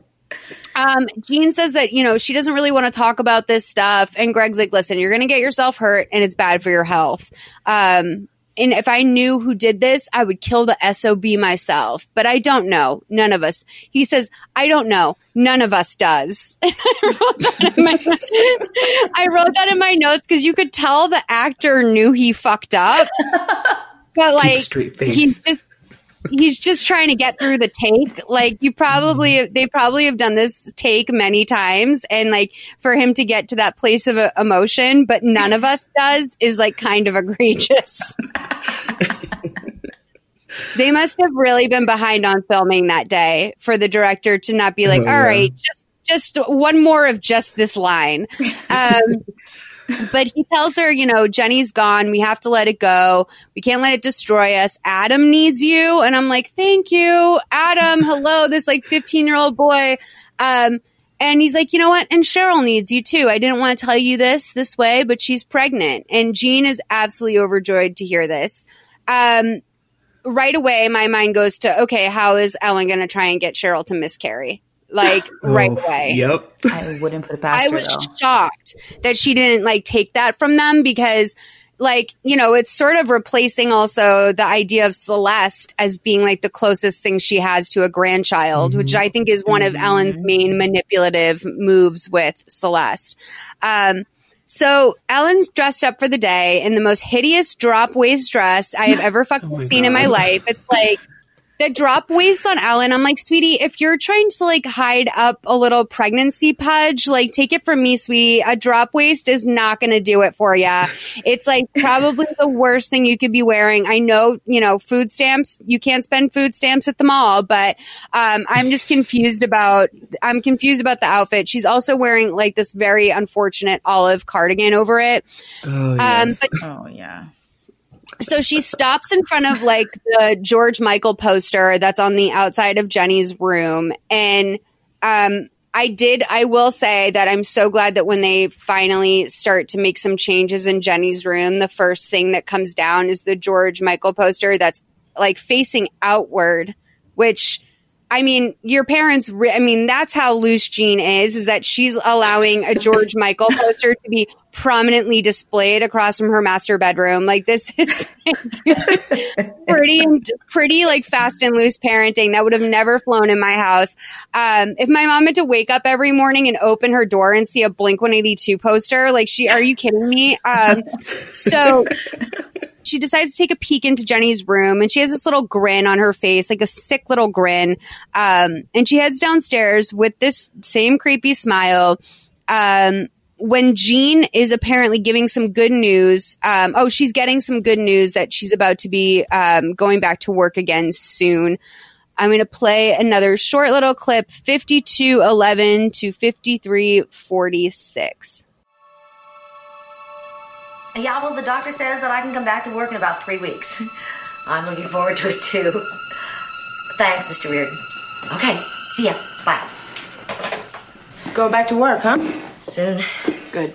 um, Jean says that, you know, she doesn't really want to talk about this stuff. And Greg's like, listen, you're going to get yourself hurt and it's bad for your health. Um, and if I knew who did this, I would kill the SOB myself. But I don't know. None of us. He says, I don't know. None of us does. I wrote that in my, I wrote that in my notes because you could tell the actor knew he fucked up. But like, he's just he's just trying to get through the take. Like you probably, they probably have done this take many times, and like for him to get to that place of uh, emotion, but none of us does, is like kind of egregious. they must have really been behind on filming that day for the director to not be like, Oh, all yeah. right, just just one more of just this line. Um, but he tells her, you know, Jenny's gone. We have to let it go. We can't let it destroy us. Adam needs you. And I'm like, thank you, Adam. Hello, this like 15 year old boy. Um, and he's like, you know what? And Cheryl needs you too. I didn't want to tell you this this way, but she's pregnant. And Jean is absolutely overjoyed to hear this. Um, right away, my mind goes to, okay, how is Ellen going to try and get Cheryl to miscarry? Like right Oh, away. Yep. I wouldn't put it past I her was though. shocked that she didn't like take that from them because like, you know, it's sort of replacing also the idea of Celeste as being like the closest thing she has to a grandchild, which I think is one of Ellen's main manipulative moves with Celeste. Um, so Ellen's dressed up for the day in the most hideous drop waist dress I have ever fucking my seen in my life. It's like the drop waist on Ellen, I'm like, sweetie, if you're trying to like hide up a little pregnancy pudge, like take it from me, sweetie. A drop waist is not going to do it for you. It's like probably the worst thing you could be wearing. I know, you know, food stamps, you can't spend food stamps at the mall, but um, I'm just confused about, I'm confused about the outfit. She's also wearing like this very unfortunate olive cardigan over it. Oh, Um, but Oh yeah. so she stops in front of like the George Michael poster that's on the outside of Jenny's room. And um, I did, I will say that I'm so glad that when they finally start to make some changes in Jenny's room, the first thing that comes down is the George Michael poster that's like facing outward, which. I mean, your parents, re- I mean, that's how loose Jean is, is that she's allowing a George Michael poster to be prominently displayed across from her master bedroom. Like this is pretty, pretty like fast and loose parenting that would have never flown in my house. Um, if my mom had to wake up every morning and open her door and see a Blink 182 poster, like she, are you kidding me? Um, so she decides to take a peek into Jenny's room and she has this little grin on her face, like a sick little grin. Um, and she heads downstairs with this same creepy smile. Um, when Jean is apparently giving some good news, um, oh, she's getting some good news that she's about to be um, going back to work again soon. I'm going to play another short little clip 5211 to 5346. Yeah, well, the doctor says that I can come back to work in about three weeks. I'm looking forward to it too. Thanks, Mr. Reardon. Okay, see ya. Bye. Go back to work, huh? Soon. Good.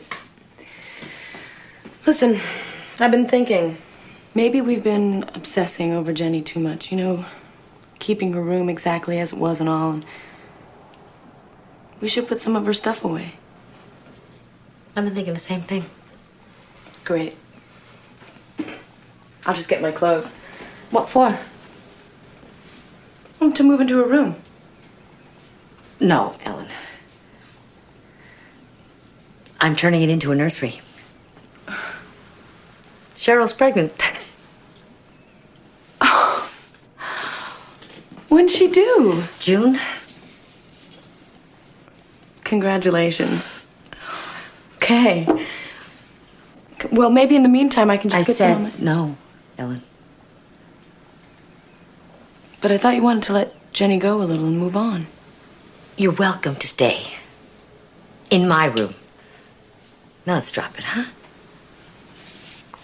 Listen, I've been thinking. Maybe we've been obsessing over Jenny too much, you know, keeping her room exactly as it was and all. And we should put some of her stuff away. I've been thinking the same thing. Great. I'll just get my clothes. What for? Oh, to move into a room. No, Ellen. I'm turning it into a nursery. Cheryl's pregnant. When'd she do? June. Congratulations. Okay. Well, maybe in the meantime I can just I get some. said no, Ellen. But I thought you wanted to let Jenny go a little and move on. You're welcome to stay. In my room. Now let's drop it, huh?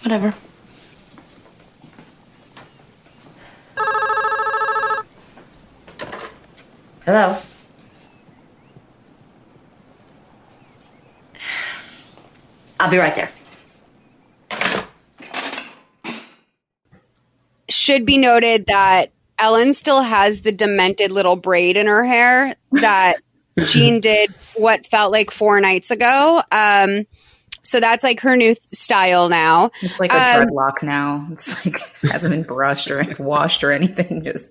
Whatever. Hello? I'll be right there. should be noted that Ellen still has the demented little braid in her hair that Jean did what felt like four nights ago. Um, So that's like her new th- style now. It's like a Um, dreadlock now. It's like hasn't been brushed or washed or anything, just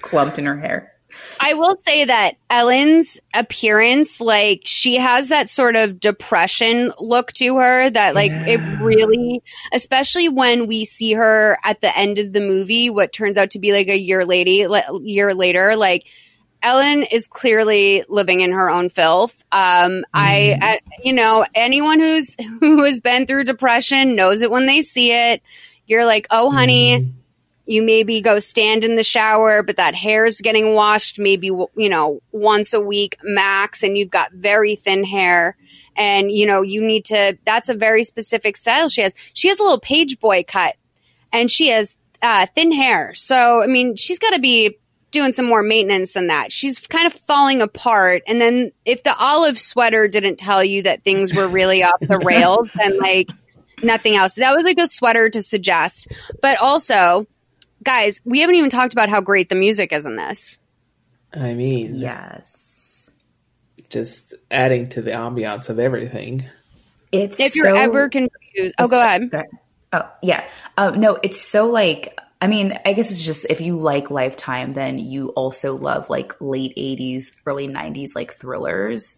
clumped in her hair. I will say that Ellen's appearance, like she has that sort of depression look to her that like it really, especially when we see her at the end of the movie, what turns out to be like a year lady, year later, like Ellen is clearly living in her own filth. Um, I, I, you know, anyone who's, who has been through depression knows it when they see it. You're like, oh, honey, you maybe go stand in the shower, but that hair is getting washed maybe, you know, once a week max, and you've got very thin hair. And, you know, you need to, that's a very specific style she has. She has a little page boy cut and she has uh, thin hair. So, I mean, she's got to be doing some more maintenance than that. She's kind of falling apart. And then if the olive sweater didn't tell you that things were really off the rails, then like nothing else. That was like a sweater to suggest. But also, guys, we haven't even talked about how great the music is in this. I mean, yes, just adding to the ambiance of everything. It's If you're so- ever confused, oh, go so- ahead. Oh, yeah. Uh, no, it's so like, I mean, I guess it's just if you like Lifetime, then you also love like late 80s, early 90s, like thrillers.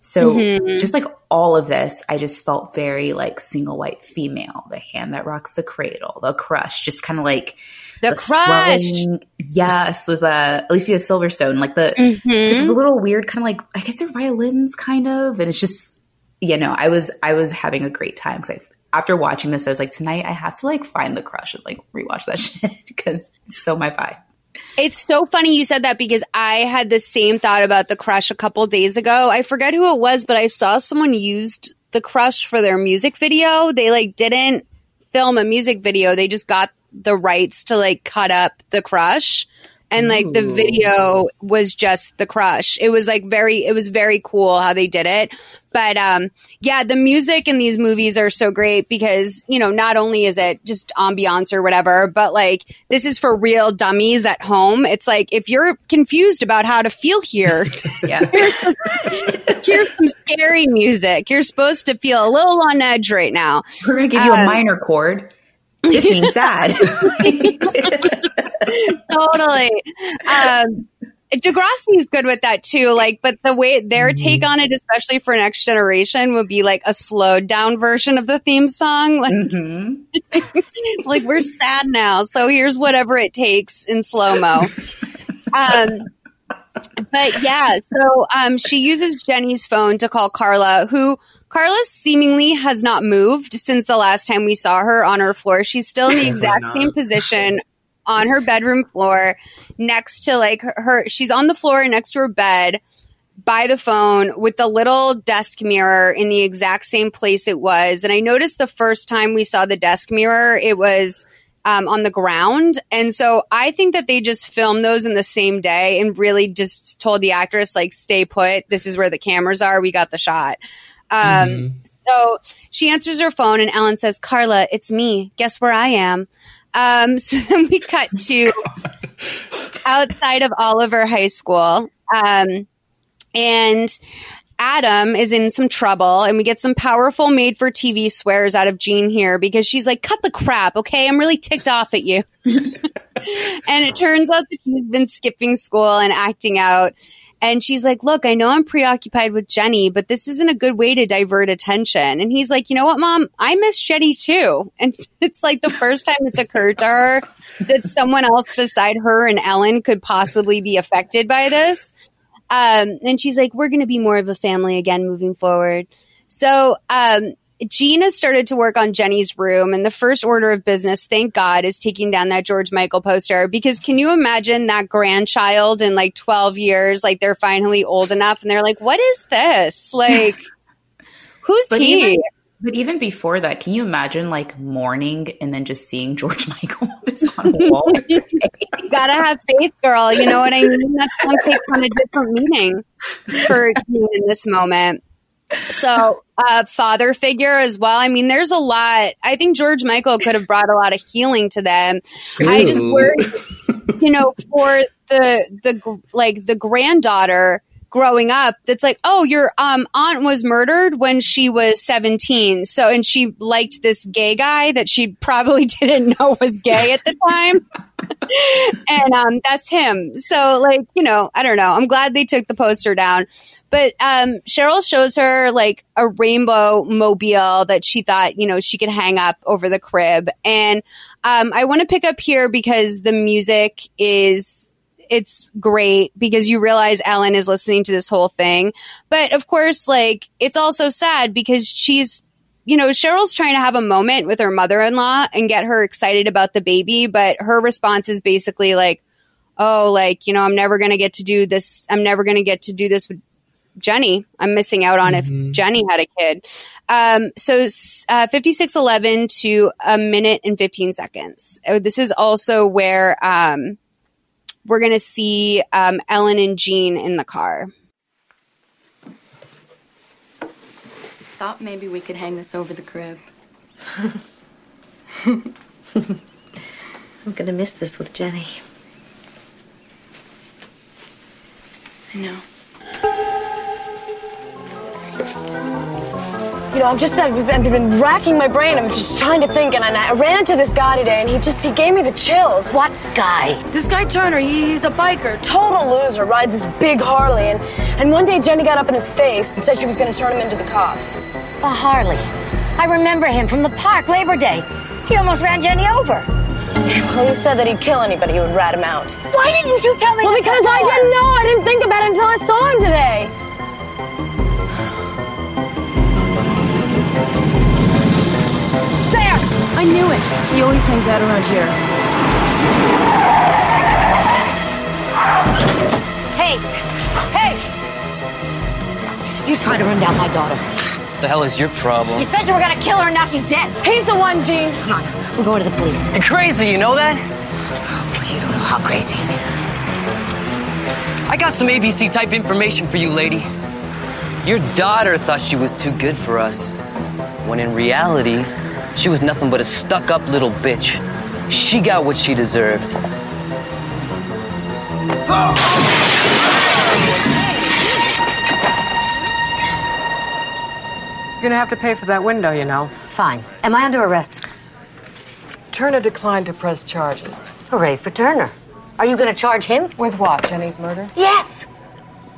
So Mhm. just like all of this, I just felt very like single white female, the hand that rocks the cradle, the crush, just kind of like The crush. swelling- yes, with uh, Alicia Silverstone, like the it's like a little weird, kind of like I guess they're violins, kind of, and it's just you know, I was I was having a great time because I after watching this, I was like, tonight I have to like find the crush and like rewatch that shit because it's so my vibe. It's so funny you said that because I had the same thought about the crush a couple days ago. I forget who it was, but I saw someone used the crush for their music video. They like didn't film a music video. They just got the rights to like cut up the crush. And like the video was just the crush. It was like very, it was very cool how they did it. But um, yeah, the music in these movies are so great because you know not only is it just ambiance or whatever, but like this is for real dummies at home. It's like if you're confused about how to feel here, yeah, here's some scary music. You're supposed to feel a little on edge right now. We're gonna give you a Um, minor chord. This means sad. totally. Um, Degrassi is good with that too. Like, but the way their take on it, especially for next generation, would be like a slowed down version of the theme song. Like, like we're sad now, so here's whatever it takes in slow mo. Um, but yeah, so um, she uses Jenny's phone to call Carla, who Carla seemingly has not moved since the last time we saw her on her floor. She's still in the exact same position on her bedroom floor next to like her, her she's on the floor next to her bed by the phone with the little desk mirror in the exact same place it was. And i noticed the first time we saw the desk mirror it was um, on the ground. And so i think that they just filmed those in the same day and really just told the actress like stay put. This is where the cameras are. We got the shot um, so she answers her phone and Ellen says, Carla, it's me. Guess where I am? Um, so then we cut to outside of Oliver High School. Um, and Adam is in some trouble, and we get some powerful made for TV swears out of Jean here because she's like, cut the crap, okay? I'm really ticked off at you. and it turns out that he's been skipping school and acting out. And she's like, Look, I know I'm preoccupied with Jenny, but this isn't a good way to divert attention. And he's like, You know what, mom? I miss Jenny too. And it's like the first time it's occurred to her that someone else beside her and Ellen could possibly be affected by this. Um, and she's like, We're going to be more of a family again moving forward. So, um, Jean has started to work on Jenny's room, and the first order of business, thank God, is taking down that George Michael poster. Because can you imagine that grandchild in like 12 years? Like they're finally old enough and they're like, what is this? Like, who's But he? even, but even before that, can you imagine like mourning and then just seeing George Michael just on a wall? Gotta have faith, girl. You know what I mean? That's going to take on a different meaning for Jean in this moment. So, uh, father figure as well. I mean, there's a lot. I think George Michael could have brought a lot of healing to them. I just Ooh. worry, you know, for the the like the granddaughter. growing up that's like, oh, your um, aunt was murdered when she was 17. So, and she liked this gay guy that she probably didn't know was gay at the time. and um, that's him. So, like, you know, I don't know. I'm glad they took the poster down. But um, Cheryl shows her like a rainbow mobile that she thought, you know, she could hang up over the crib. And um, I want to pick up here because the music is it's great because you realize Ellen is listening to this whole thing. But of course, like it's also sad because she's you know, Cheryl's trying to have a moment with her mother in law and get her excited about the baby, but her response is basically like, oh, like, you know, I'm never going to get to do this. I'm never going to get to do this with Jenny. I'm missing out on Mhm. if Jenny had a kid. Um, so uh, 5611 to a minute and 15 seconds. Oh, This is also where um, we're going to see um, Ellen and Jean in the car. Thought maybe we could hang this over the crib. I'm gonna miss this with Jenny. I know. You know, I'm just, I've been, I've been racking my brain. I'm just trying to think, and I, I ran into this guy today, and he just, he gave me the chills. What guy? This guy Turner, he, he's a biker. Total loser, rides this big Harley, and, and one day Jenny got up in his face and said she was gonna turn him into the cops. A Harley. I remember him from the park Labor Day. He almost ran Jenny over. Well, he said that he'd kill anybody who would rat him out. Why didn't you tell me Well, because I didn't know. I didn't think about it until I saw him today. I knew it. He always hangs out around here. Hey! Hey! You tried to run down my daughter. What the hell is your problem? You said you were gonna kill her and now she's dead. He's the one, Jean. Come on, we're going to the police. You're crazy, you know that? You don't know how crazy. I got some ABC type information for you, lady. Your daughter thought she was too good for us, when in reality, she was nothing but a stuck up little bitch. She got what she deserved. You're gonna have to pay for that window, you know. Fine. Am I under arrest? Turner declined to press charges. Hooray for Turner. Are you gonna charge him? With what? Jenny's murder? Yes!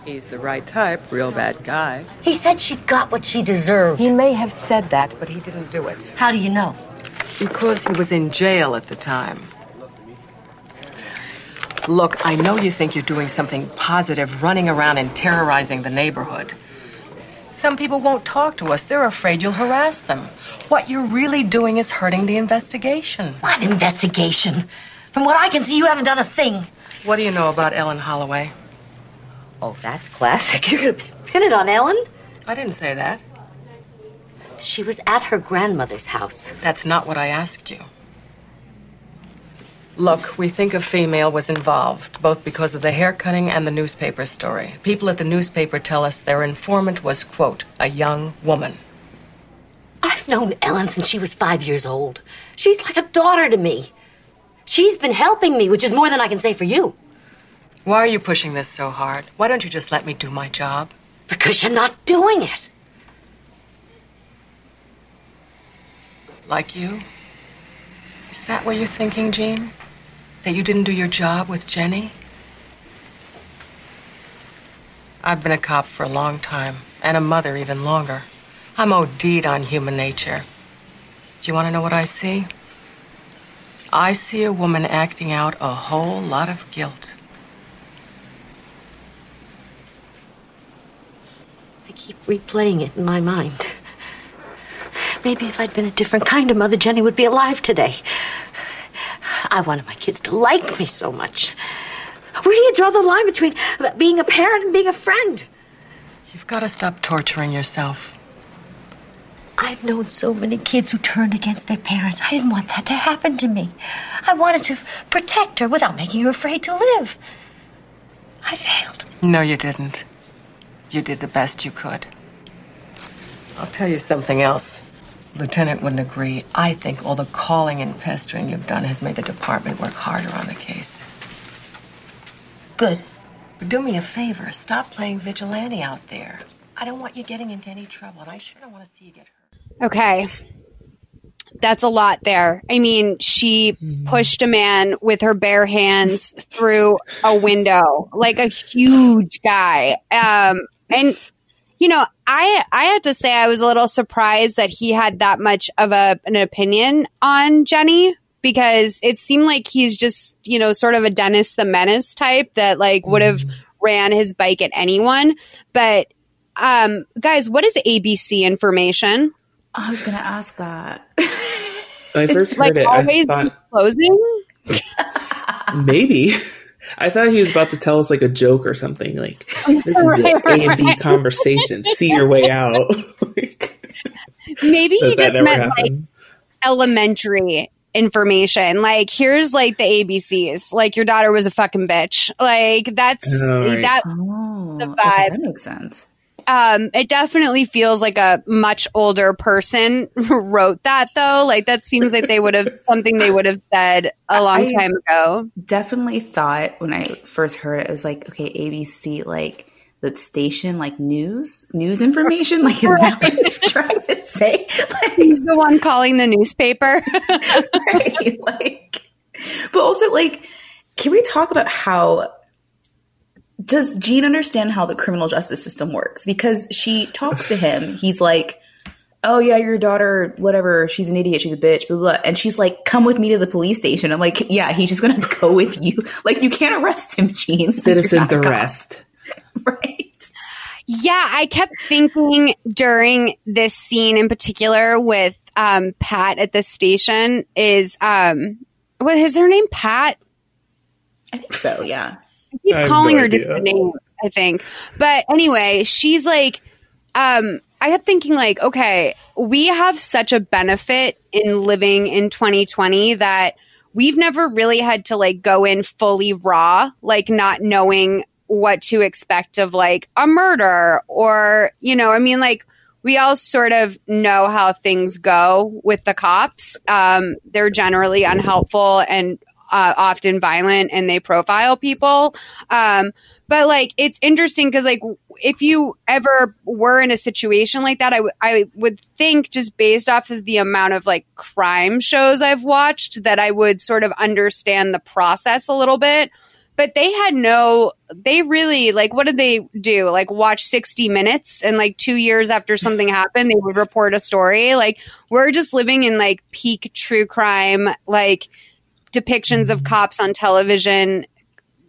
He's the right type, real bad guy. He said she got what she deserved. He may have said that, but he didn't do it. How do you know? Because he was in jail at the time. Look, I know you think you're doing something positive, running around and terrorizing the neighborhood. Some people won't talk to us. They're afraid you'll harass them. What you're really doing is hurting the investigation. What investigation? From what I can see, you haven't done a thing. What do you know about Ellen Holloway? Oh, that's classic. You're gonna pin it on Ellen? I didn't say that. She was at her grandmother's house. That's not what I asked you. Look, we think a female was involved, both because of the haircutting and the newspaper story. People at the newspaper tell us their informant was, quote, a young woman. I've known Ellen since she was five years old. She's like a daughter to me. She's been helping me, which is more than I can say for you. Why are you pushing this so hard? Why don't you just let me do my job? Because you're not doing it. Like you? Is that what you're thinking, Jean? That you didn't do your job with Jenny? I've been a cop for a long time, and a mother even longer. I'm OD'd on human nature. Do you want to know what I see? I see a woman acting out a whole lot of guilt. Keep replaying it in my mind. Maybe if I'd been a different kind of mother, Jenny would be alive today. I wanted my kids to like me so much. Where do you draw the line between being a parent and being a friend? You've got to stop torturing yourself. I've known so many kids who turned against their parents. I didn't want that to happen to me. I wanted to protect her without making her afraid to live. I failed. No, you didn't. You did the best you could. I'll tell you something else. Lieutenant wouldn't agree. I think all the calling and pestering you've done has made the department work harder on the case. Good. But do me a favor, stop playing vigilante out there. I don't want you getting into any trouble, and I sure don't want to see you get hurt. Okay. That's a lot there. I mean, she pushed a man with her bare hands through a window, like a huge guy. Um, and you know, I I have to say I was a little surprised that he had that much of a an opinion on Jenny because it seemed like he's just, you know, sort of a Dennis the Menace type that like would have ran his bike at anyone. But um guys, what is ABC information? I was going to ask that. When I first like heard it, always I thought closing? maybe. I thought he was about to tell us like a joke or something. Like this is an A and B conversation. See your way out. Maybe he just never meant like elementary information. Like, here's like the ABCs. Like, your daughter was a fucking bitch. Like, that's Oh, right. that Oh, the okay, vibe. that makes sense. Um, it definitely feels like a much older person wrote that though. Like that seems like they would have something they would have said a long I- time ago. Definitely thought when I first heard it, it was like, okay, ABC, like the station, like news, news information. Like, is that what he's trying to say? Like, He's the one calling the newspaper. right? Like, but also, like, can we talk about how does Jean understand how the criminal justice system works? Because she talks to him, he's like, "Oh yeah, your daughter, whatever. She's an idiot. She's a bitch." Blah blah. blah. And she's like, "Come with me to the police station." I'm like, "Yeah, he's just gonna go with you. Like, you can't arrest him, Jean. Like, you're Citizen's not a cop." arrest. Yeah, I kept thinking during this scene in particular with um, Pat at the station is um, what is her name? Pat. I think so. Yeah. Keep I calling no her idea. different names. I think, but anyway, she's like, um, I kept thinking like, okay, we have such a benefit in living in 2020 that we've never really had to like go in fully raw, like not knowing what to expect of like a murder or, you know, I mean, like we all sort of know how things go with the cops. Um, they're generally unhelpful and uh, often violent and they profile people. Um, but like it's interesting because like if you ever were in a situation like that, I, w- I would think just based off of the amount of like crime shows I've watched that I would sort of understand the process a little bit. But they had no, they really like, what did they do? Like watch 60 minutes and like two years after something happened, they would report a story. Like we're just living in like peak true crime, like depictions of cops on television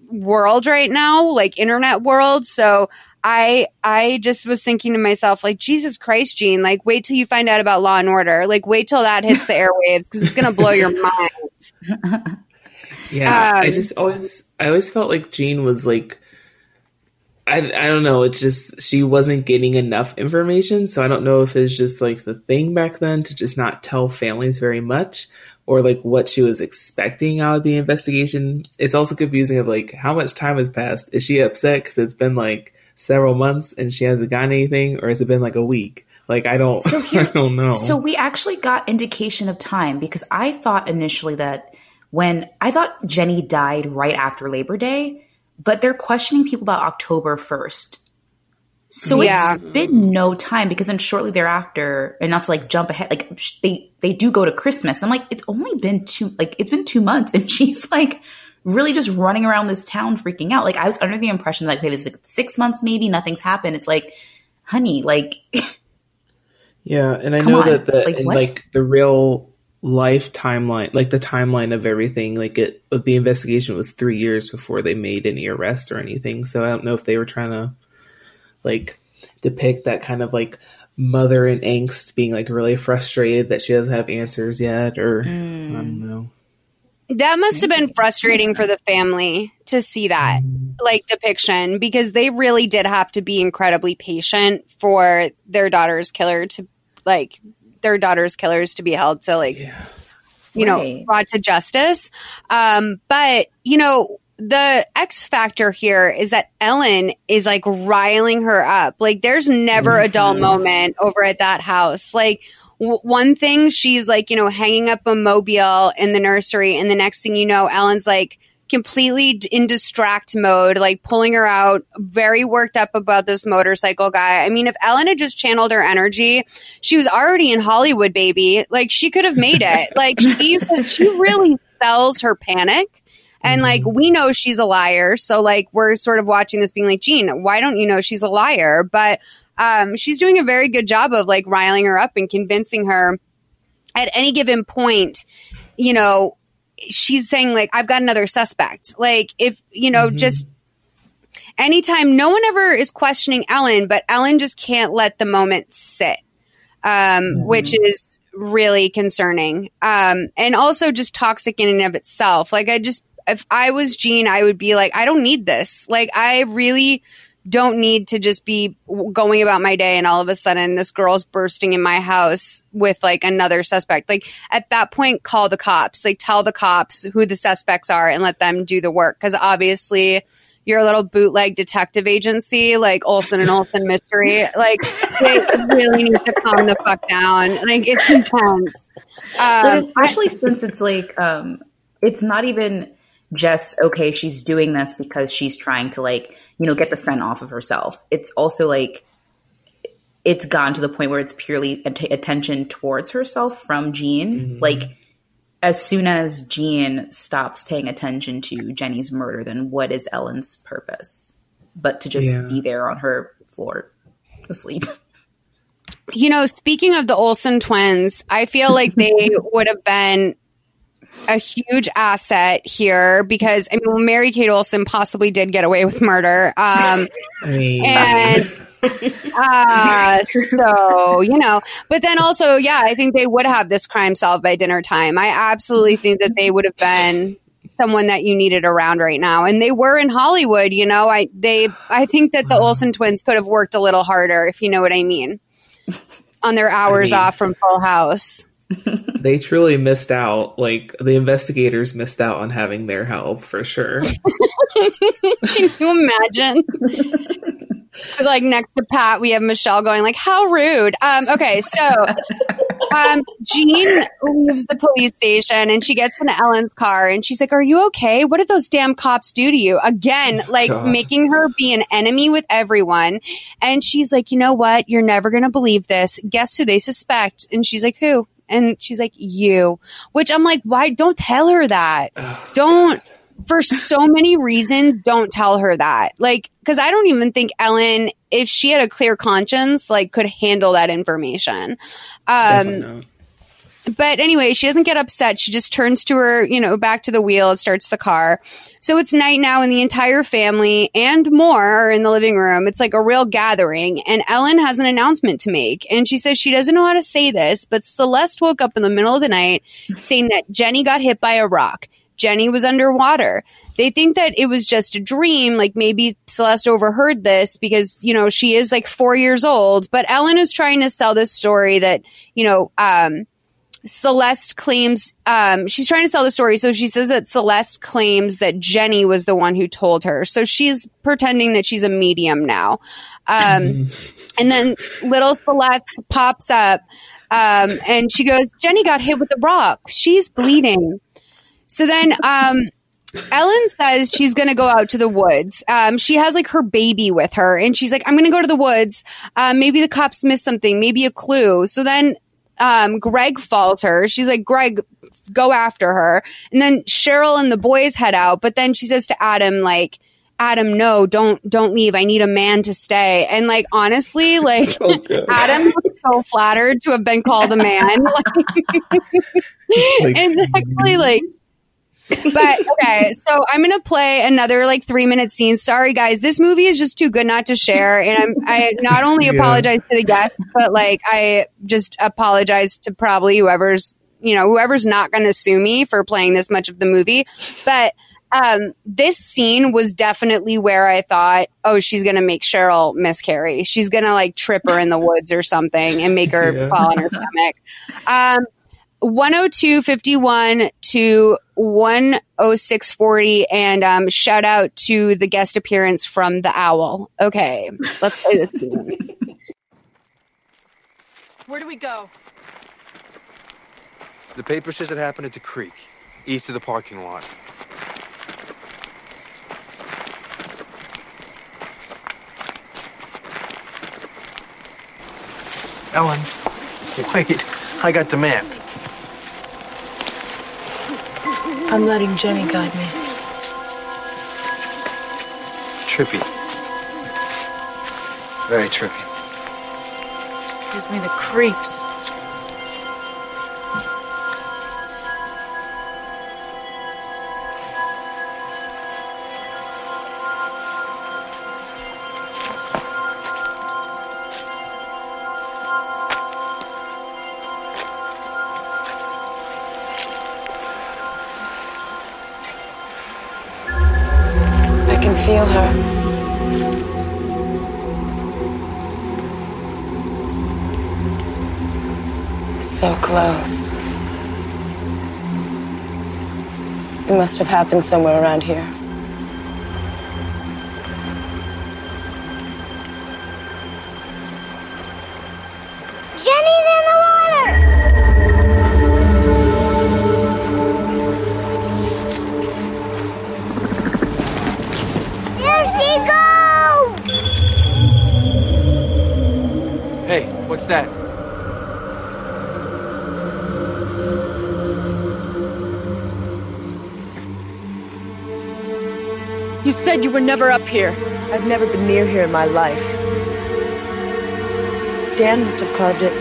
world right now, like internet world. So I I just was thinking to myself, like, Jesus Christ, Jean, like wait till you find out about Law and Order. Like wait till that hits the airwaves because it's gonna blow your mind. Yeah, I Um, just always I always felt like Jean was like I, I don't know, it's just she wasn't getting enough information, so I don't know if it's just like the thing back then to just not tell families very much or like what she was expecting out of the investigation. It's also confusing of like how much time has passed. Is she upset cuz it's been like several months and she hasn't gotten anything or has it been like a week? Like I don't So I don't know. So we actually got indication of time because I thought initially that when I thought Jenny died right after Labor Day, but they're questioning people about October 1st. So Yeah. it's been no time because then shortly thereafter, and not to like jump ahead, like they they do go to Christmas. I'm like, it's only been two like it's been two months, and she's like really just running around this town freaking out. Like I was under the impression that okay, this is like six months maybe, nothing's happened. It's like, honey, like Yeah, and I know on, that the like, in like the real life timeline, like the timeline of everything, like it the investigation was three years before they made any arrest or anything. So I don't know if they were trying to like depict that kind of like mother and angst being like really frustrated that she doesn't have answers yet, or I don't know. That must have been frustrating for the family to see that like depiction because they really did have to be incredibly patient for their daughter's killer to like their daughter's killers to be held to like you know brought to justice. Um, but you know the X factor here is that Ellen is like riling her up. Like there's never a dull Mhm. moment over at that house. Like w- one thing she's like, you know, hanging up a mobile in the nursery and the next thing you know, Ellen's like completely in distract mode, like pulling her out, very worked up about this motorcycle guy. I mean, if Ellen had just channeled her energy, she was already in Hollywood, baby. Like she could have made it. like she, she really sells her panic. And like we know she's a liar, so like we're sort of watching this being like, Jean, why don't you know she's a liar? But um, she's doing a very good job of like riling her up and convincing her at any given point, you know, she's saying like, I've got another suspect. Like if, you know, just anytime no one ever is questioning Ellen, but Ellen just can't let the moment sit. Um, which is really concerning. Um, and also just toxic in and of itself. Like I just, if I was Jean, I would be like, I don't need this. Like I really don't need to just be going about my day and all of a sudden this girl's bursting in my house with like another suspect. Like at that point, call the cops. Like tell the cops who the suspects are and let them do the work. Cause obviously your little bootleg detective agency, like Olsen and Olsen Mystery, like they really need to calm the fuck down. Like it's intense. Um, especially since it's like um it's not even just okay she's doing this because she's trying to like you know get the scent off of herself. It's also like it's gone to the point where it's purely att- attention towards herself from jean. Mm-hmm. Like as soon as jean stops paying attention to jenny's murder then what is ellen's purpose but to just Yeah. be there on her floor asleep you know, speaking of the Olsen twins, I feel like they would have been a huge asset here because I mean, Mary Kate Olsen possibly did get away with murder. Um, I mean, and uh, so you know, but then also, yeah, I think they would have this crime solved by dinner time. I absolutely think that they would have been someone that you needed around right now, and they were in Hollywood. You know, I they I think that the Olsen twins could have worked a little harder, if you know what I mean, on their hours mean- off from Full House. they truly missed out. Like the investigators missed out on having their help for sure. Can you imagine? like next to Pat, we have Michelle going like, "How rude." Um, okay, so um, Jean leaves the police station and she gets in Ellen's car and she's like, "Are you okay? What did those damn cops do to you?" Again, like God. making her be an enemy with everyone. And she's like, "You know what? You're never gonna believe this. Guess who they suspect?" And she's like, "Who?" And she's like, "You." Which I'm like, "Why? Don't tell her that. don't." for so many reasons, don't tell her that. Like, because I don't even think Ellen, if she had a clear conscience, like, could handle that information. Um, but anyway, she doesn't get upset. She just turns to her, you know, back to the wheel and starts the car. So it's night now, and the entire family and more are in the living room. It's like a real gathering. And Ellen has an announcement to make. And she says she doesn't know how to say this, but Celeste woke up in the middle of the night saying that Jenny got hit by a rock. Jenny was underwater. They think that it was just a dream. Like maybe Celeste overheard this because, you know, she is like four years old. But Ellen is trying to sell this story that, you know, um, Celeste claims um, she's trying to sell the story. So she says that Celeste claims that Jenny was the one who told her. So she's pretending that she's a medium now. Um, and then little Celeste pops up um, and she goes, Jenny got hit with a rock. She's bleeding. So then um, Ellen says she's going to go out to the woods. Um, she has like her baby with her, and she's like, I'm going to go to the woods. Uh, maybe the cops missed something, maybe a clue. So then um, Greg falls her. She's like, Greg, go after her. And then Cheryl and the boys head out, but then she says to Adam, like, Adam, no, don't don't leave. I need a man to stay. And like honestly, like Adam was so flattered to have been called a man. Like, and actually like but okay, so I'm gonna play another like three minute scene. Sorry guys, this movie is just too good not to share. And I'm I not only Yeah. apologize to the guests, but like I just apologize to probably whoever's you know, whoever's not gonna sue me for playing this much of the movie. But um this scene was definitely where I thought, oh, she's gonna make Cheryl miscarry. She's gonna like trip her in the woods or something and make her Yeah. fall on her stomach. Um 102.51 to 106.40. And um, shout out to the guest appearance from The Owl. Okay, let's play this game. Where do we go? The paper says it happened at the creek, east of the parking lot. Ellen, wait, I got the map. I'm letting Jenny guide me. Trippy. Very trippy. Gives me the creeps. Feel her. So close. It must have happened somewhere around here. Jenny's what's that? You said you were never up here. I've never been near here in my life. Dan must have carved it.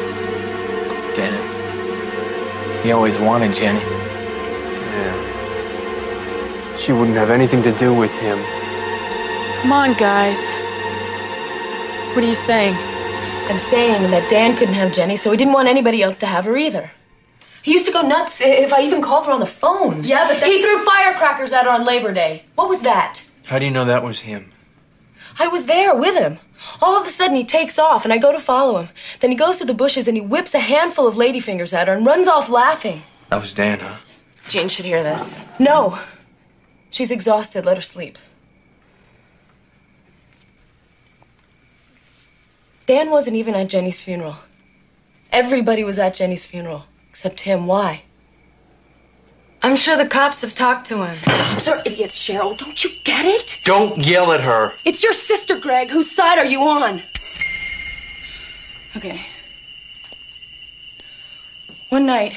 Dan. He always wanted Jenny. Yeah. She wouldn't have anything to do with him. Come on, guys. What are you saying? I'm saying that Dan couldn't have Jenny, so he didn't want anybody else to have her either. He used to go nuts if I even called her on the phone. Yeah, but he threw firecrackers at her on Labor Day. What was that? How do you know that was him? I was there with him. All of a sudden, he takes off, and I go to follow him. Then he goes to the bushes and he whips a handful of ladyfingers at her and runs off laughing. That was Dan, huh? Jane should hear this. No. She's exhausted. Let her sleep. Dan wasn't even at Jenny's funeral. Everybody was at Jenny's funeral, except him. Why? I'm sure the cops have talked to him. Those are idiots, Cheryl. Don't you get it? Don't yell at her. It's your sister, Greg. Whose side are you on? Okay. One night,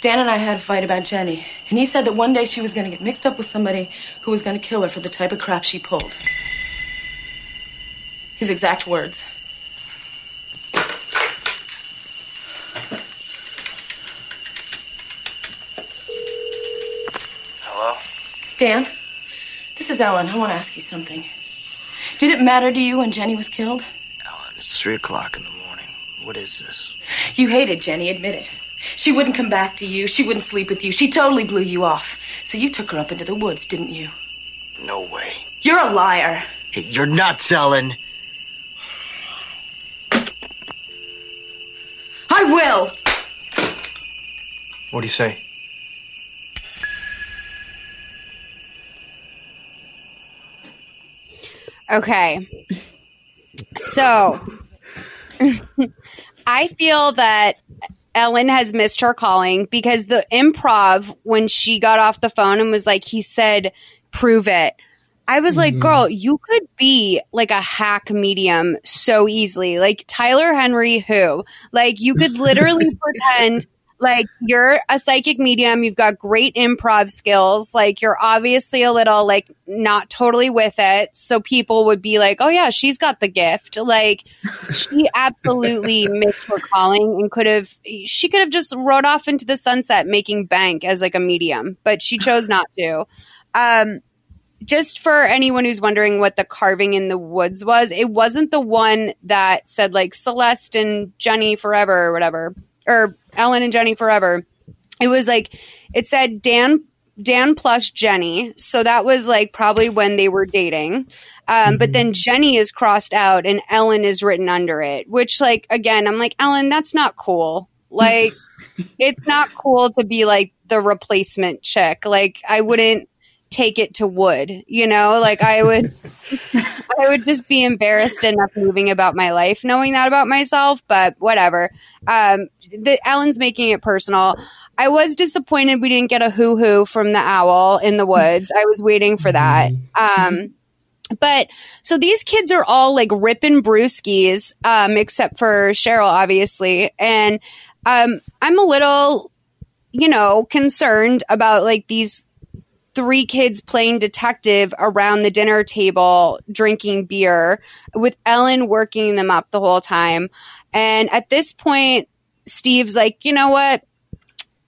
Dan and I had a fight about Jenny, and he said that one day she was going to get mixed up with somebody who was going to kill her for the type of crap she pulled. His exact words. Hello? Dan, this is Ellen. I want to ask you something. Did it matter to you when Jenny was killed? Ellen, it's three o'clock in the morning. What is this? You hated Jenny, admit it. She wouldn't come back to you. She wouldn't sleep with you. She totally blew you off. So you took her up into the woods, didn't you? No way. You're a liar. Hey, you're nuts, Ellen. I will. What do you say? Okay. So I feel that Ellen has missed her calling because the improv, when she got off the phone and was like, he said, prove it. I was like, mm-hmm. girl, you could be like a hack medium so easily. Like Tyler Henry, who? Like, you could literally pretend like you're a psychic medium. You've got great improv skills. Like, you're obviously a little like not totally with it. So people would be like, oh, yeah, she's got the gift. Like, she absolutely missed her calling and could have, she could have just rode off into the sunset making bank as like a medium, but she chose not to. Um, just for anyone who's wondering what the carving in the woods was, it wasn't the one that said like Celeste and Jenny forever or whatever, or Ellen and Jenny forever. It was like it said Dan Dan plus Jenny. So that was like probably when they were dating. Um, But then Jenny is crossed out and Ellen is written under it, which, like, again, I'm like, Ellen, that's not cool. Like, it's not cool to be like the replacement chick. Like, I wouldn't take it to wood, you know? Like, I would, I would just be embarrassed enough moving about my life knowing that about myself, but whatever. Um, the Ellen's making it personal. I was disappointed we didn't get a hoo hoo from the owl in the woods. I was waiting for that. Um, But so these kids are all like ripping brewskis, um, except for Cheryl, obviously. And um, I'm a little, you know, concerned about like these three kids playing detective around the dinner table drinking beer with Ellen working them up the whole time. And at this point, Steve's like, you know what?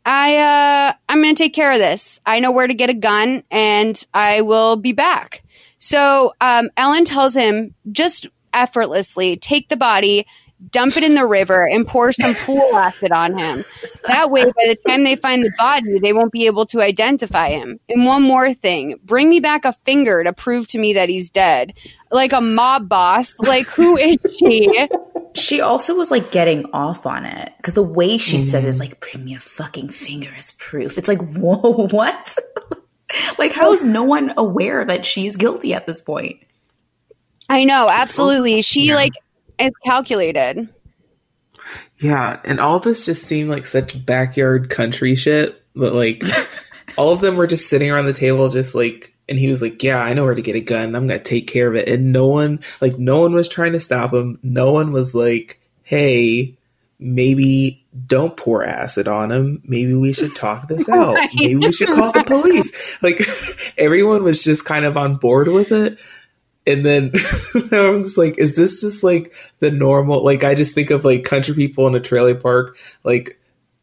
I uh I'm going to take care of this. I know where to get a gun and I will be back. So, um Ellen tells him just effortlessly take the body, dump it in the river and pour some pool acid on him. That way by the time they find the body, they won't be able to identify him. And one more thing, bring me back a finger to prove to me that he's dead. Like a mob boss. Like who is she? She also was like getting off on it because the way she says it is mm-hmm. like, bring me a fucking finger as proof. It's like, whoa, what? like, how is no one aware that she's guilty at this point? I know, absolutely. She like is calculated. Yeah, and all this just seemed like such backyard country shit. But like, all of them were just sitting around the table, just like, and he was like, "Yeah, I know where to get a gun. I'm gonna take care of it." And no one, like, no one was trying to stop him. No one was like, "Hey, maybe don't pour acid on him. Maybe we should talk this out. Right. Maybe we should call the police." Like, everyone was just kind of on board with it. And then I'm just like, is this just like the normal? Like, I just think of like country people in a trailer park, like,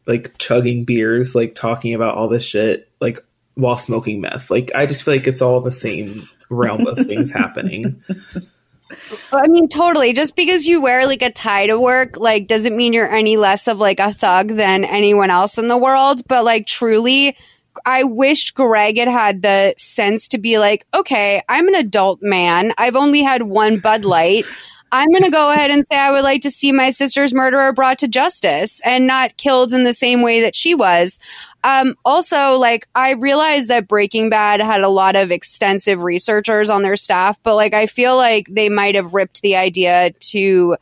like chugging beers, like talking about all this shit, like while smoking meth. Like, I just feel like it's all the same realm of things happening. I mean, totally. Just because you wear like a tie to work, like, doesn't mean you're any less of like a thug than anyone else in the world. But like, truly, I wished Greg had had the sense to be like, okay, I'm an adult man. I've only had one Bud Light. I'm going to go ahead and say I would like to see my sister's murderer brought to justice and not killed in the same way that she was. Um, also, like, I realized that Breaking Bad had a lot of extensive researchers on their staff, but like, I feel like they might have ripped the idea to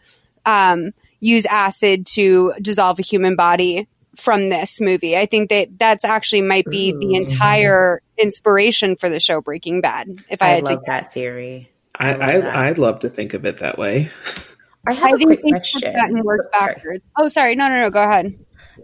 um, use acid to dissolve a human body from this movie. I think that that's actually might be the mm-hmm. entire inspiration for the show Breaking Bad. If I, I, had love to that theory. I, I I'd love to think of it that way. I have I a think quick question. took that and worked Sorry. Oh, sorry. No, no, no. Go ahead.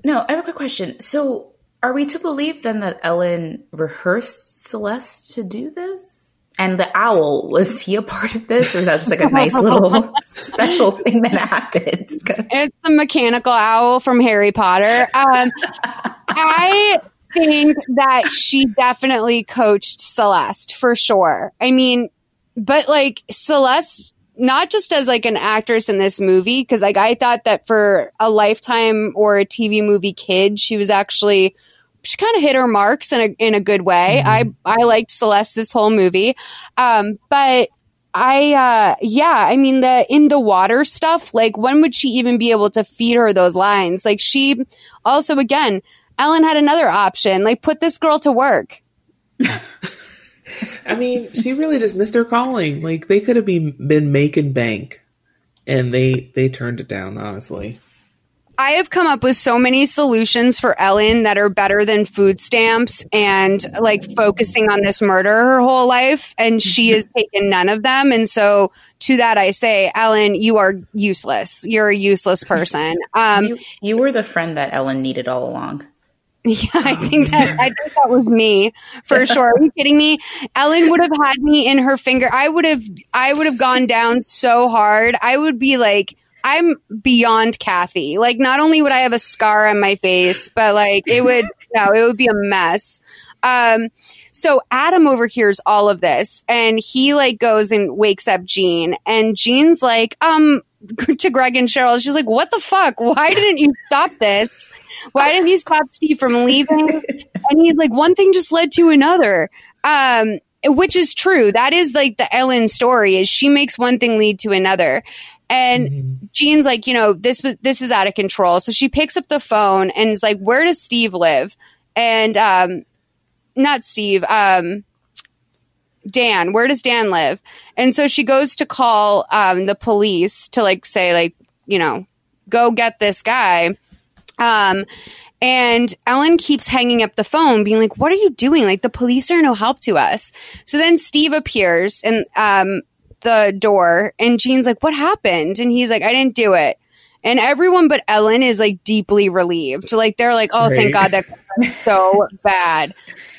No, I have a quick question. So, are we to believe then that Ellen rehearsed Celeste to do this? And the owl, was he a part of this? Or was that just like a nice little special thing that happened? It's the mechanical owl from Harry Potter. Um, I think that she definitely coached Celeste for sure. I mean, but like Celeste, not just as like an actress in this movie, because like I thought that for a lifetime or a TV movie kid, she was actually she kind of hit her marks in a in a good way. I I liked Celeste this whole movie, um, but I uh yeah, I mean the in the water stuff, like when would she even be able to feed her those lines? Like she also again, Ellen had another option, like put this girl to work. I mean, she really just missed her calling. Like they could have been been making bank, and they they turned it down. Honestly, I have come up with so many solutions for Ellen that are better than food stamps and like focusing on this murder her whole life. And she has taken none of them. And so to that, I say, Ellen, you are useless. You're a useless person. Um, you, you were the friend that Ellen needed all along. Yeah, I think that I think that was me for sure. Are you kidding me? Ellen would have had me in her finger. I would have I would have gone down so hard. I would be like I'm beyond Kathy. Like not only would I have a scar on my face, but like it would no, it would be a mess. Um so Adam overhears all of this and he like goes and wakes up Jean and Jean's like, um to Greg and Cheryl, she's like, What the fuck? Why didn't you stop this? Why didn't you stop Steve from leaving? And he's like, one thing just led to another. Um, which is true. That is like the Ellen story is she makes one thing lead to another. And Jean's like, you know, this was this is out of control. So she picks up the phone and is like, where does Steve live? And um not Steve, um Dan, where does Dan live? And so she goes to call um the police to like say like, you know, go get this guy. Um, And Ellen keeps hanging up the phone, being like, What are you doing? Like, the police are no help to us. So then Steve appears and, um, the door and Jean's like, What happened? And he's like, I didn't do it. And everyone but Ellen is like deeply relieved. Like they're like, Oh, thank God that so bad.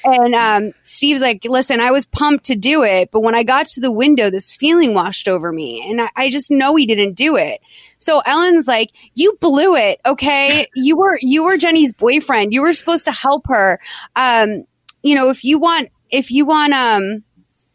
And um, Steve's like, Listen, I was pumped to do it, but when I got to the window, this feeling washed over me. And I, I just know he didn't do it. So Ellen's like, You blew it, okay? You were you were Jenny's boyfriend. You were supposed to help her. Um, you know, if you want if you want um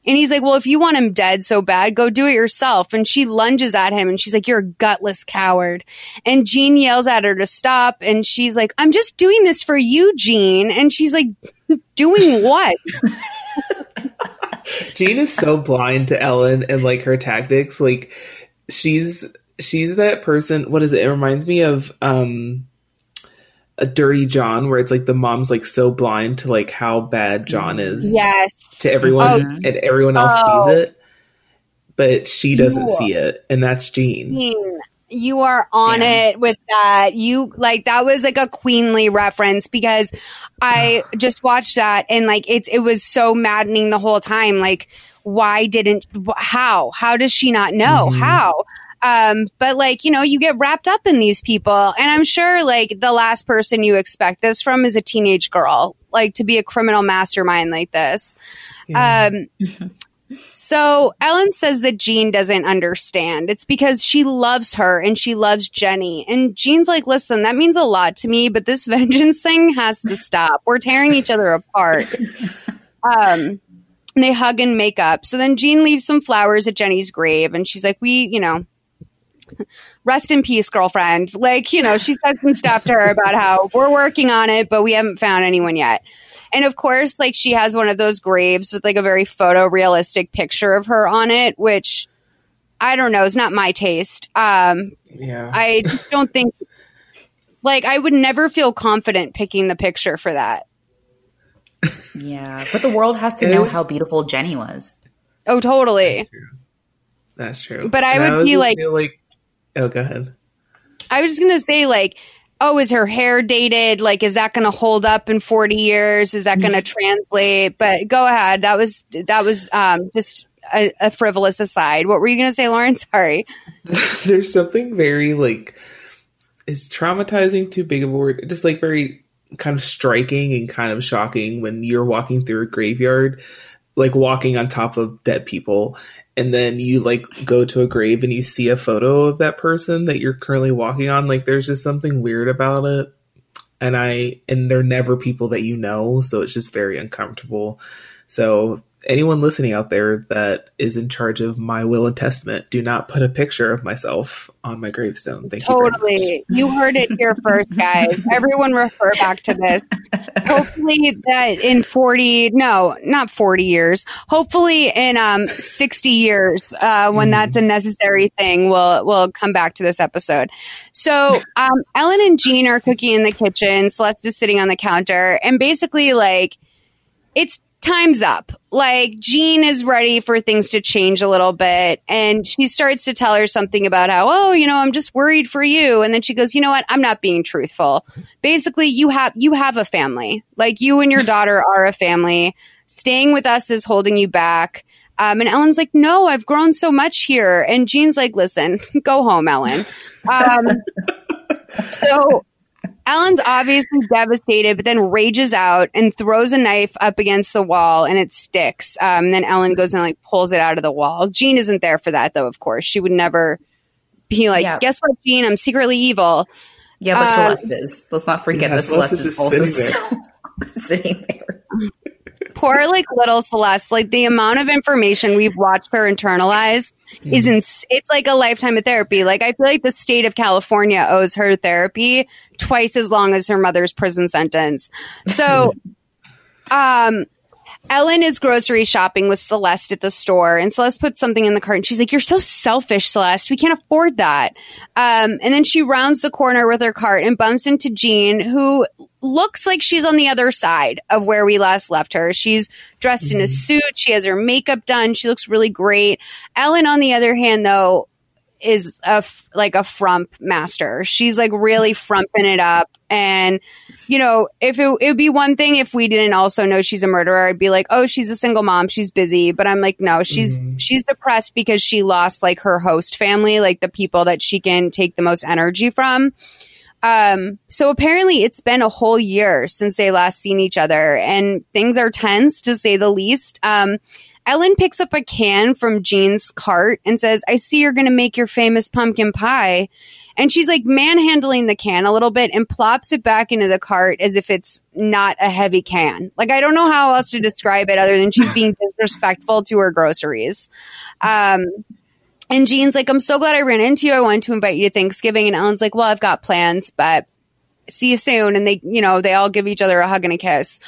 and he's like, Well, if you want him dead so bad, go do it yourself. And she lunges at him and she's like, You're a gutless coward. And Jean yells at her to stop. And she's like, I'm just doing this for you, Jean. And she's like, Doing what? Jean is so blind to Ellen and like her tactics. Like she's she's that person. What is it? It reminds me of um a dirty John, where it's like the mom's like so blind to like how bad John is. Yes. To everyone, Oh. and everyone else Oh. sees it, but she doesn't You- see it, and that's Jean. Jean, you are on it with that. You like that was like a queenly reference because I just watched that and like it's it was so maddening the whole time. Like, why didn't how how does she not know mm-hmm. how? Um, but like you know, you get wrapped up in these people, and I'm sure like the last person you expect this from is a teenage girl, like to be a criminal mastermind like this. Um, so Ellen says that Jean doesn't understand. It's because she loves her and she loves Jenny. And Jean's like, listen, that means a lot to me, but this vengeance thing has to stop. We're tearing each other apart. Um, and they hug and make up. So then Jean leaves some flowers at Jenny's grave and she's like, we, you know, rest in peace, girlfriend. Like, you know, she said some stuff to her about how we're working on it, but we haven't found anyone yet. And of course, like she has one of those graves with like a very photorealistic picture of her on it, which I don't know, is not my taste. Um, Yeah. I just don't think, like, I would never feel confident picking the picture for that. Yeah, but the world has to It know was- how beautiful Jenny was. Oh, totally. That's true. But I And would always be like- feel like, oh, go ahead. I was just gonna say, like, oh, is her hair dated? Like, is that gonna hold up in forty years? Is that gonna translate? But go ahead. That was that was um, just a, a frivolous aside. What were you gonna say, Lauren? Sorry. there's something very like is traumatizing too big of a word just like very kind of striking and kind of shocking when you're walking through a graveyard like walking on top of dead people and then you like go to a grave and you see a photo of that person that you're currently walking on like there's just something weird about it. And i and they're never people that you know so it's just very uncomfortable. So anyone listening out there that is in charge of my will and testament do not put a picture of myself on my gravestone thank you. Totally. You heard it here first, guys. Everyone refer back to this. Hopefully that in 40, no, not 40 years. Hopefully in um 60 years, uh, when that's a necessary thing, we'll we'll come back to this episode. So um Ellen and Jean are cooking in the kitchen. Celeste is sitting on the counter and basically like it's time's up. Like Jean is ready for things to change a little bit. And she starts to tell her something about how, oh, you know, I'm just worried for you. And then she goes, you know what? I'm not being truthful. Basically, you have, you have a family. Like you and your daughter are a family. Staying with us is holding you back. Um, and Ellen's like, no, I've grown so much here. And Jean's like, listen, go home, Ellen. Um, so Ellen's obviously devastated, but then rages out and throws a knife up against the wall and it sticks. Um, then Ellen goes and like pulls it out of the wall. Jean isn't there for that though, of course. She would never be like, Yeah. guess what, Jean? I'm secretly evil. Yeah, but Um, Celeste is. Let's not forget Yeah, that Celeste, Celeste is is also sitting there. still sitting there. Poor like little Celeste, like the amount of information we've watched her internalize is ins- it's like a lifetime of therapy. Like I feel like the state of California owes her therapy twice as long as her mother's prison sentence. So um Ellen is grocery shopping with Celeste at the store, and Celeste puts something in the cart, and she's like, "You're so selfish, Celeste. We can't afford that." Um, and then she rounds the corner with her cart and bumps into Jean, who looks like she's on the other side of where we last left her. She's dressed in a mm-hmm. suit. She has her makeup done. She looks really great. Ellen, on the other hand, though, is a f- like a frump master. She's like really frumping it up. And, you know, if it, it would be one thing if we didn't also know she's a murderer, I'd be like, oh, she's a single mom. She's busy. But I'm like, no, she's, mm-hmm. she's depressed because she lost like her host family, like the people that she can take the most energy from. Um, so apparently it's been a whole year since they last seen each other and things are tense to say the least. Um, Ellen picks up a can from Jean's cart and says, I see you're going to make your famous pumpkin pie. And she's like manhandling the can a little bit and plops it back into the cart as if it's not a heavy can. Like, I don't know how else to describe it other than she's being disrespectful to her groceries. Um, and Jean's like, I'm so glad I ran into you. I wanted to invite you to Thanksgiving. And Ellen's like, well, I've got plans, but see you soon. And they, you know, they all give each other a hug and a kiss.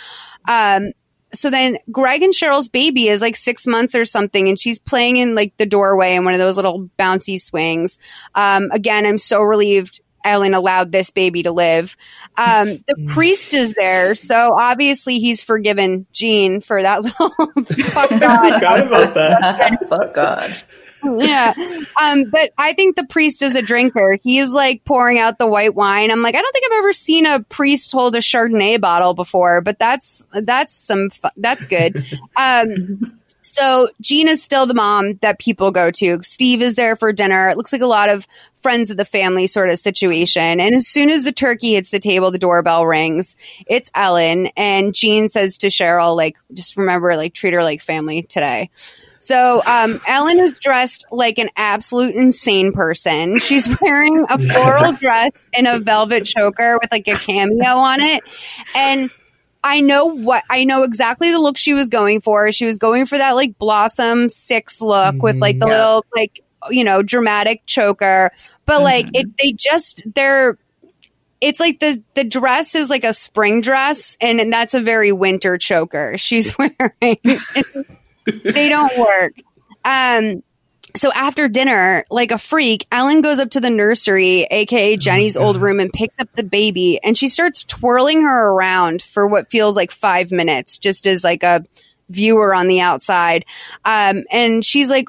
Um, so then Greg and Cheryl's baby is like six months or something, and she's playing in like the doorway in one of those little bouncy swings. Um, again, I'm so relieved Ellen allowed this baby to live. Um, the priest is there, so obviously he's forgiven Jean for that little fuck God. forgot about that. Fuck God. Yeah. Um, but I think the priest is a drinker. He's like pouring out the white wine. I'm like, I don't think I've ever seen a priest hold a Chardonnay bottle before, but that's, that's some, fu- that's good. Um, so is still the mom that people go to. Steve is there for dinner. It looks like a lot of friends of the family sort of situation. And as soon as the turkey hits the table, the doorbell rings. It's Ellen and Jean says to Cheryl, like, just remember, like, treat her like family today. So um, Ellen is dressed like an absolute insane person. She's wearing a floral dress and a velvet choker with like a cameo on it. And I know what I know exactly the look she was going for. She was going for that like blossom six look with like the Yeah. little like you know dramatic choker. But like it they just they're it's like the the dress is like a spring dress and, and that's a very winter choker she's wearing. They don't work. Um, so after dinner, like a freak, Ellen goes up to the nursery, aka Jenny's old room, and picks up the baby, and she starts twirling her around for what feels like five minutes, just as like a viewer on the outside. Um, and she's like,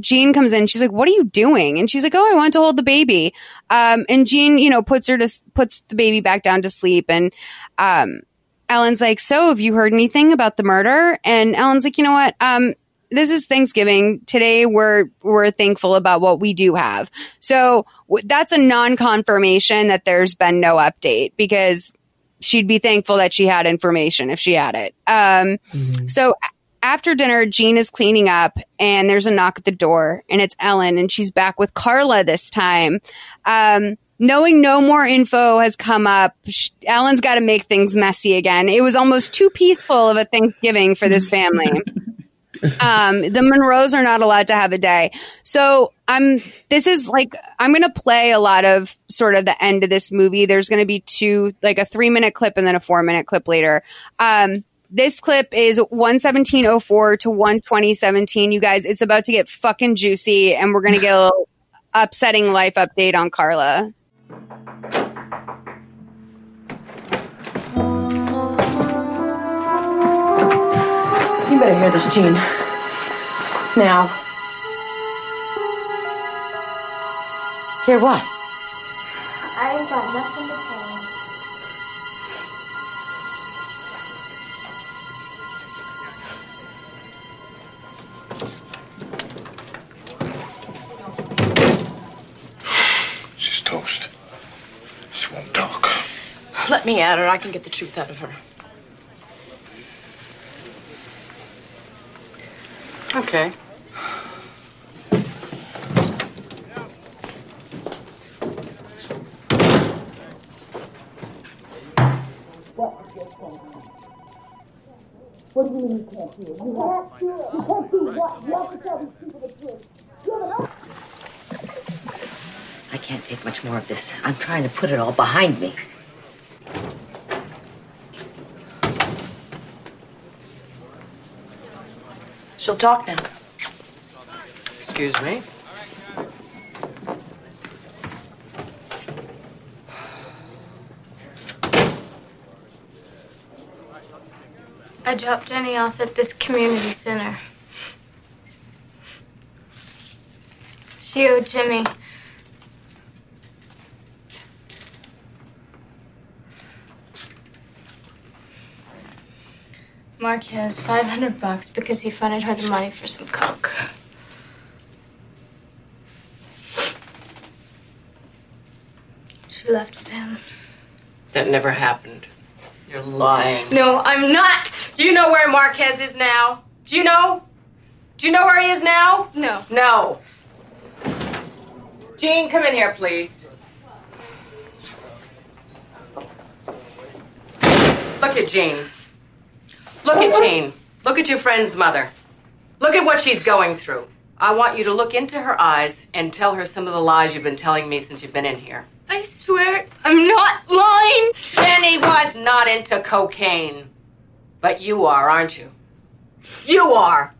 Jean comes in. She's like, "What are you doing?" And she's like, "Oh, I want to hold the baby." Um, and Jean, you know, puts her to puts the baby back down to sleep, and um, Ellen's like, "So, have you heard anything about the murder?" And Ellen's like, "You know what? Um, this is Thanksgiving today. We're we're thankful about what we do have. So w- that's a non-confirmation that there's been no update because she'd be thankful that she had information if she had it. Um, so after dinner, Jean is cleaning up and there's a knock at the door and it's Ellen and she's back with Carla this time. Um, knowing no more info has come up, Ellen's got to make things messy again. It was almost too peaceful of a Thanksgiving for this family. um, the Monroes are not allowed to have a day. So I'm, this is like, I'm going to play a lot of sort of the end of this movie. There's going to be two, like a three minute clip and then a four minute clip later. Um, this clip is 11704 to 12017. You guys, it's about to get fucking juicy and we're going to get a little upsetting life update on Carla. You better hear this, Jean. Now. Hear what? I ain't got nothing to say. She's toast. She won't talk. Let me at her. I can get the truth out of her. Okay. What do you mean you can't do it? You can't do it. You can't do what? You have to tell these people the truth. You have an I can't take much more of this. I'm trying to put it all behind me. She'll talk now. Excuse me. I dropped Jenny off at this community center. She She owed Jimmy. Marquez 500 bucks because he fronted her the money for some coke. She left with him. That never happened. You're lying. No, I'm not. Do you know where Marquez is now? Do you know? Do you know where he is now? No. No. Jean, come in here, please. Look at Jean. Look at Jean. Look at your friend's mother. Look at what she's going through. I want you to look into her eyes and tell her some of the lies you've been telling me since you've been in here. I swear I'm not lying. Jenny was not into cocaine. But you are, aren't you? You are.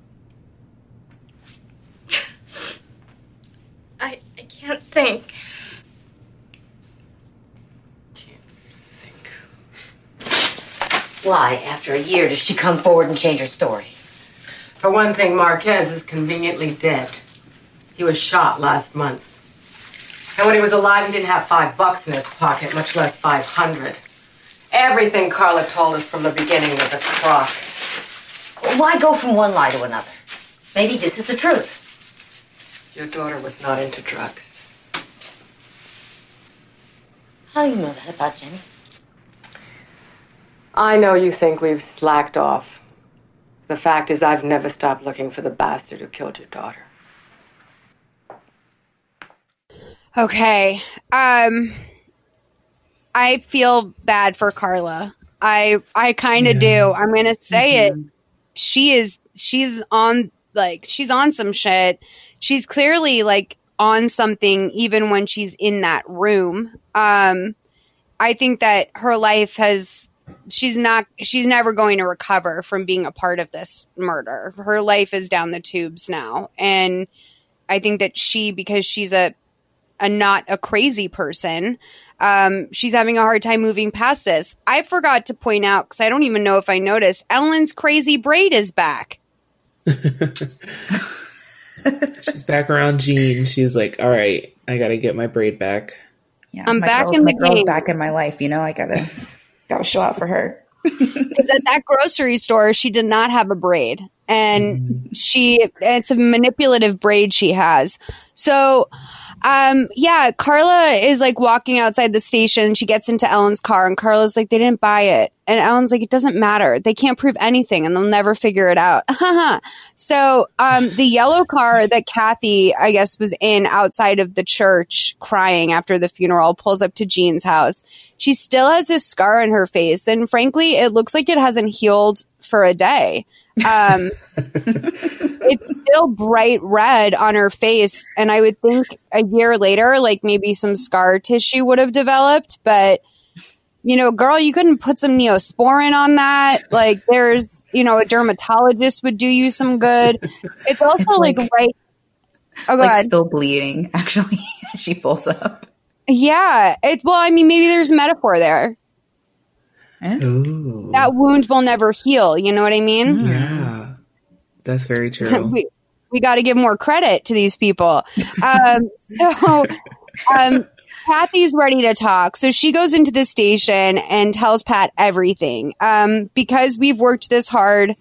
I, I can't think. Why, after a year, does she come forward and change her story? For one thing, Marquez is conveniently dead. He was shot last month. And when he was alive, he didn't have five bucks in his pocket, much less 500. Everything Carla told us from the beginning was a crock. Why go from one lie to another? Maybe this is the truth. Your daughter was not into drugs. How do you know that about Jenny? I know you think we've slacked off. The fact is, I've never stopped looking for the bastard who killed your daughter. Okay. Um I feel bad for Carla. I I kind of do. I'm going to say it. She is she's on like she's on some shit. She's clearly like on something even when she's in that room. Um I think that her life has she's not she's never going to recover from being a part of this murder. Her life is down the tubes now. And I think that she because she's a a not a crazy person. Um, she's having a hard time moving past this. I forgot to point out because I don't even know if I noticed. Ellen's crazy braid is back. She's back around Jean. She's like, all right, I got to get my braid back. Yeah, I'm my back girl's, in my the girl's game. back in my life. You know, I gotta gotta show out for her. Because at that grocery store, she did not have a braid, and mm. she it's a manipulative braid she has. So, um, yeah, Carla is like walking outside the station. She gets into Ellen's car, and Carla's like, "They didn't buy it," and Ellen's like, "It doesn't matter. They can't prove anything, and they'll never figure it out." so, um, the yellow car that Kathy, I guess, was in outside of the church, crying after the funeral, pulls up to Jean's house. She still has this scar on her face, and frankly, it looks like it hasn't healed for a day. Um, it's still bright red on her face, and I would think a year later, like maybe some scar tissue would have developed. But you know, girl, you couldn't put some neosporin on that. Like, there's, you know, a dermatologist would do you some good. It's also It's like, like- right. Oh, like ahead. still bleeding. Actually, she pulls up. Yeah. It, well, I mean, maybe there's metaphor there. Ooh. That wound will never heal. You know what I mean? Yeah. That's very true. we we got to give more credit to these people. Um, so, um, Kathy's ready to talk. So she goes into the station and tells Pat everything. Um, because we've worked this hard,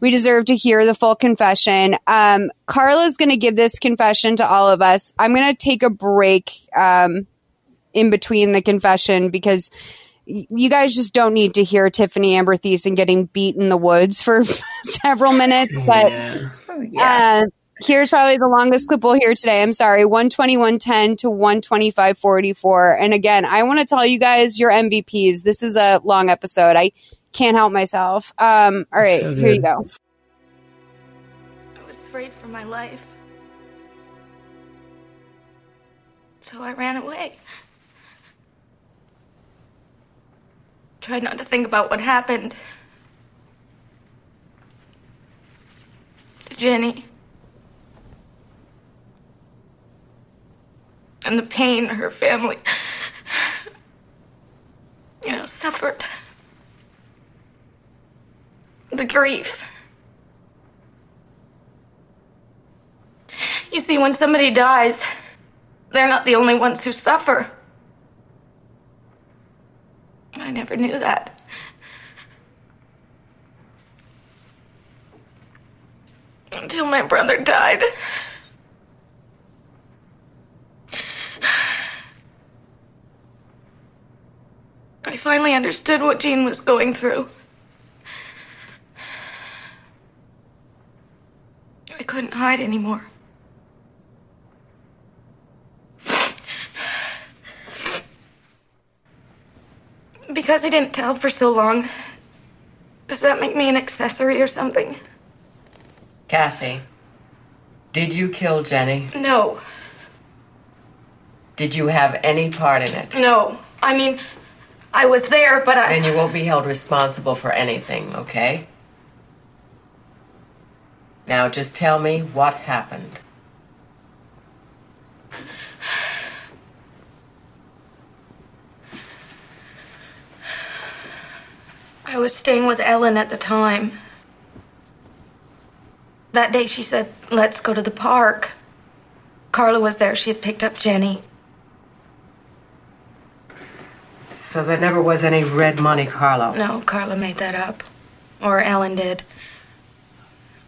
we deserve to hear the full confession. Um, Carla's going to give this confession to all of us. I'm going to take a break um, in between the confession because y- you guys just don't need to hear Tiffani Amber Thiessen getting beat in the woods for several minutes. But uh, here's probably the longest clip we'll hear today. I'm sorry, 121.10 to 125.44. And again, I want to tell you guys your MVPs. This is a long episode. I can't help myself. Um, all right, So here you go. I was afraid for my life. So I ran away. Tried not to think about what happened to Jenny. And the pain her family, you know, suffered. The grief. You see, when somebody dies, they're not the only ones who suffer. I never knew that. Until my brother died. I finally understood what Jean was going through. I couldn't hide anymore. Because I didn't tell for so long, does that make me an accessory or something? Kathy, did you kill Jenny? No, Did you have any part in it? no. I mean, I was there, but I. Then you won't be held responsible for anything, okay? Now just tell me what happened. I was staying with Ellen at the time. That day she said, let's go to the park. Carla was there. She had picked up Jenny. So there never was any red money, Carlo. No, Carla made that up. Or Ellen did.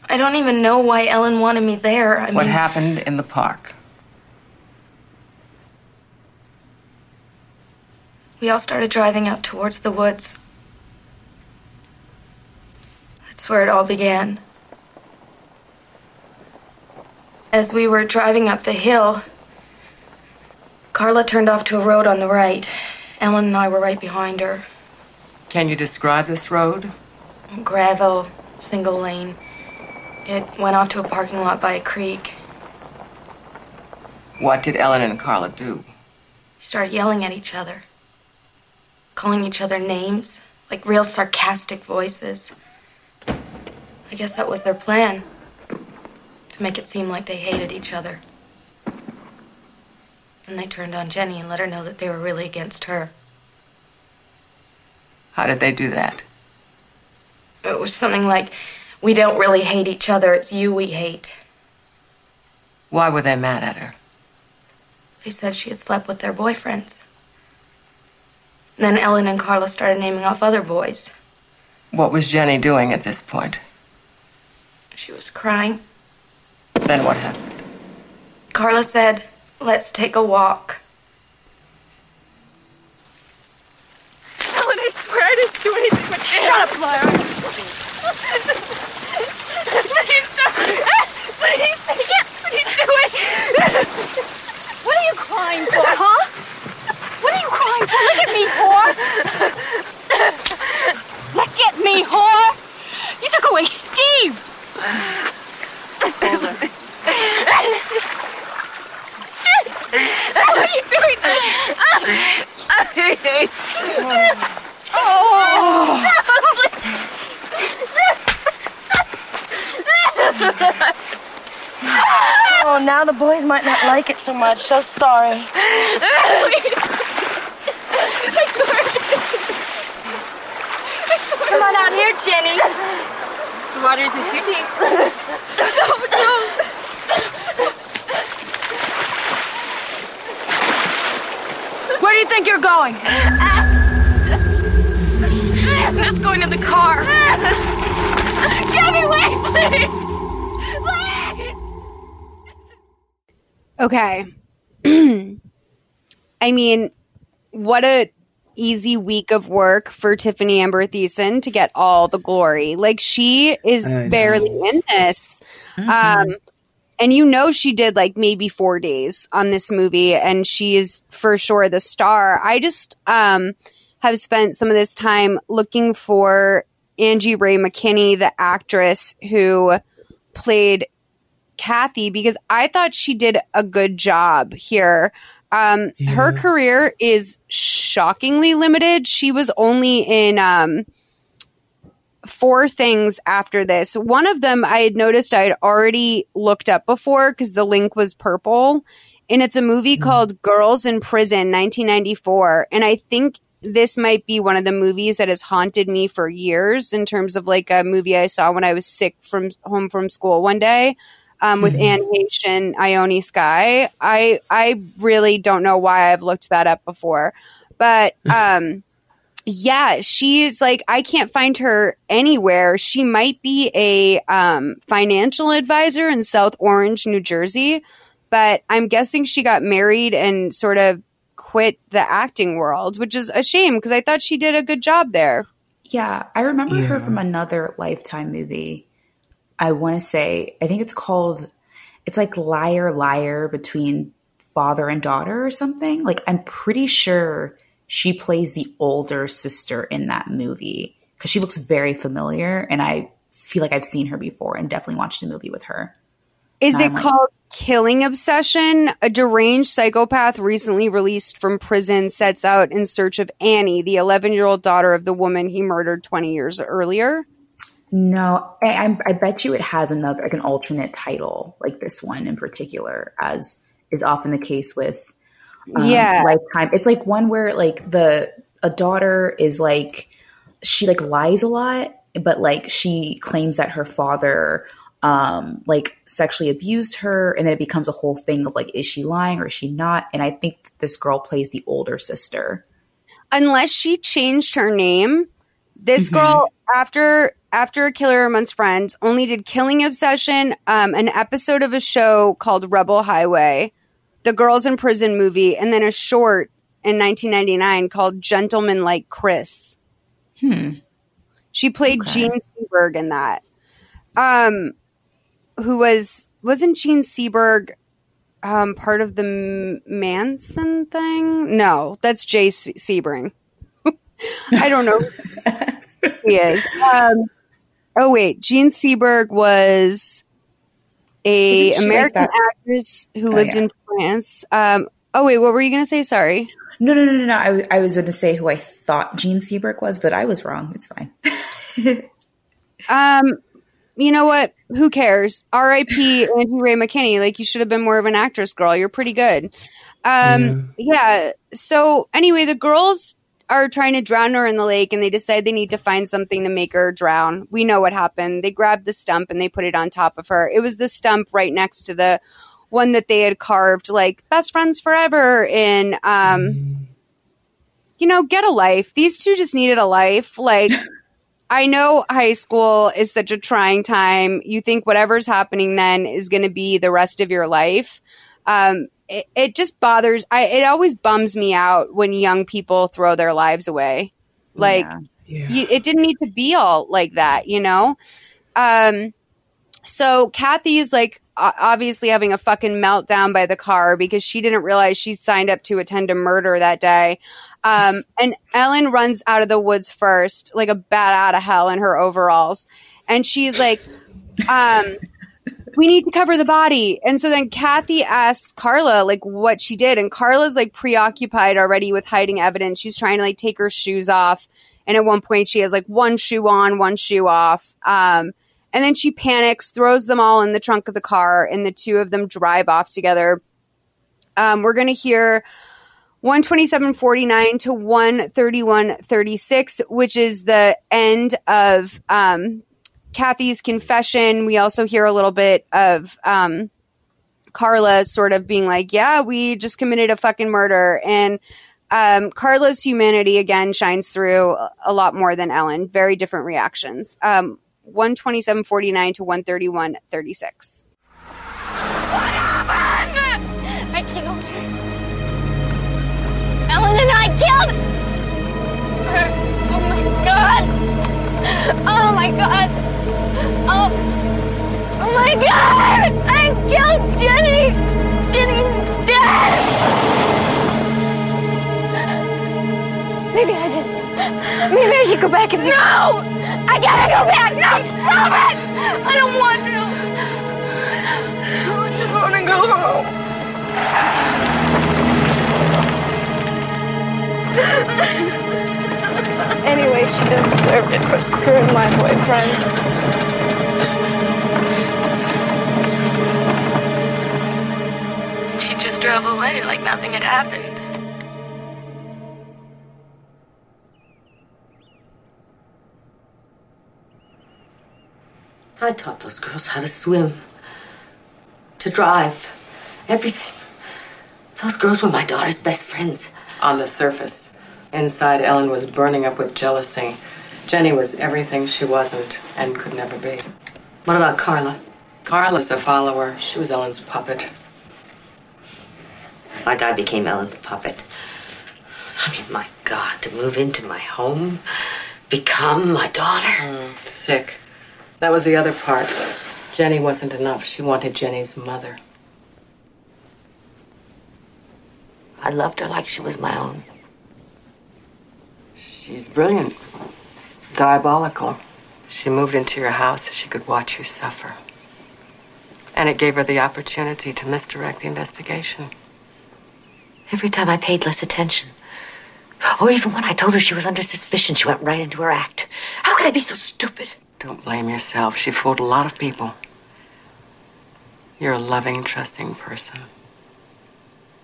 I don't even know why Ellen wanted me there. I what mean, happened in the park? we all started driving out towards the woods. That's where it all began. As we were driving up the hill, Carla turned off to a road on the right. Ellen and I were right behind her. Can you describe this road? Gravel, single lane. It went off to a parking lot by a creek. What did Ellen and Carla do? Started yelling at each other, calling each other names, like real sarcastic voices. I guess that was their plan to make it seem like they hated each other. Then they turned on Jenny and let her know that they were really against her. How did they do that? It was something like, We don't really hate each other, it's you we hate. Why were they mad at her? They said she had slept with their boyfriends. And then Ellen and Carla started naming off other boys. What was Jenny doing at this point? She was crying. Then what happened? Carla said, Let's take a walk. Ellen, I swear I didn't do anything but Shut up, Clara! Please stop! Please, what are you doing? What are you crying for, huh? What are you crying for? Look at me, whore! Look at me, whore! You took away Steve! Hold her. Why are you doing this? Oh, now the boys might not like it so much. So sorry. Please. I swear. I swear. Come on out here, Jenny. Water isn't too deep. No. Where do you think you're going? I'm just going to the car. Get me away, please. Please. Okay. I mean, what a easy week of work for Tiffani Amber Thiessen to get all the glory. Like she is barely in this. Um and you know she did like maybe 4 days on this movie and she is for sure the star. I just um have spent some of this time looking for Angie Ray McKinney, the actress who played Kathy because I thought she did a good job here. Um, Her career is shockingly limited. She was only in um, four things after this. One of them I had noticed I had already looked up before because the link was purple. And it's a movie called Girls in Prison, 1994. And I think this might be one of the movies that has haunted me for years in terms of like a movie I saw when I was sick from home from school one day. Um, with Anne Heche and Ione Skye. I I really don't know why I've looked that up before, but um, yeah, she's like I can't find her anywhere. She might be a um, financial advisor in South Orange, New Jersey, but I'm guessing she got married and sort of quit the acting world, which is a shame because I thought she did a good job there. Yeah, I remember her from another Lifetime movie. I want to say, I think it's called, it's like Liar Liar between father and daughter or something. Like, I'm pretty sure she plays the older sister in that movie because she looks very familiar and I feel like I've seen her before and definitely watched a movie with her. Is it like- called Killing Obsession? A deranged psychopath recently released from prison sets out in search of Annie, the 11 year old daughter of the woman he murdered 20 years earlier. No, I, I'm- bet you it has another, like an alternate title, like this one in particular, as is often the case with um, Yeah. Lifetime. It's like one where like the a daughter is like she like lies a lot, but like she claims that her father um like sexually abused her, and then it becomes a whole thing of like is she lying or is she not? And I think this girl plays the older sister. Unless she changed her name, this Mm-hmm. girl, after after a killer amongst friends, only did Killing Obsession, um, an episode of a show called Rebel Highway, the Girls in Prison movie, and then a short in 1999 called Gentleman Like Chris. Hmm. She played Jean Seberg in that. Um, who was wasn't Jean Seberg um, part of the Manson thing? No, that's Jay Se- Sebring. I don't know who he is. Um, oh wait, Jean Seberg was a Wasn't like American actress who Oh, lived yeah. in France. Um, oh wait, what were you going to say? Sorry. No, no, no, no, no. I, w- I was going to say who I thought Gene Seabrook was, but I was wrong. It's fine. Um, you know what? Who cares? R.I.P. Angie Ray McKinney. Like you should have been more of an actress, girl. You're pretty good. Um, yeah. So anyway, the girls are trying to drown her in the lake, and they decide they need to find something to make her drown. We know what happened. They grabbed the stump and they put it on top of her. It was the stump right next to the one that they had carved, like best friends forever. In um, you know, get a life. These two just needed a life. Like. I know high school is such a trying time. You think whatever's happening then is going to be the rest of your life. Um, it, it just bothers. I it always bums me out when young people throw their lives away. Like You, it didn't need to be all like that, you know. Um, so Kathy is like obviously having a fucking meltdown by the car because she didn't realize she signed up to attend a murder that day. Um, and Ellen runs out of the woods first, like a bat out of hell in her overalls. And she's like, um, we need to cover the body. And so then Kathy asks Carla like what she did. And Carla's like preoccupied already with hiding evidence. She's trying to like take her shoes off. And at one point she has like one shoe on, one shoe off. Um, and then she panics, throws them all in the trunk of the car, and the two of them drive off together. Um, we're going to hear 127.49 to 131.36, which is the end of um, Kathy's confession. We also hear a little bit of um, Carla sort of being like, yeah, we just committed a fucking murder. And um, Carla's humanity again shines through a- lot more than Ellen. Very different reactions. Um, 127.49 to 131.36. I killed Ellen and I killed her. Oh my god. Oh my god. Oh. Oh my god. I killed Jenny. Jenny's dead. Maybe I did. Maybe I should go back and. No! I gotta go back! No, stop it! I don't want to. I just want to go home. anyway, she deserved it for screwing my boyfriend. Drove away like nothing had happened. I taught those girls how to swim. to drive, everything. Those girls were my daughter's best friends. On the surface. Inside, Ellen was burning up with jealousy. Jenny was everything she wasn't and could never be. What about Carla? Carla's a follower. She was Ellen's puppet. Like I became Ellen's puppet. I mean, my God, to move into my home, become my daughter. Mm, sick. That was the other part. Jenny wasn't enough. She wanted Jenny's mother. I loved her like she was my own. She's brilliant. Diabolical. She moved into your house so she could watch you suffer. And it gave her the opportunity to misdirect the investigation. Every time I paid less attention, or even when I told her she was under suspicion, she went right into her act. How could I be so stupid? Don't blame yourself. She fooled a lot of people. You're a loving, trusting person.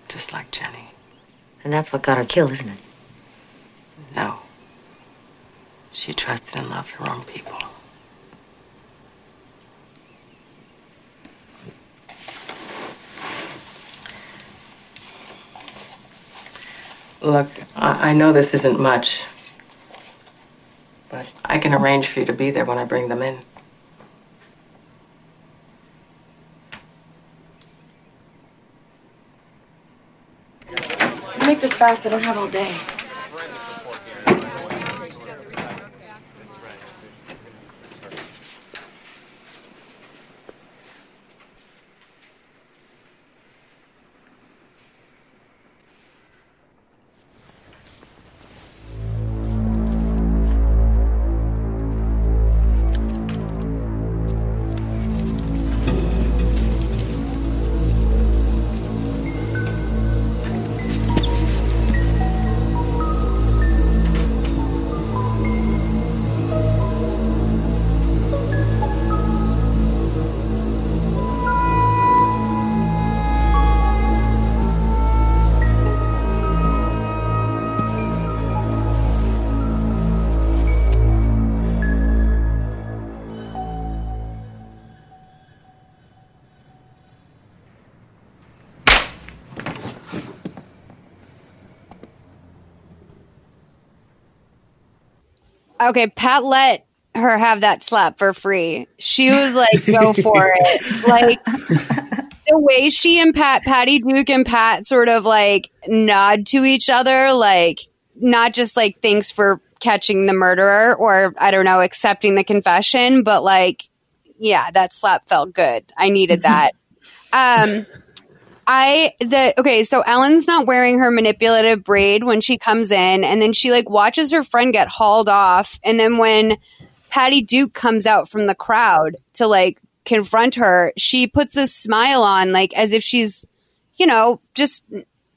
Just like Jenny. And that's what got her killed, isn't it? No. She trusted and loved the wrong people. Look, I, I know this isn't much, but I can arrange for you to be there when I bring them in. Make this fast. I don't have all day. Okay, Pat let her have that slap for free. She was like, go for it. Like the way she and Pat, Patty Duke and Pat sort of like nod to each other, like not just like thanks for catching the murderer or I don't know, accepting the confession, but like, yeah, that slap felt good. I needed that. um, I the okay, so Ellen's not wearing her manipulative braid when she comes in, and then she like watches her friend get hauled off, and then when Patty Duke comes out from the crowd to like confront her, she puts this smile on, like as if she's, you know, just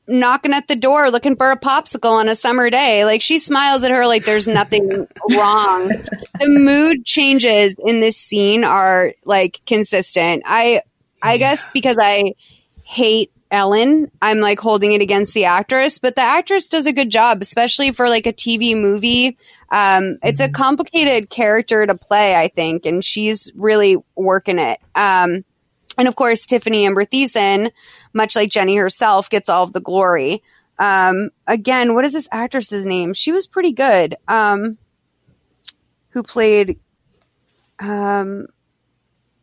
knocking at the door looking for a popsicle on a summer day. Like she smiles at her like there's nothing wrong. The mood changes in this scene are like consistent. I I guess because I hate Ellen, I'm like holding it against the actress, but the actress does a good job, especially for like a TV movie. Um, it's a complicated character to play, I think, and she's really working it. Um, and of course, Tiffani Amber Thiessen, much like Jenny herself, gets all of the glory. Um, again, what is this actress's name? She was pretty good. Um, who played um,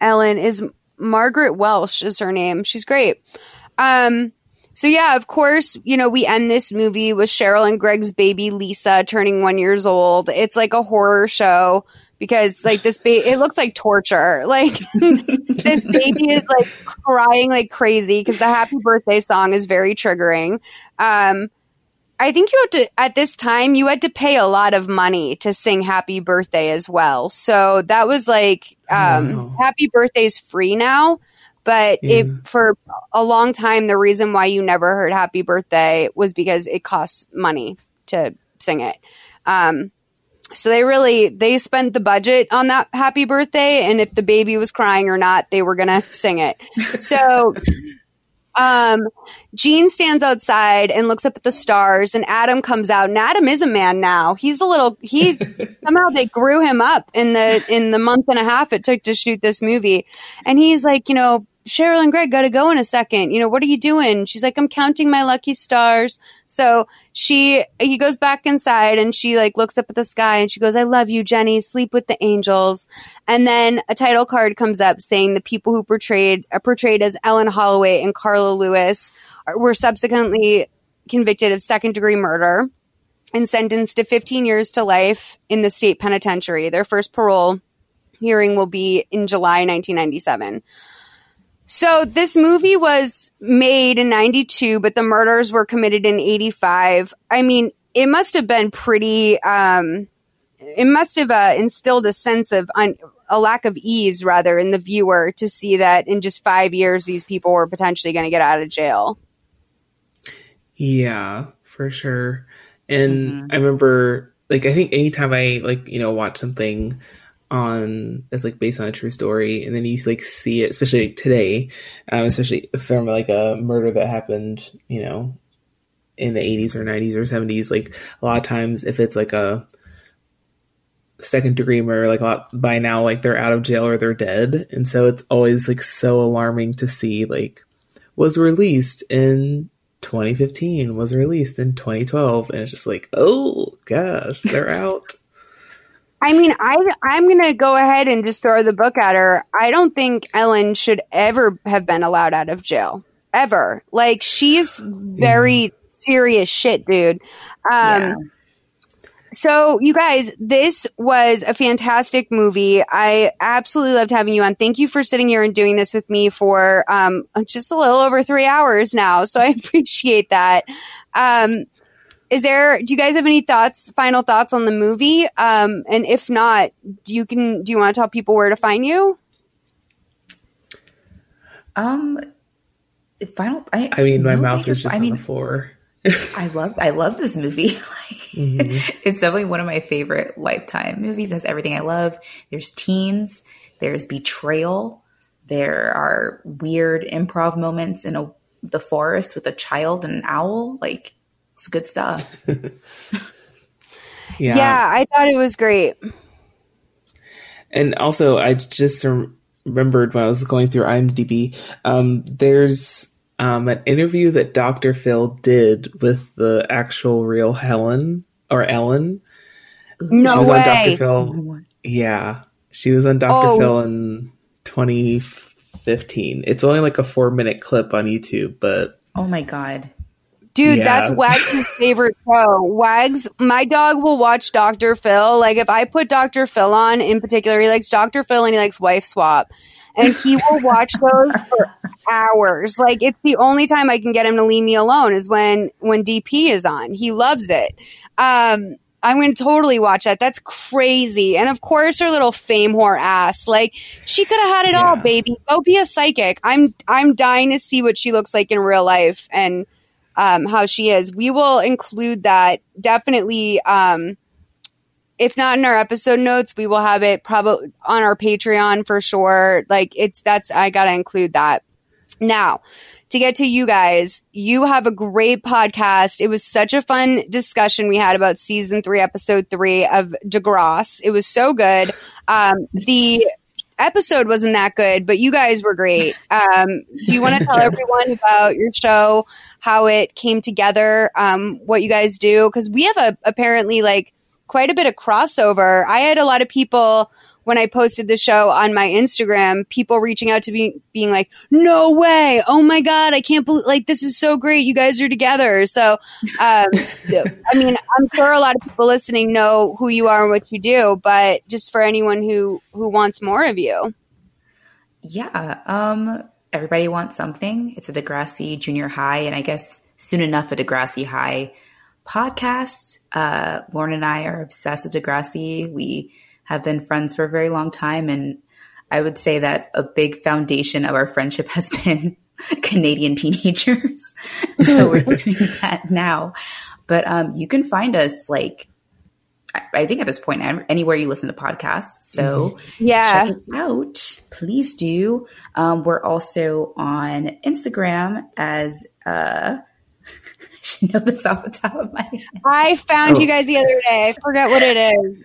Ellen is Margaret Welsh is her name. She's great. Um, so yeah, of course, you know, we end this movie with Cheryl and Greg's baby Lisa turning one years old. It's like a horror show because like this baby, it looks like torture. Like this baby is like crying like crazy because the happy birthday song is very triggering. Um, I think you had to at this time you had to pay a lot of money to sing happy birthday as well. So that was like um Wow. happy birthday's free now, but Yeah. it for a long time the reason why you never heard happy birthday was because it costs money to sing it. Um so they really they spent the budget on that happy birthday and if the baby was crying or not, they were going to sing it. So um, Jean stands outside and looks up at the stars, and Adam comes out. And Adam is a man now. He's a little. He somehow they grew him up in the in the month and a half it took to shoot this movie, and he's like, you know, Cheryl and Greg got to go in a second. You know, what are you doing? She's like, I'm counting my lucky stars. So she, he goes back inside and she like looks up at the sky and she goes, I love you, Jenny. Sleep with the angels. And then a title card comes up saying the people who portrayed, uh, portrayed as Ellen Holloway and Carla Lewis are, were subsequently convicted of second degree murder and sentenced to 15 years to life in the state penitentiary. Their first parole hearing will be in July 1997. So this movie was made in 92, but the murders were committed in 85. I mean, it must have been pretty, um, it must have uh, instilled a sense of un- a lack of ease rather in the viewer to see that in just five years, these people were potentially going to get out of jail. Yeah, for sure. And I remember, like, I think anytime I like, you know, watch something on that's like based on a true story, and then you like see it, especially like, today, um, especially from like a murder that happened, you know, in the 80s or 90s or 70s. Like a lot of times, if it's like a second degree murder, like a lot by now, like they're out of jail or they're dead, and so it's always like so alarming to see like was released in 2015 was released in 2012 and it's just like oh gosh they're out I mean, I I'm gonna go ahead and just throw the book at her. I don't think Ellen should ever have been allowed out of jail ever. Like she's very serious shit, dude. Um, So, you guys, this was a fantastic movie. I absolutely loved having you on. Thank you for sitting here and doing this with me for um, just a little over three hours now. So, I appreciate that. Um, is there? Do you guys have any thoughts? Final thoughts on the movie? Um, and if not, do you can? Do you want to tell people where to find you? Um, final. I, i mean my no mouth is just I on mean, the floor I love I love this movie. Mhm. it's definitely one of my favorite lifetime movies. It has everything I love. There's teens, there's betrayal, there are weird improv moments in a the forest with a child and an owl. Like it's good stuff. yeah. yeah, I thought it was great. And also, I just remembered when I was going through IMDb, um, there's um, an interview that Dr. Phil did with the actual real Helen or Ellen. No she was way. on Dr. Phil. Yeah, she was on Dr. Oh. Phil in 2015. It's only like a four minute clip on YouTube, but oh my god. Dude, Yeah. that's Wags' favorite show. Wags, my dog will watch Dr. Phil. Like, if I put Dr. Phil on in particular, he likes Dr. Phil and he likes Wife Swap. And he will watch those for hours. Like, it's the only time I can get him to leave me alone is when, when DP is on. He loves it. Um, I'm going to totally watch that. That's crazy. And of course, her little fame whore ass. Like, she could have had it all, baby. Go be a psychic. I'm, I'm dying to see what she looks like in real life. And, um, how she is. We will include that definitely. Um, if not in our episode notes, we will have it probably on our Patreon for sure. Like it's that's I gotta include that. Now, to get to you guys, you have a great podcast. It was such a fun discussion we had about season three, episode three of Degrassi. It was so good. Um, the episode wasn't that good, but you guys were great. Um, do you want to tell everyone about your show, how it came together, um, what you guys do? Because we have a apparently like quite a bit of crossover. I had a lot of people when I posted the show on my Instagram, people reaching out to me being like, "No way! Oh my god, I can't believe like this is so great. You guys are together." So, um, I mean, I'm sure a lot of people listening know who you are and what you do, but just for anyone who who wants more of you, Yeah. Um, everybody wants something. It's a Degrassi junior high, and I guess soon enough a Degrassi high podcast. Uh, Lauren and I are obsessed with Degrassi. We have been friends for a very long time, and I would say that a big foundation of our friendship has been Canadian teenagers. so we're doing that now. But um, you can find us like I- I think at this point anywhere you listen to podcasts. So Yeah. check it out. Please do. Um, we're also on Instagram as uh, I should know this off the top of my head. I found Oh. you guys the other day. I forget what it is.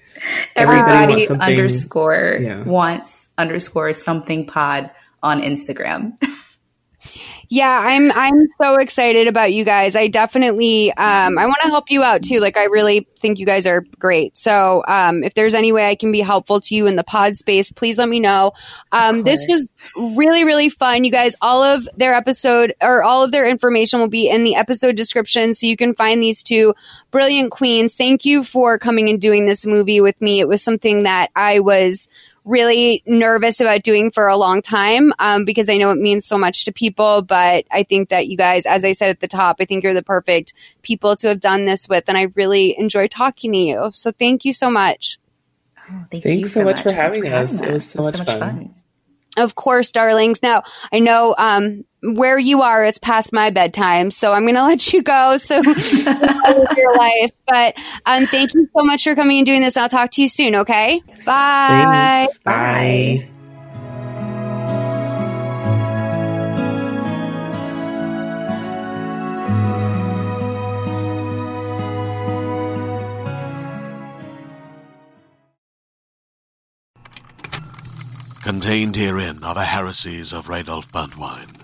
Everybody wants underscore yeah. wants underscore something pod on Instagram. Yeah, I'm I'm so excited about you guys. I definitely um I want to help you out too. Like I really think you guys are great. So um if there's any way I can be helpful to you in the pod space, please let me know. Um this was really really fun. You guys all of their episode or all of their information will be in the episode description so you can find these two brilliant queens. Thank you for coming and doing this movie with me. It was something that I was really nervous about doing for a long time um, because I know it means so much to people. But I think that you guys, as I said at the top, I think you're the perfect people to have done this with. And I really enjoy talking to you. So thank you so much. Oh, thank Thanks so much for having us. It was so much fun. Of course, darlings. Now, I know um, where you are, it's past my bedtime, so I'm going to let you go. So, your life. But um, thank you so much for coming and doing this. I'll talk to you soon, okay? Bye. Thanks. Bye. Contained herein are the heresies of Radolf Burntwine,